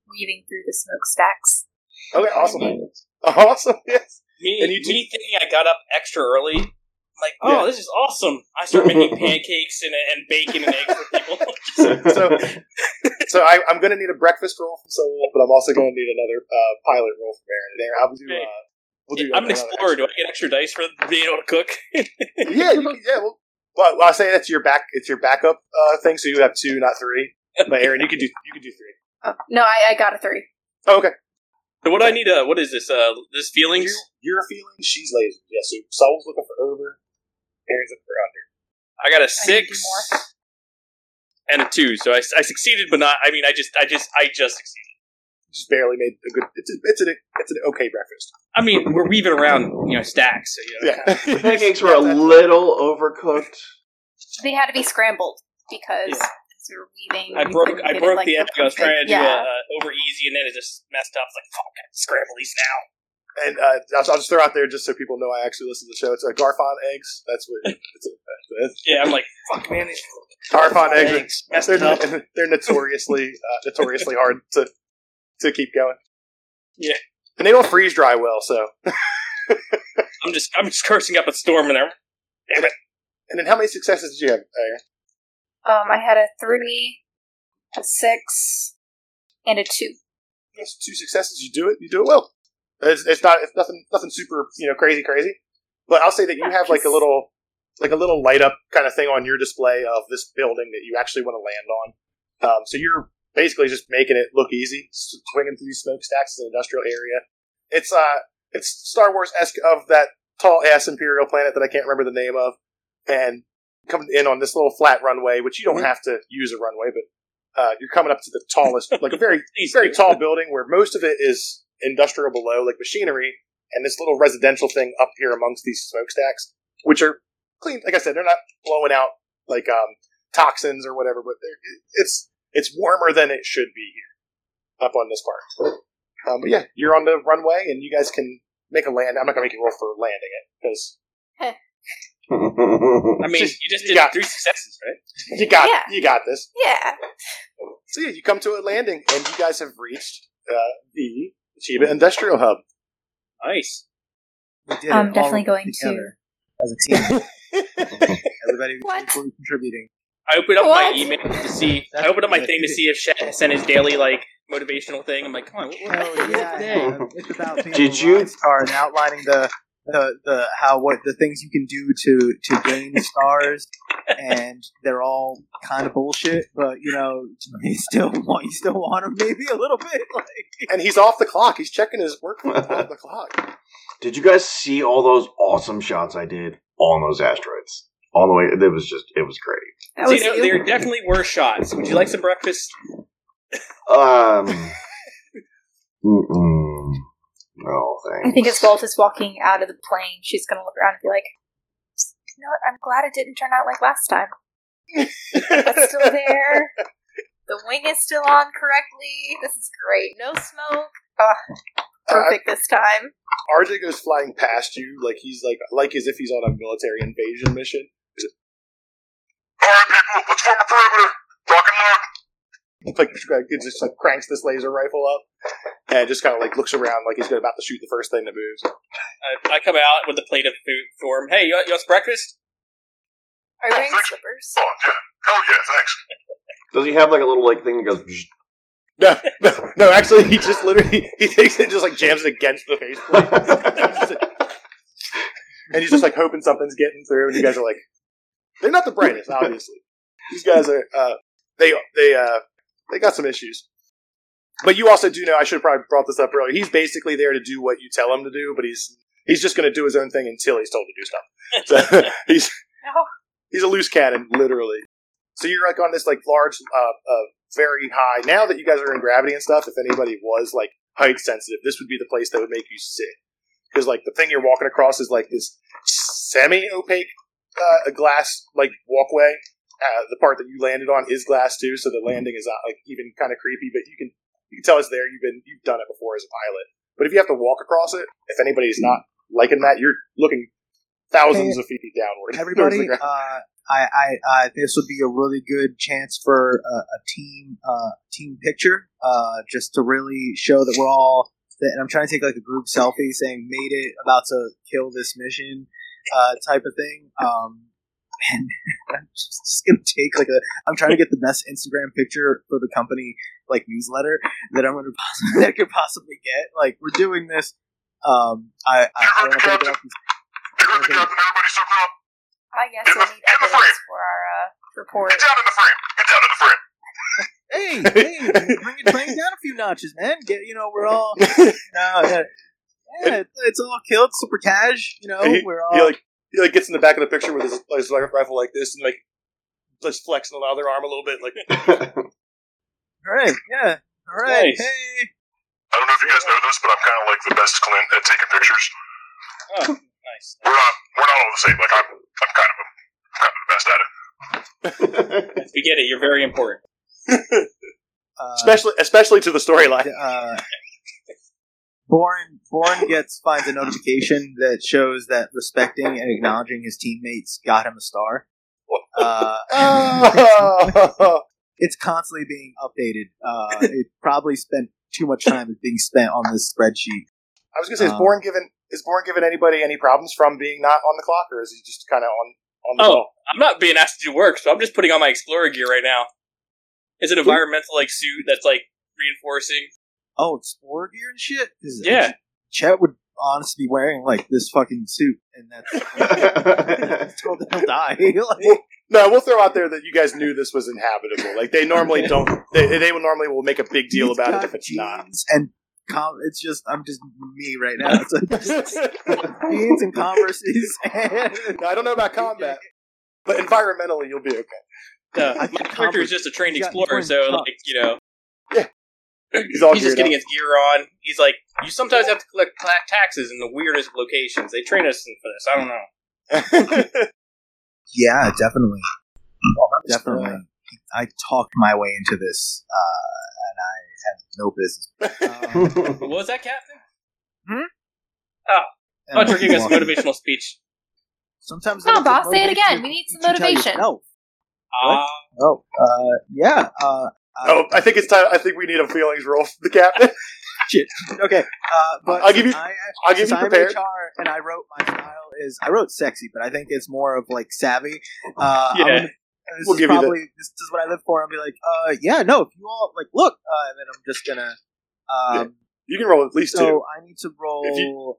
[SPEAKER 4] weaving through the smokestacks.
[SPEAKER 1] Okay, awesome, awesome. Yes.
[SPEAKER 3] Me,
[SPEAKER 1] And you
[SPEAKER 3] me thinking I got up extra early. I'm like, oh,
[SPEAKER 1] Yeah.
[SPEAKER 3] this is awesome. I start making pancakes and, and bacon and eggs for people.
[SPEAKER 1] so, so I, I'm going to need a breakfast roll from someone, but I'm also going to need another uh, pilot roll from Erin. And Erin, I'll do.
[SPEAKER 3] Okay.
[SPEAKER 1] Uh, we'll do
[SPEAKER 3] I'm an
[SPEAKER 1] another
[SPEAKER 3] explorer. Do I get extra dice for being able to cook?
[SPEAKER 1] yeah, you, can- yeah. Well, well, well, I say that's your back. It's your backup uh, thing, so you have two, not three. But Erin, you can do you can do three.
[SPEAKER 4] Oh, no, I, I got a three.
[SPEAKER 1] Oh, okay.
[SPEAKER 3] so what do I need? Uh, what is this? Uh, this feelings?
[SPEAKER 1] You, you're feeling she's lazy. Yeah. So Saul's looking for over. Erin's looking for under.
[SPEAKER 3] I got a
[SPEAKER 4] I need to do
[SPEAKER 3] six and a two. So I, I succeeded, but not. I mean, I just, I just, I just succeeded.
[SPEAKER 1] Just barely made a good. It's a, it's an it's an okay breakfast.
[SPEAKER 3] I mean, we're weaving around, you know, stacks. So, you know,
[SPEAKER 1] Yeah.
[SPEAKER 2] The pancakes were a
[SPEAKER 1] Yeah, that's-
[SPEAKER 2] little overcooked.
[SPEAKER 4] They had to be scrambled because
[SPEAKER 3] Yeah.
[SPEAKER 4] we were weaving.
[SPEAKER 3] I broke,
[SPEAKER 4] couldn't
[SPEAKER 3] I
[SPEAKER 4] get it,
[SPEAKER 3] broke
[SPEAKER 4] like,
[SPEAKER 3] the egg. I was trying to do
[SPEAKER 4] yeah.
[SPEAKER 3] a, uh, over easy, and then it just messed up. It's like, fuck, I have scramble these now.
[SPEAKER 1] And uh, I'll, I'll just throw out there just so people know I actually listen to the show. It's uh, Garfon eggs. That's what it's. A, it's
[SPEAKER 3] Yeah, I'm like, fuck, man. these
[SPEAKER 1] Garfon eggs.
[SPEAKER 3] eggs
[SPEAKER 1] They're,
[SPEAKER 3] up.
[SPEAKER 1] they're notoriously uh, notoriously hard to to keep going.
[SPEAKER 3] Yeah.
[SPEAKER 1] and they don't freeze dry well. So,
[SPEAKER 3] I'm just, I'm just cursing up a storm in there. Damn it!
[SPEAKER 1] And then how many successes did you have? Erin?
[SPEAKER 4] Um, I had a three, a six, and a two.
[SPEAKER 1] Yes, two successes. You do it. You do it well. It's, it's not. It's nothing. Nothing super. You know, crazy, crazy. But I'll say that you
[SPEAKER 4] Yeah,
[SPEAKER 1] have like a little, like a little light up kind of thing on your display of this building that you actually want to land on. Um, so you're basically just making it look easy, swinging through these smokestacks in an industrial area. It's uh, it's Star Wars esque of that tall ass Imperial planet that I can't remember the name of, and coming in on this little flat runway, which you don't have to use a runway, but uh, you're coming up to the tallest, like a very very tall building where most of it is industrial below, like machinery, and this little residential thing up here amongst these smokestacks, which are clean. Like I said, they're not blowing out like um, toxins or whatever, but they're- it's it's warmer than it should be here up on this part. Um, but yeah, you're on the runway, and you guys can make a land. I'm not gonna make you roll for landing it because
[SPEAKER 3] I mean, you just
[SPEAKER 1] You
[SPEAKER 3] did
[SPEAKER 1] got-
[SPEAKER 3] three successes, right?
[SPEAKER 1] you got
[SPEAKER 4] Yeah.
[SPEAKER 1] you got this.
[SPEAKER 4] Yeah.
[SPEAKER 1] So yeah, you come to a landing, and you guys have reached uh, the Chiba Industrial Hub.
[SPEAKER 3] Nice.
[SPEAKER 5] We did
[SPEAKER 4] I'm
[SPEAKER 5] all
[SPEAKER 4] definitely going
[SPEAKER 5] together as a team. Everybody was
[SPEAKER 4] What?
[SPEAKER 5] contributing.
[SPEAKER 3] I opened up
[SPEAKER 4] What?
[SPEAKER 3] my email to see. I opened up my thing to see if Chet sent his daily like motivational thing. I'm like, come on, what, what
[SPEAKER 5] Oh yeah,
[SPEAKER 3] today?
[SPEAKER 5] yeah. it's about
[SPEAKER 2] Did you-
[SPEAKER 5] rock star and outlining the the the how what the things you can do to to gain stars, and they're all kind of bullshit. But you know, you still want you still want them maybe a little bit. Like
[SPEAKER 1] and he's off the clock. He's checking his work off the clock.
[SPEAKER 2] Did you guys see all those awesome shots I did on those asteroids? All the way, it was just, it was great.
[SPEAKER 4] That
[SPEAKER 3] See,
[SPEAKER 4] was
[SPEAKER 3] no,
[SPEAKER 4] you.
[SPEAKER 3] there definitely were shots. Would you like some breakfast?
[SPEAKER 2] Um, mm-mm. no thanks.
[SPEAKER 4] I think as Walt is walking out of the plane, she's going to look around and be like, you know what? I'm glad it didn't turn out like last time. That's still there. The wing is still on correctly. This is great. No smoke. Perfect this time.
[SPEAKER 1] RJ goes flying past you like he's like like as if he's on a military invasion mission.
[SPEAKER 6] All right, people, let's form a perimeter. Rock and load.
[SPEAKER 1] Like it just like cranks this laser rifle up and just kind of like looks around like he's about to shoot the first thing that moves.
[SPEAKER 3] I, I come out with a plate of food for him. Hey, you, want- you want some breakfast?
[SPEAKER 4] Are you wearing
[SPEAKER 6] thanks.
[SPEAKER 4] slippers?
[SPEAKER 6] Oh, yeah. Hell yeah, thanks.
[SPEAKER 2] Does he have like a little like thing that goes? "Bzz"?
[SPEAKER 1] No, no, no. Actually, he just literally he takes it and just like jams it against the faceplate, and he's just like hoping something's getting through. And you guys are like, they're not the brightest, obviously. These guys are. uh they they uh they got some issues. But you also do know I should have probably brought this up earlier. He's basically there to do what you tell him to do, but he's he's just going to do his own thing until he's told to do stuff. So he's
[SPEAKER 4] No.
[SPEAKER 1] he's a loose cannon, literally. So you're like on this like large, uh, uh, very high. Now that you guys are in gravity and stuff, if anybody was like height sensitive, this would be the place that would make you sit because like the thing you're walking across is like this semi opaque uh, a glass like walkway. Uh, the part that you landed on is glass too, so the landing is uh, like even kind of creepy. But you can you can tell it's there. You've been you've done it before as a pilot. But if you have to walk across it, if anybody's not liking that, you're looking thousands of feet downward.
[SPEAKER 5] Everybody, uh, I, I, I, this would be a really good chance for a, a team, uh, team picture, uh, just to really show that we're all. That, and I'm trying to take like a group selfie, saying "made it," about to kill this mission, uh, type of thing. Um, and I'm just, just gonna take like a. I'm trying to get the best Instagram picture for the company like newsletter that I'm gonna possibly, that I could possibly get. Like we're doing this. Um, I, I, I don't know if anybody else is-
[SPEAKER 6] You heard everybody circle up.
[SPEAKER 4] I guess
[SPEAKER 6] In
[SPEAKER 4] we'll
[SPEAKER 6] the-
[SPEAKER 4] need evidence
[SPEAKER 6] frame.
[SPEAKER 4] for our uh, report.
[SPEAKER 6] Get down in the frame. Get down in the frame.
[SPEAKER 5] hey, hey, bring it, bring it down a few notches, man. Get you know, we're all no, yeah, yeah, it's, it's all killed, super cash. You know,
[SPEAKER 1] he,
[SPEAKER 5] we're
[SPEAKER 1] he like he like gets in the back of the picture with his, his rifle like this and like just flexing the other arm a little bit like
[SPEAKER 5] all right, yeah, all right,
[SPEAKER 3] Nice.
[SPEAKER 5] hey.
[SPEAKER 6] I don't know if you guys know this, but I'm kind of like the best Clint at taking pictures.
[SPEAKER 3] Oh, nice.
[SPEAKER 6] We're not. We're not all the same. Like I'm. I'm kind of. A, I'm kind of the best at it.
[SPEAKER 3] We get it. You're very important.
[SPEAKER 5] Uh,
[SPEAKER 1] especially especially to the storyline.
[SPEAKER 5] uh, Born Born gets finds a notification that shows that respecting and acknowledging his teammates got him a star. Uh,
[SPEAKER 1] Oh.
[SPEAKER 5] it's constantly being updated. Uh, it probably spent too much time being spent on this spreadsheet.
[SPEAKER 1] I was gonna say, is
[SPEAKER 5] Um,
[SPEAKER 1] Born given is Born given anybody any problems from being not on the clock, or is he just kind of on on the
[SPEAKER 3] Oh.
[SPEAKER 1] ball?
[SPEAKER 3] I'm not being asked to do work, so I'm just putting on my explorer gear right now. It's an environmental like suit that's like reinforcing.
[SPEAKER 5] Oh, explorer gear and shit. 'Cause
[SPEAKER 3] Yeah.
[SPEAKER 5] Chet would honestly be wearing like this fucking suit, and that's told that he'll die. like,
[SPEAKER 1] No, we'll throw out there that you guys knew this was inhabitable. Like they normally don't. They, they will normally will make a big deal about it if it's not.
[SPEAKER 5] And com- it's just I'm just me right now. It's like jeans and converses. And
[SPEAKER 1] No, I don't know about combat, but environmentally you'll be okay.
[SPEAKER 3] Uh, my character is just a trained explorer, so like you know,
[SPEAKER 1] He's all
[SPEAKER 3] he's just getting
[SPEAKER 1] up.
[SPEAKER 3] his gear on. He's like, you sometimes have to collect taxes in the weirdest locations. They train us for this. I don't know.
[SPEAKER 5] yeah, definitely, definitely. I talked my way into this, uh, and I had no business. Um,
[SPEAKER 3] What was that, Captain?
[SPEAKER 5] and
[SPEAKER 3] I thought you were giving us a motivational speech.
[SPEAKER 5] Sometimes
[SPEAKER 4] Come on, boss, say it
[SPEAKER 5] motivation
[SPEAKER 4] again. We need some
[SPEAKER 5] to tell
[SPEAKER 4] motivation.
[SPEAKER 5] yourself.
[SPEAKER 3] Ah,
[SPEAKER 5] Oh, uh, yeah. Uh,
[SPEAKER 1] oh, I think it's time. I think we need a feelings roll for the captain.
[SPEAKER 5] okay. Uh, but
[SPEAKER 1] I'll give you-
[SPEAKER 5] I,
[SPEAKER 1] I'll give
[SPEAKER 5] since
[SPEAKER 1] you
[SPEAKER 5] I'm
[SPEAKER 1] prepared.
[SPEAKER 5] HR and I wrote my style is I wrote sexy, but I think it's more of like savvy. Uh,
[SPEAKER 3] Yeah.
[SPEAKER 5] gonna- this
[SPEAKER 1] We'll
[SPEAKER 5] is
[SPEAKER 1] give you the-
[SPEAKER 5] probably this is what I live for. I'll be like, uh, yeah, no, if you all like, look, uh, and then I'm just gonna. Um,
[SPEAKER 1] You can roll at least
[SPEAKER 5] so
[SPEAKER 1] two.
[SPEAKER 5] I need to roll
[SPEAKER 1] you-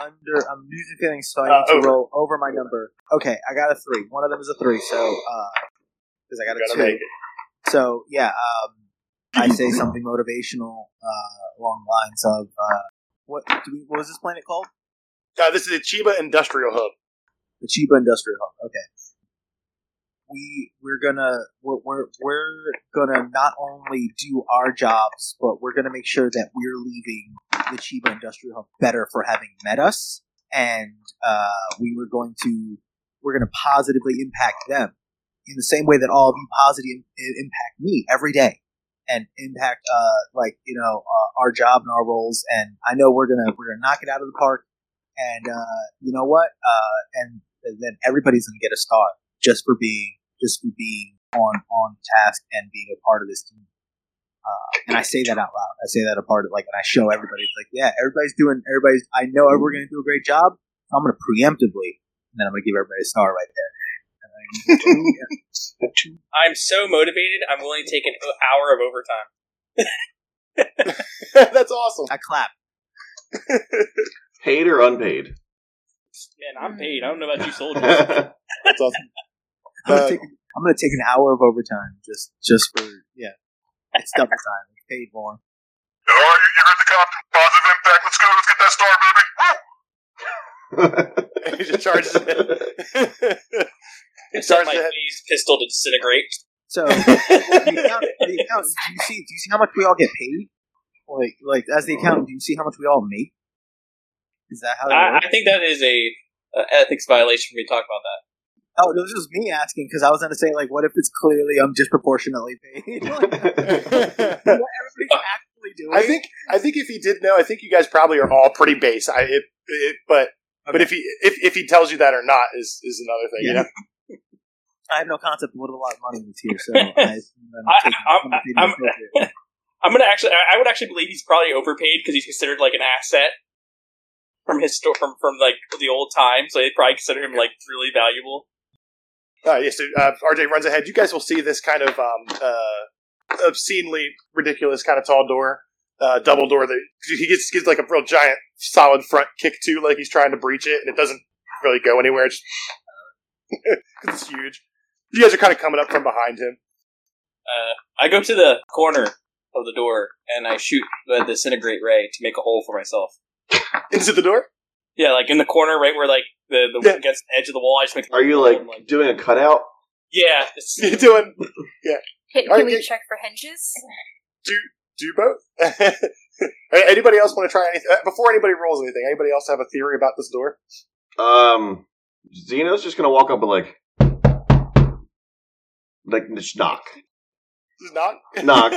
[SPEAKER 5] under. I'm losing feelings, so I
[SPEAKER 1] Uh,
[SPEAKER 5] need to
[SPEAKER 1] over.
[SPEAKER 5] roll over my number. Okay, I got a three. One of them is a three, so because I got a
[SPEAKER 1] Gotta
[SPEAKER 5] two. So yeah, um, I say something motivational uh, along the lines of uh, what do we, what was this planet called?
[SPEAKER 1] Uh, this is the Chiba Industrial Hub.
[SPEAKER 5] The Chiba Industrial Hub. Okay. We we're gonna we're, we're we're gonna not only do our jobs, but we're gonna make sure that we're leaving the Chiba Industrial Hub better for having met us, and uh, we were going to we're gonna positively impact them in the same way that all of you positively im- impact me every day, and impact uh like you know uh, our job and our roles. And I know we're gonna we're gonna knock it out of the park. And uh, you know what? Uh, and then everybody's gonna get a star just for being just for being on on task and being a part of this team. Uh, and I say that out loud. I say that a part of like, and I show everybody like, yeah, everybody's doing. Everybody's. I know we're gonna do a great job. So I'm gonna preemptively, and then I'm gonna give everybody a star right there. And then-
[SPEAKER 3] I'm so motivated. I'm willing to take an hour of overtime.
[SPEAKER 1] That's awesome.
[SPEAKER 5] I clap.
[SPEAKER 2] Paid or unpaid?
[SPEAKER 3] Man, I'm paid. I don't know about you soldiers.
[SPEAKER 1] That's awesome.
[SPEAKER 5] I'm gonna
[SPEAKER 1] Uh,
[SPEAKER 5] take, I'm gonna take an hour of overtime just just for yeah. It's double time. It's paid more.
[SPEAKER 6] All right, you, you heard the cop. Positive impact. Let's go. Let's get that star, baby. Woo!
[SPEAKER 1] he just charges it. He
[SPEAKER 3] Set
[SPEAKER 1] charges
[SPEAKER 3] my
[SPEAKER 1] it.
[SPEAKER 3] pistol to disintegrate.
[SPEAKER 5] So the accountant, the accountant, do you see do you see how much we all get paid? Like like as the accountant, do you see how much we all make? Is that how
[SPEAKER 3] I. I think that is a, a ethics violation for me to talk about that.
[SPEAKER 5] Oh, this was me asking because I was gonna say like, what if it's clearly I'm disproportionately paid? like, what everybody's uh, actually doing.
[SPEAKER 1] I think I think if he did know, I think you guys probably are all pretty base. I it, it but but if he if, if he tells you that or not is is another thing. You know?
[SPEAKER 5] I have no concept of what a lot of money is here, so I, I'm
[SPEAKER 3] I-
[SPEAKER 5] taking
[SPEAKER 3] I'm- I'm- I'm gonna actually, I I would actually believe he's probably overpaid because he's considered like an asset from his sto- from from like the old times. So they probably consider him like really valuable.
[SPEAKER 1] Uh, yes, so, uh, RJ runs ahead. You guys will see this kind of um, uh, obscenely ridiculous kind of tall door, uh, double door that he gets gives like a real giant solid front kick to, like he's trying to breach it, and it doesn't really go anywhere. It's, it's huge. You guys are kind of coming up from behind him.
[SPEAKER 3] Uh, I go to the corner of the door and I shoot the disintegrate ray to make a hole for myself.
[SPEAKER 1] Into the door.
[SPEAKER 3] Yeah, like in the corner, right where like the, the
[SPEAKER 1] Yeah.
[SPEAKER 3] against the edge of the wall. I just make.
[SPEAKER 2] Are you like
[SPEAKER 3] and,
[SPEAKER 2] doing a cutout?
[SPEAKER 3] Yeah,
[SPEAKER 1] You're doing
[SPEAKER 4] Can,
[SPEAKER 1] Alright,
[SPEAKER 4] can we
[SPEAKER 1] yeah.
[SPEAKER 4] check for hinges?
[SPEAKER 1] do do both. anybody else want to try anything uh, before anybody rolls anything? Anybody else have a theory about this door?
[SPEAKER 2] Um, Zeno's just gonna walk up and like, like just knock.
[SPEAKER 1] Just knock.
[SPEAKER 2] Knock.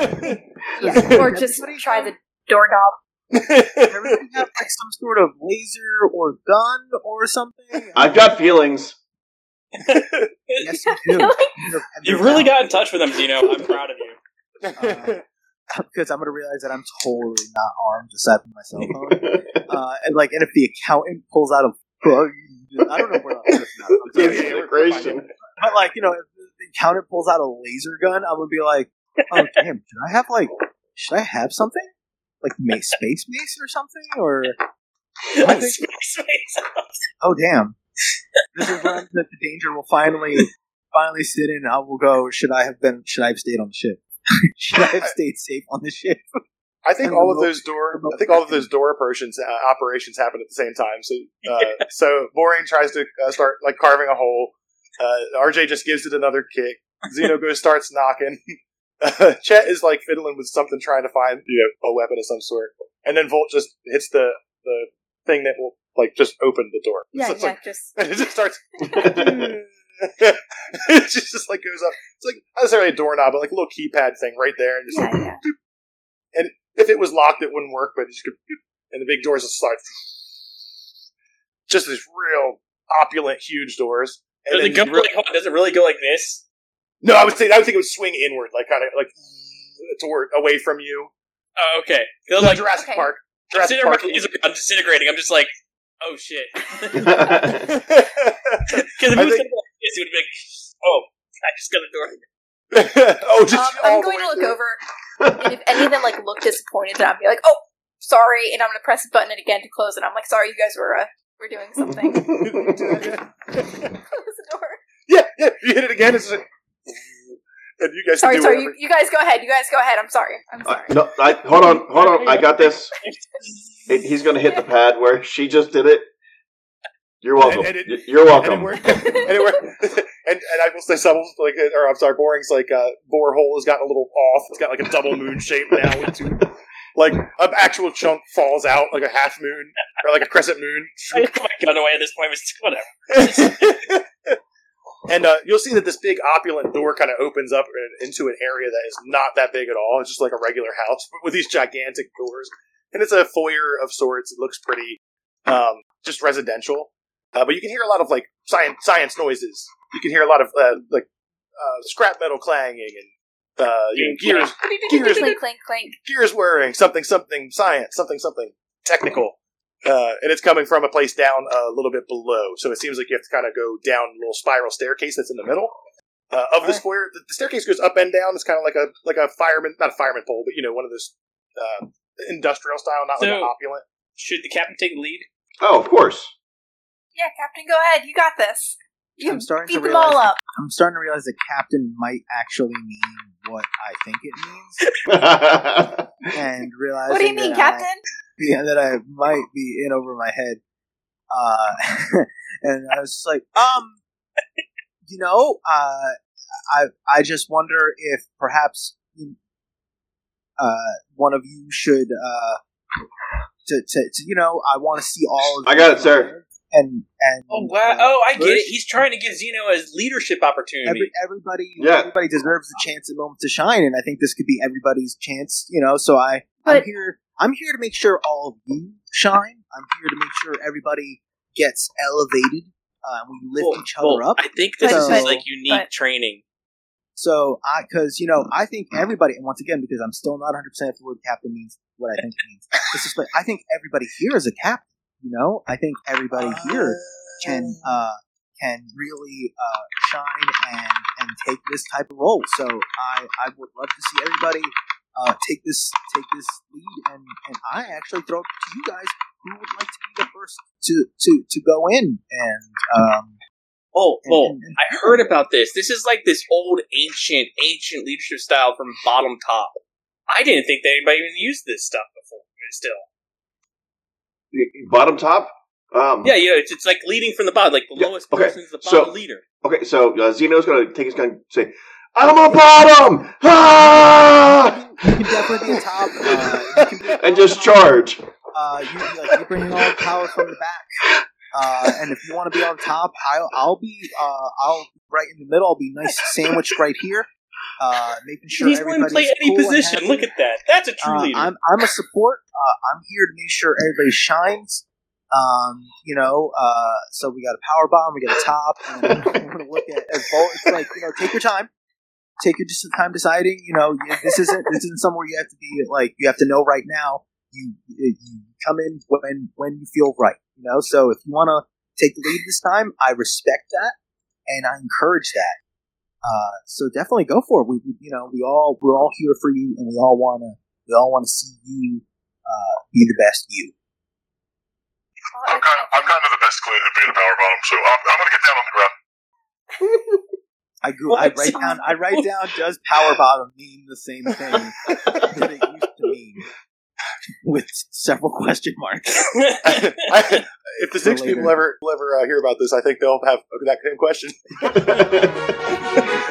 [SPEAKER 4] Yeah. or just try the doorknob.
[SPEAKER 5] Everybody have like some sort of laser or gun or something.
[SPEAKER 2] I've got feelings.
[SPEAKER 5] yes, you do.
[SPEAKER 3] You've really got in touch with them, Zeno. I'm proud of you.
[SPEAKER 5] because I'm gonna realize that I'm totally not armed aside from my cell phone. Uh, and like, and if the accountant pulls out a, I don't know where else. this is. I'm sorry.
[SPEAKER 2] It's integration.
[SPEAKER 5] But like, you know, if the accountant pulls out a laser gun, I'm gonna be like, oh damn, should I have like, should I have something like ma- space mace or something? Or I think,
[SPEAKER 3] Space Mace.
[SPEAKER 5] oh damn, this is when the, the danger will finally, finally sit in. I will go. Should I have been? Should I have stayed on the ship? should I have stayed safe on the ship?
[SPEAKER 1] I think
[SPEAKER 5] And
[SPEAKER 1] all of those door. I think all of those door operations uh, operations happen at the same time. So, uh, so Boring tries to uh, start like carving a hole. Uh, RJ just gives it another kick. Zeno goes starts knocking. Uh, Chet is like fiddling with something, trying to find you know a weapon of some sort, and then Volt just hits the the thing that will like just open the door.
[SPEAKER 4] Yeah,
[SPEAKER 1] So it's
[SPEAKER 4] yeah,
[SPEAKER 1] like-
[SPEAKER 4] just
[SPEAKER 1] and it just starts. it just, just like goes up. It's like not necessarily a doorknob, but like a little keypad thing right there, and just
[SPEAKER 4] yeah,
[SPEAKER 1] like,
[SPEAKER 4] yeah.
[SPEAKER 1] if it was locked, it wouldn't work, but it just could, and the big doors just slide. Just these real opulent, huge doors. And
[SPEAKER 3] Does it go
[SPEAKER 1] real-
[SPEAKER 3] like? Does it really go like this?
[SPEAKER 1] no, I would say I would think it would swing inward, like kind of like toward away from you.
[SPEAKER 3] Oh, okay. 'Cause I'm
[SPEAKER 1] Like
[SPEAKER 3] like,
[SPEAKER 1] Jurassic
[SPEAKER 4] okay.
[SPEAKER 1] Park.
[SPEAKER 3] I'm
[SPEAKER 1] Jurassic
[SPEAKER 3] sitting there,
[SPEAKER 1] Park.
[SPEAKER 3] my laser gun disintegrating. I'm just like, oh shit. Because if
[SPEAKER 1] I
[SPEAKER 3] it was
[SPEAKER 1] think-
[SPEAKER 3] something like this, it would be like, oh, I just got a door.
[SPEAKER 1] oh, just
[SPEAKER 4] Um,
[SPEAKER 1] all
[SPEAKER 4] I'm
[SPEAKER 1] the
[SPEAKER 4] going
[SPEAKER 1] way
[SPEAKER 4] to look
[SPEAKER 1] through.
[SPEAKER 4] over, and if any of them like look disappointed, then I'll be like, "Oh, sorry," and I'm going to press the button again to close it. I'm like, "Sorry, you guys were uh, were doing something." Close the door.
[SPEAKER 1] yeah, yeah. You hit it again. It's just, and you guys can
[SPEAKER 4] Sorry,
[SPEAKER 1] do
[SPEAKER 4] sorry. You, you guys go ahead. You guys go ahead. I'm sorry. I'm
[SPEAKER 2] Uh,
[SPEAKER 4] sorry.
[SPEAKER 2] no, I, hold on, hold on. I got this. It- he's gonna hit the pad where she just did it. You're welcome.
[SPEAKER 1] And- and it-
[SPEAKER 2] You're
[SPEAKER 1] And it
[SPEAKER 2] welcome.
[SPEAKER 1] worked. and, it worked. and and I will say something like, or I'm sorry, Boring's like uh, borehole has gotten a little off. It's got like a double moon shape now. With two, like an actual chunk falls out like a half moon or like a crescent moon.
[SPEAKER 3] I put my gun away at this point. It's whatever.
[SPEAKER 1] And uh, you'll see that this big opulent door kind of opens up into an area that is not that big at all. It's just like a regular house but with these gigantic doors, and it's a foyer of sorts. It looks pretty, um, just residential. Uh, but you can hear a lot of like science science noises. You can hear a lot of uh, like uh, scrap metal clanging and uh, you know, gears gears
[SPEAKER 4] clink, clink, clink.
[SPEAKER 1] gears whirring, something, something, science, something, something technical. Uh, and it's coming from a place down a little bit below. So it seems like you have to kind of go down a little spiral staircase that's in the middle uh, of the foyer. The, the staircase goes up and down. It's kind of like a like a fireman, not a fireman pole, but you know, one of those uh, industrial style, not like an opulent.
[SPEAKER 3] Should the captain take the lead?
[SPEAKER 2] Oh, of course.
[SPEAKER 4] Yeah, Captain, go ahead. You got this. You
[SPEAKER 5] I'm starting
[SPEAKER 4] beat
[SPEAKER 5] to
[SPEAKER 4] them
[SPEAKER 5] realize
[SPEAKER 4] all up.
[SPEAKER 5] I'm starting to realize that captain might actually mean what I think it means, and realizing
[SPEAKER 4] What do you mean,
[SPEAKER 5] that I, yeah, that I might be in over my head. Uh, and I was just like, um, you know, uh, I I just wonder if perhaps uh, one of you should uh, to, to, to you know, I want to see all. Of
[SPEAKER 2] I got it, sir.
[SPEAKER 5] And and
[SPEAKER 3] Oh wow!
[SPEAKER 5] uh,
[SPEAKER 3] Oh, I get it. He's trying to give Zeno a leadership opportunity.
[SPEAKER 5] Every, everybody,
[SPEAKER 2] Yeah.
[SPEAKER 5] everybody deserves a chance, a moment to shine, and I think this could be everybody's chance. You know, so I, I'm here. I'm here to make sure all of you shine. I'm here to make sure everybody gets elevated. Uh, we lift
[SPEAKER 3] Well,
[SPEAKER 5] each other
[SPEAKER 3] well,
[SPEAKER 5] up.
[SPEAKER 3] I think this
[SPEAKER 5] But-
[SPEAKER 3] is like unique
[SPEAKER 4] but-
[SPEAKER 3] training.
[SPEAKER 5] So I, because you know, I think everybody, and once again, because I'm still not 100 percent if the word captain means what I think it means. It's just like I think everybody here is a captain. You know, I think everybody here can uh, can really uh, shine and and take this type of role. So I I would love to see everybody uh, take this take this lead, and and I actually throw it to you guys who would like to be the first to to to go in and um,
[SPEAKER 3] Oh,
[SPEAKER 5] and-
[SPEAKER 3] well,
[SPEAKER 5] and- and-
[SPEAKER 3] I heard about this. This is like this old, ancient, ancient leadership style from bottom top. I didn't think that anybody even used this stuff before. Still,
[SPEAKER 2] Bottom top. Um,
[SPEAKER 3] yeah, yeah, it's, it's like leading from the bottom. Like the
[SPEAKER 2] Yeah,
[SPEAKER 3] lowest
[SPEAKER 2] okay,
[SPEAKER 3] person's the
[SPEAKER 2] so-
[SPEAKER 3] leader.
[SPEAKER 2] Okay, so uh, Zeno's gonna take his gun, and say, "I'm a bottom," ah!
[SPEAKER 5] you can definitely be a top, uh, you can be a
[SPEAKER 2] and just
[SPEAKER 5] top.
[SPEAKER 2] charge.
[SPEAKER 5] uh, you like you're bringing all the power from the back. Uh, and if you want to be on top, I'll, I'll be uh, I'll be right in the middle. I'll be nice sandwiched right here, uh, making sure
[SPEAKER 3] He's willing to play any
[SPEAKER 5] cool
[SPEAKER 3] position. Look at that. That's a true
[SPEAKER 5] Uh,
[SPEAKER 3] leader.
[SPEAKER 5] I'm I'm a support. Uh, I'm here to make sure everybody shines. Um, you know, uh, so we got a power bomb, we got a top, and we're gonna look at as Volt. It's like you know, take your time, take your time deciding. You know, this isn't this isn't somewhere you have to be like you have to know right now. You you come in when when you feel right. You know, so if you want to take the lead this time, I respect that and I encourage that. Uh, so definitely go for it. We, we you know we all we're all here for you, and we all want to we all want to see you uh, be the best you.
[SPEAKER 4] I-
[SPEAKER 6] I'm kind,
[SPEAKER 4] I
[SPEAKER 6] I'm kind of the best cl- at being a power bottom, so I'm, I'm gonna get down on the ground.
[SPEAKER 5] I grew. I write down. I write down. Does power bottom mean the same thing that it used to mean? With several question marks.
[SPEAKER 1] I, if the
[SPEAKER 5] For
[SPEAKER 1] six people ever ever uh, hear about this, I think they'll have that same question.